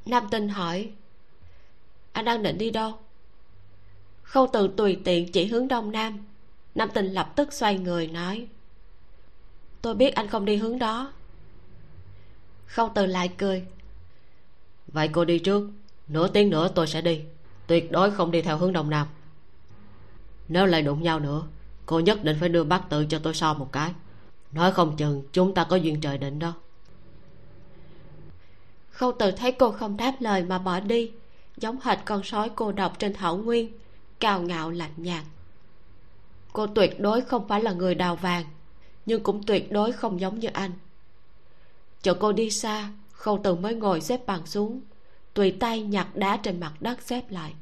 Nam tinh hỏi anh đang định đi đâu? Khâu từ tùy tiện chỉ hướng đông nam. Nam tinh lập tức xoay người nói tôi biết anh không đi hướng đó. Khâu từ lại cười vậy cô đi trước nửa tiếng nữa tôi sẽ đi tuyệt đối không đi theo hướng đông nam. Nếu lại đụng nhau nữa, cô nhất định phải đưa bác tự cho tôi so một cái. Nói không chừng chúng ta có duyên trời định đó. Khâu từ thấy cô không đáp lời mà bỏ đi, giống hệt con sói cô độc trên thảo nguyên, cao ngạo lạnh nhạt. Cô tuyệt đối không phải là người đào vàng, nhưng cũng tuyệt đối không giống như anh. Chờ cô đi xa, khâu từ mới ngồi xếp bằng xuống tùy tay nhặt đá trên mặt đất xếp lại.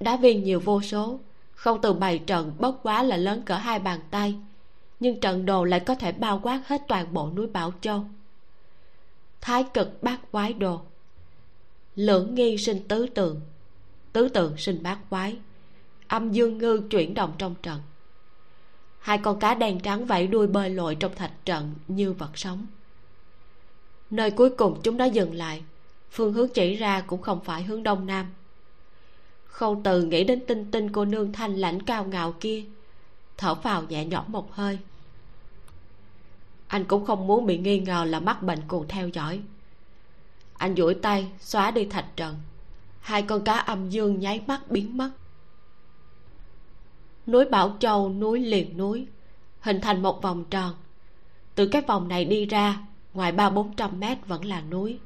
Đá viên nhiều vô số. Không từ bày trận bất quá là lớn cỡ hai bàn tay. Nhưng trận đồ lại có thể bao quát hết toàn bộ núi bảo châu. Thái cực bát quái đồ. Lưỡng nghi sinh tứ tượng. Tứ tượng sinh bát quái. Âm dương ngư chuyển động trong trận. Hai con cá đen trắng vẫy đuôi bơi lội trong thạch trận như vật sống. Nơi cuối cùng chúng đã dừng lại phương hướng chỉ ra cũng không phải hướng đông nam. Khâu từ nghĩ đến tinh tinh cô nương thanh lãnh cao ngạo kia thở vào nhẹ nhõm một hơi. Anh cũng không muốn bị nghi ngờ là mắc bệnh cuồng theo dõi. Anh duỗi tay xóa đi thạch trần, hai con cá âm dương nháy mắt biến mất. Núi bảo châu núi liền núi hình thành một vòng tròn. Từ cái vòng này đi ra ngoài ba bốn trăm mét vẫn là núi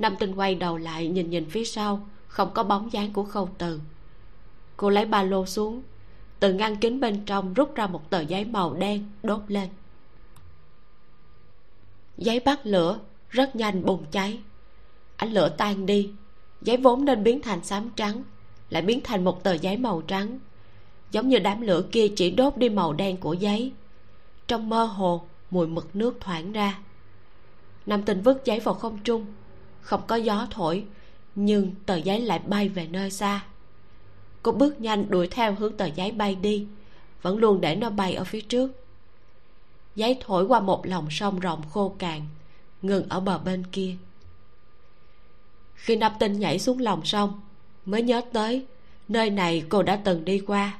nam tinh quay đầu lại nhìn nhìn phía sau, không có bóng dáng của khâu từ. Cô lấy ba lô xuống, từ ngăn kính bên trong rút ra một tờ giấy màu đen, đốt lên. Giấy bắt lửa, rất nhanh bùng cháy. Ánh lửa tan đi, giấy vốn nên biến thành xám trắng, lại biến thành một tờ giấy màu trắng. Giống như đám lửa kia chỉ đốt đi màu đen của giấy. Trong mơ hồ, mùi mực nước thoảng ra. Nam tinh vứt giấy vào không trung không có gió thổi, nhưng tờ giấy lại bay về nơi xa. Cô bước nhanh đuổi theo hướng tờ giấy bay đi, vẫn luôn để nó bay ở phía trước. Giấy thổi qua một lòng sông rộng khô cạn, ngừng ở bờ bên kia. Khi nạp tinh nhảy xuống lòng sông, mới nhớ tới nơi này cô đã từng đi qua.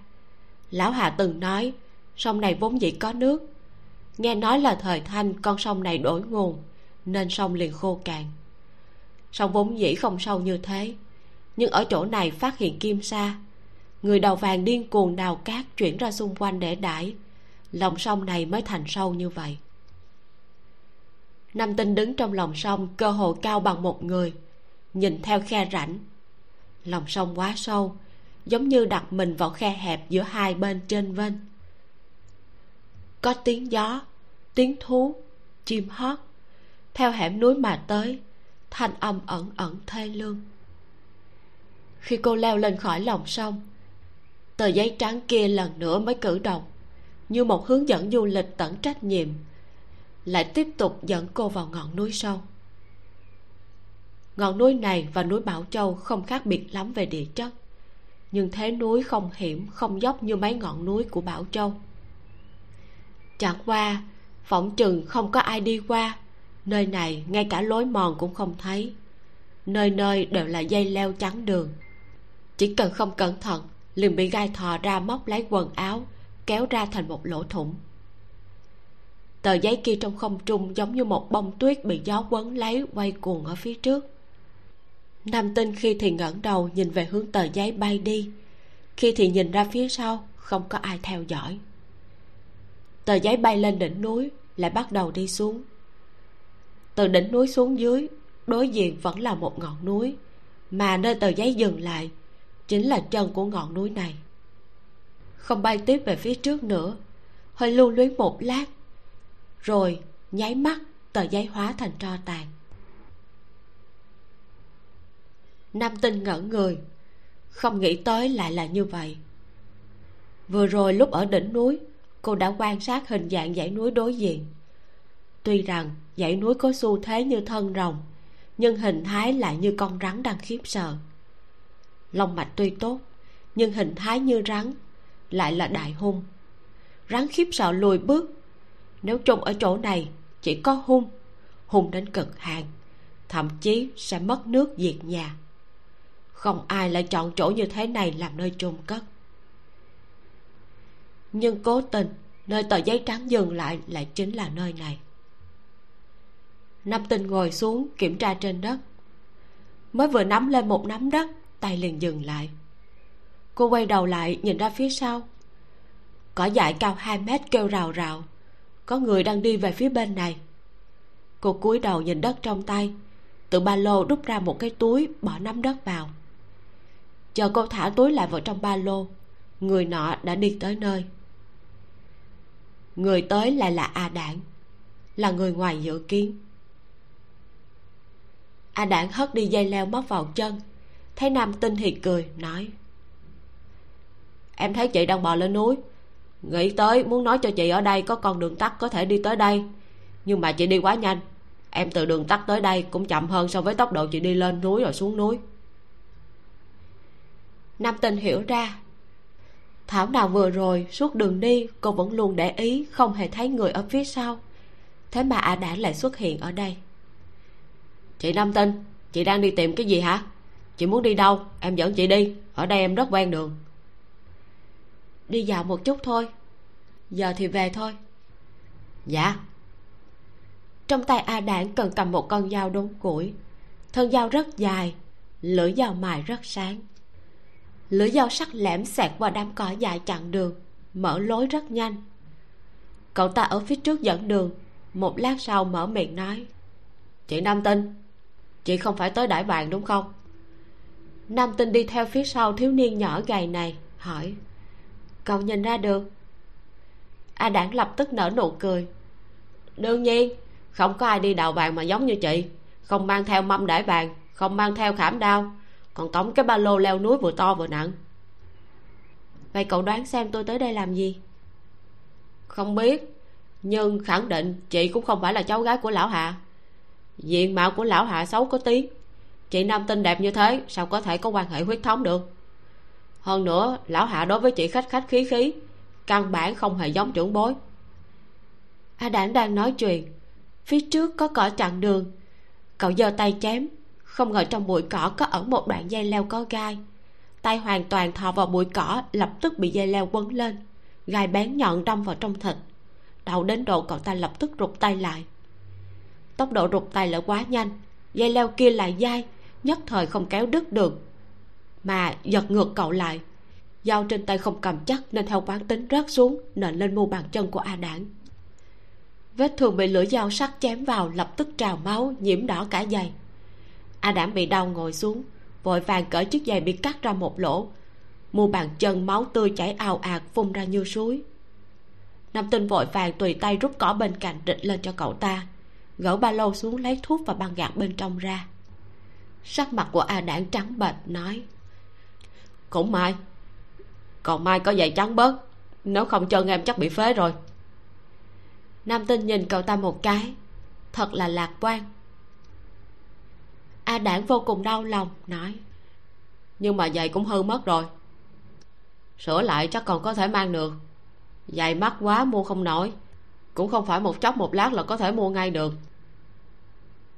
Lão hà từng nói, sông này vốn dĩ có nước. Nghe nói là thời thanh, con sông này đổi nguồn, nên sông liền khô cạn sông vốn dĩ không sâu như thế? Nhưng ở chỗ này phát hiện kim sa, người đầu vàng điên cuồng đào cát chuyển ra xung quanh để đãi. Lòng sông này mới thành sâu như vậy. Nam tinh đứng trong lòng sông, cơ hồ cao bằng một người, nhìn theo khe rãnh. Lòng sông quá sâu, giống như đặt mình vào khe hẹp giữa hai bên trên vênh. Có tiếng gió, tiếng thú, chim hót, theo hẻm núi mà tới thanh âm ẩn ẩn thê lương. Khi cô leo lên khỏi lòng sông, tờ giấy trắng kia lần nữa mới cử động, như một hướng dẫn du lịch tận trách nhiệm, lại tiếp tục dẫn cô vào ngọn núi sâu. Ngọn núi này và núi bảo châu không khác biệt lắm về địa chất, nhưng thế núi không hiểm, không dốc như mấy ngọn núi của bảo châu. Chẳng qua, phỏng chừng không có ai đi qua nơi này ngay cả lối mòn cũng không thấy. Nơi nơi đều là dây leo chắn đường. Chỉ cần không cẩn thận, liền bị gai thò ra móc lấy quần áo, kéo ra thành một lỗ thủng. Tờ giấy kia trong không trung giống như một bông tuyết bị gió quấn lấy, quay cuồng ở phía trước. Nam tinh khi thì ngẩng đầu nhìn về hướng tờ giấy bay đi. Khi thì nhìn ra phía sau, không có ai theo dõi. Tờ giấy bay lên đỉnh núi, lại bắt đầu đi xuống từ đỉnh núi xuống dưới, đối diện vẫn là một ngọn núi, mà nơi tờ giấy dừng lại chính là chân của ngọn núi này. Không bay tiếp về phía trước nữa, hơi lưu luyến một lát, rồi nháy mắt tờ giấy hóa thành tro tàn. Nam tinh ngỡ người, không nghĩ tới lại là như vậy. Vừa rồi lúc ở đỉnh núi, cô đã quan sát hình dạng dãy núi đối diện. Tuy rằng dãy núi có xu thế như thân rồng, nhưng hình thái lại như con rắn đang khiếp sợ. Lông mạch tuy tốt, nhưng hình thái như rắn lại là đại hung. Rắn khiếp sợ lùi bước. Nếu trông ở chỗ này, chỉ có hung hung đến cực hạn, thậm chí sẽ mất nước diệt nhà. Không ai lại chọn chỗ như thế này làm nơi chôn cất. Nhưng cố tình, nơi tờ giấy trắng dừng lại lại chính là nơi này nam tinh ngồi xuống kiểm tra trên đất. Mới vừa nắm lên một nắm đất, tay liền dừng lại. Cô quay đầu lại nhìn ra phía sau. Cỏ dại cao hai mét kêu rào rào. Có người đang đi về phía bên này. Cô cúi đầu nhìn đất trong tay. Từ ba lô đút ra một cái túi, bỏ nắm đất vào. Chờ cô thả túi lại vào trong ba lô, người nọ đã đi tới nơi. Người tới lại là a đảng, là người ngoài dự kiến a đản hất đi dây leo móc vào chân. Thấy nam tinh thì cười, nói. Em thấy chị đang bò lên núi. Nghĩ tới muốn nói cho chị ở đây có con đường tắt có thể đi tới đây. Nhưng mà chị đi quá nhanh. Em từ đường tắt tới đây cũng chậm hơn so với tốc độ chị đi lên núi rồi xuống núi. Nam tinh hiểu ra. Thảo nào vừa rồi suốt đường đi, cô vẫn luôn để ý, không hề thấy người ở phía sau. Thế mà ả à đã lại xuất hiện ở đây chị nam tinh, chị đang đi tìm cái gì hả? Chị muốn đi đâu? Em dẫn chị đi. Ở đây em rất quen đường. Đi dạo một chút thôi. Giờ thì về thôi. Dạ. Trong tay a đảng cần cầm một con dao đốn củi. Thân dao rất dài, lưỡi dao mài rất sáng. Lưỡi dao sắc lẻm xẹt qua đám cỏ dài chặn đường, mở lối rất nhanh. Cậu ta ở phía trước dẫn đường, một lát sau mở miệng nói, chị nam tinh chị không phải tới đãi bàn đúng không? Nam tinh đi theo phía sau thiếu niên nhỏ gầy này, hỏi. Cậu nhìn ra được. A đảng lập tức nở nụ cười. Đương nhiên, không có ai đi đào bàn mà giống như chị. Không mang theo mâm đãi bàn không mang theo khảm đao. Còn tống cái ba lô leo núi vừa to vừa nặng. Vậy cậu đoán xem tôi tới đây làm gì? Không biết, nhưng khẳng định chị cũng không phải là cháu gái của lão hạ diện mạo của lão hạ xấu có tiếng. Chị nam tinh đẹp như thế, sao có thể có quan hệ huyết thống được? Hơn nữa, lão hạ đối với chị khách khách khí khí, căn bản không hề giống trưởng bối. A đản đang nói chuyện, phía trước có cỏ chặn đường. Cậu giơ tay chém, không ngờ trong bụi cỏ có ẩn một đoạn dây leo có gai. Tay hoàn toàn thò vào bụi cỏ, lập tức bị dây leo quấn lên, gai bén nhọn đâm vào trong thịt. Đau đến độ cậu ta lập tức rụt tay lại tốc độ rụt tay lại quá nhanh. Dây leo kia lại dai, nhất thời không kéo đứt được. Mà giật ngược cậu lại. Dao trên tay không cầm chắc nên theo quán tính rớt xuống, nện lên mu bàn chân của a đảng. Vết thương bị lưỡi dao sắc chém vào lập tức trào máu, nhiễm đỏ cả giày. A đảng bị đau ngồi xuống, vội vàng cởi chiếc giày bị cắt ra một lỗ. Mu bàn chân máu tươi chảy ào ạt phun ra như suối. Nam tinh vội vàng tùy tay rút cỏ bên cạnh rịch lên cho cậu ta gỡ ba lô xuống lấy thuốc và băng gạc bên trong ra. Sắc mặt của a đảng trắng bệch, nói, cũng mai còn mai có giày trắng bớt, nếu không chân em chắc bị phế rồi. Nam tinh nhìn cậu ta một cái, thật là lạc quan. A đảng vô cùng đau lòng, nói, nhưng mà giày cũng hư mất rồi. Sửa lại chắc còn có thể mang được. Giày mắc quá mua không nổi, cũng không phải một chốc một lát là có thể mua ngay được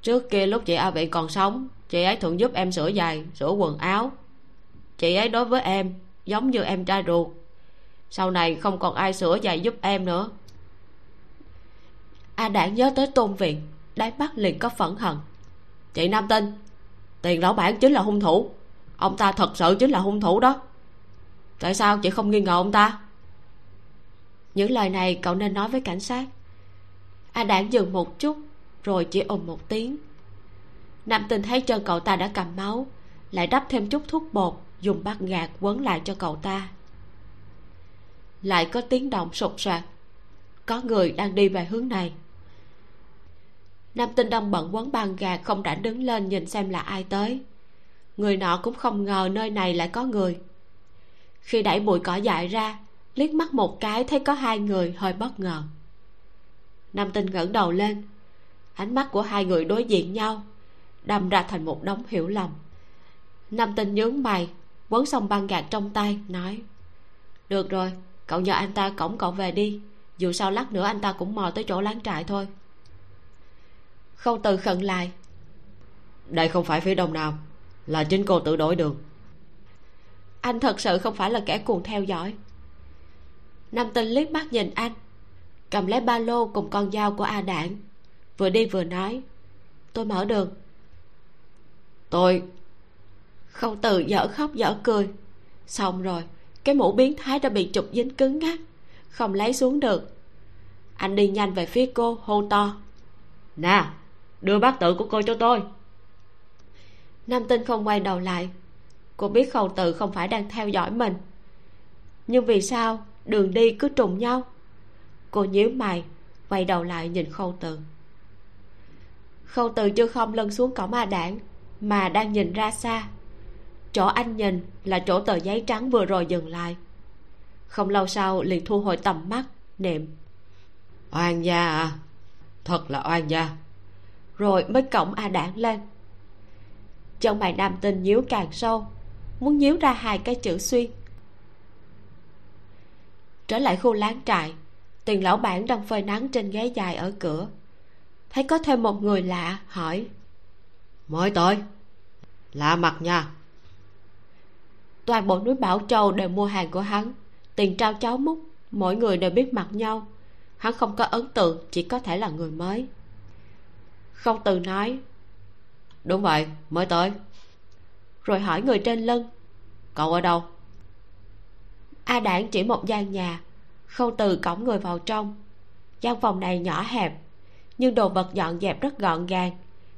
trước kia lúc chị a vị còn sống, chị ấy thường giúp em sửa giày, sửa quần áo. Chị ấy đối với em giống như em trai ruột. Sau này không còn ai sửa giày giúp em nữa. A đảng nhớ tới tôn viện, đáy mắt liền có phẫn hận. Chị nam tinh, tiền lão bản chính là hung thủ. Ông ta thật sự chính là hung thủ đó. Tại sao chị không nghi ngờ ông ta? Những lời này cậu nên nói với cảnh sát. A đảng dừng một chút rồi chỉ ồn một tiếng. Nam tinh thấy chân cậu ta đã cầm máu, lại đắp thêm chút thuốc bột, dùng bát gạt quấn lại cho cậu ta. Lại có tiếng động sột soạt. Có người đang đi về hướng này. Nam tinh đông bận quấn băng gạt không rảnh đứng lên nhìn xem là ai tới. Người nọ cũng không ngờ nơi này lại có người. Khi đẩy bụi cỏ dại ra, liếc mắt một cái thấy có hai người, hơi bất ngờ. Nam tinh ngẩng đầu lên ánh mắt của hai người đối diện nhau, đâm ra thành một đống hiểu lầm. Nam tinh nhướng mày, quấn xong băng gạc trong tay, nói, được rồi, cậu nhờ anh ta cổng cậu về đi, dù sao lát nữa anh ta cũng mò tới chỗ láng trại thôi. Khâu từ khẩn lại, đây không phải phía đông nam, là chính cô tự đổi đường. Anh thật sự không phải là kẻ cuồng theo dõi. Nam tinh liếc mắt nhìn anh, cầm lấy ba lô cùng con dao của a đảng vừa đi vừa nói. Tôi mở đường. Tôi. Không từ dở khóc dở cười. Xong rồi cái mũ biến thái đã bị chụp dính cứng ngắc không lấy xuống được. Anh đi nhanh về phía cô hô to. Nè đưa bát tự của cô cho tôi. Nam tinh không quay đầu lại. Cô biết khâu tự không phải đang theo dõi mình. Nhưng vì sao đường đi cứ trùng nhau? Cô nhíu mày quay đầu lại nhìn khâu tự khâu tự chưa không lân xuống cổng a đảng mà đang nhìn ra xa. Chỗ anh nhìn là chỗ tờ giấy trắng vừa rồi dừng lại. Không lâu sau liền thu hồi tầm mắt niệm. Oan gia à thật là oan gia. Rồi mới cổng a đảng lên. Chân mày nam tinh nhíu càng sâu muốn nhíu ra hai cái chữ xuyên. Trở lại khu láng trại tiền lão bản đang phơi nắng trên ghế dài ở cửa thấy có thêm một người lạ hỏi. Mới tới lạ mặt nha. Toàn bộ núi bảo châu đều mua hàng của hắn. Tiền trao cháu múc mỗi người đều biết mặt nhau. Hắn không có ấn tượng chỉ có thể là người mới. Không từ nói. Đúng vậy mới tới rồi hỏi người trên lưng cậu ở đâu? A đảng chỉ một gian nhà khâu từ cổng người vào trong. Gian phòng này nhỏ hẹp nhưng đồ vật dọn dẹp rất gọn gàng.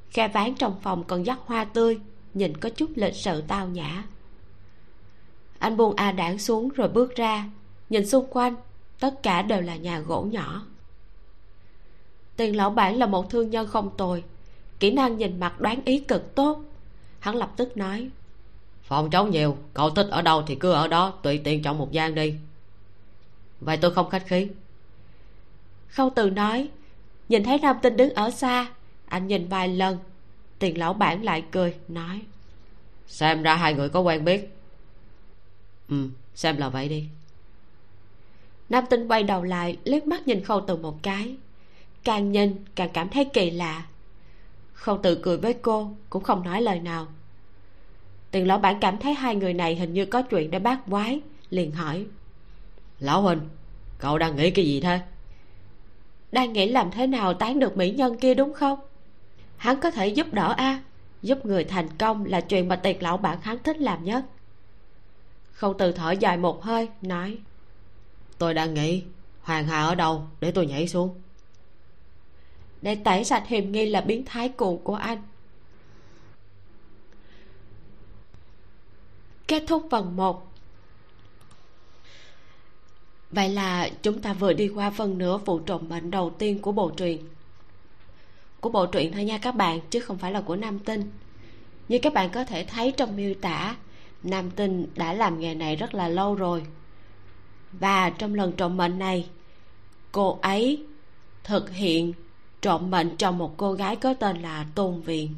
Khe ván trong phòng còn dắt hoa tươi, nhìn có chút lịch sự tao nhã. Anh buông a đảng xuống rồi bước ra, nhìn xung quanh, tất cả đều là nhà gỗ nhỏ. Tiền lão bản là một thương nhân không tồi, kỹ năng nhìn mặt đoán ý cực tốt. Hắn lập tức nói phòng trống nhiều, cậu thích ở đâu thì cứ ở đó, tùy tiện chọn một gian đi. Vậy tôi không khách khí. Khâu từ nói nhìn thấy nam tinh đứng ở xa anh nhìn vài lần. Tiền lão bản lại cười nói. Xem ra hai người có quen biết. Ừ xem là vậy đi. Nam tinh quay đầu lại liếc mắt nhìn khâu từ một cái. Càng nhìn càng cảm thấy kỳ lạ. Khâu từ cười với cô cũng không nói lời nào. Tiền lão bản cảm thấy hai người này hình như có chuyện để bác quái liền hỏi. Lão huynh cậu đang nghĩ cái gì thế đang nghĩ làm thế nào tán được mỹ nhân kia đúng không? Hắn có thể giúp đỡ a giúp người thành công là chuyện mà tiền lão bản hắn thích làm nhất. Khâu từ thở dài một hơi nói tôi đang nghĩ hoàng hà ở đâu để tôi nhảy xuống? Để tẩy sạch hiềm nghi là biến thái cù của anh. Kết thúc phần 1 vậy là chúng ta vừa đi qua phần nửa vụ trộm mệnh đầu tiên của bộ truyện. Của bộ truyện thôi nha các bạn chứ không phải là của nam tinh. Như các bạn có thể thấy trong miêu tả nam tinh đã làm nghề này rất là lâu rồi. Và trong lần trộm mệnh này cô ấy thực hiện trộm mệnh cho một cô gái có tên là tôn viện.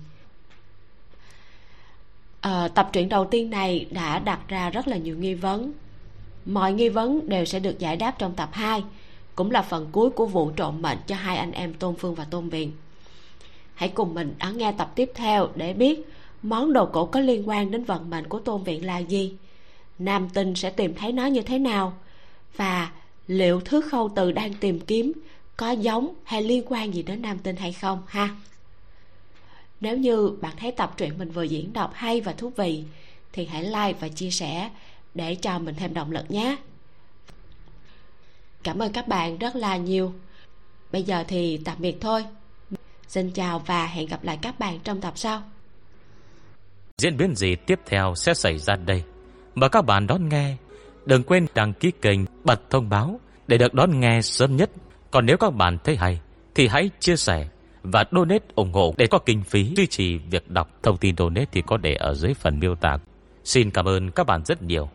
À, tập truyện đầu tiên này đã đặt ra rất là nhiều nghi vấn mọi nghi vấn đều sẽ được giải đáp trong tập 2 cũng là phần cuối của vụ trộm mệnh cho hai anh em tôn phương và tôn viện hãy cùng mình đón nghe tập tiếp theo để biết món đồ cổ có liên quan đến vận mệnh của tôn viện là gì. Nam tinh sẽ tìm thấy nó như thế nào? Và liệu thứ khâu từ đang tìm kiếm có giống hay liên quan gì đến nam tinh hay không, ha? Nếu như bạn thấy tập truyện mình vừa diễn đọc hay và thú vị, thì hãy like và chia sẻ để cho mình thêm động lực nhé. Cảm ơn các bạn rất là nhiều. Bây giờ thì tạm biệt thôi. Xin chào và hẹn gặp lại các bạn trong tập sau. Diễn biến gì tiếp theo sẽ xảy ra đây? Mời các bạn đón nghe, đừng quên đăng ký kênh bật thông báo để được đón nghe sớm nhất. Còn nếu các bạn thấy hay, thì hãy chia sẻ Và donate ủng hộ để có kinh phí duy trì việc đọc Thông tin donate thì có để ở dưới phần miêu tả. Xin cảm ơn các bạn rất nhiều.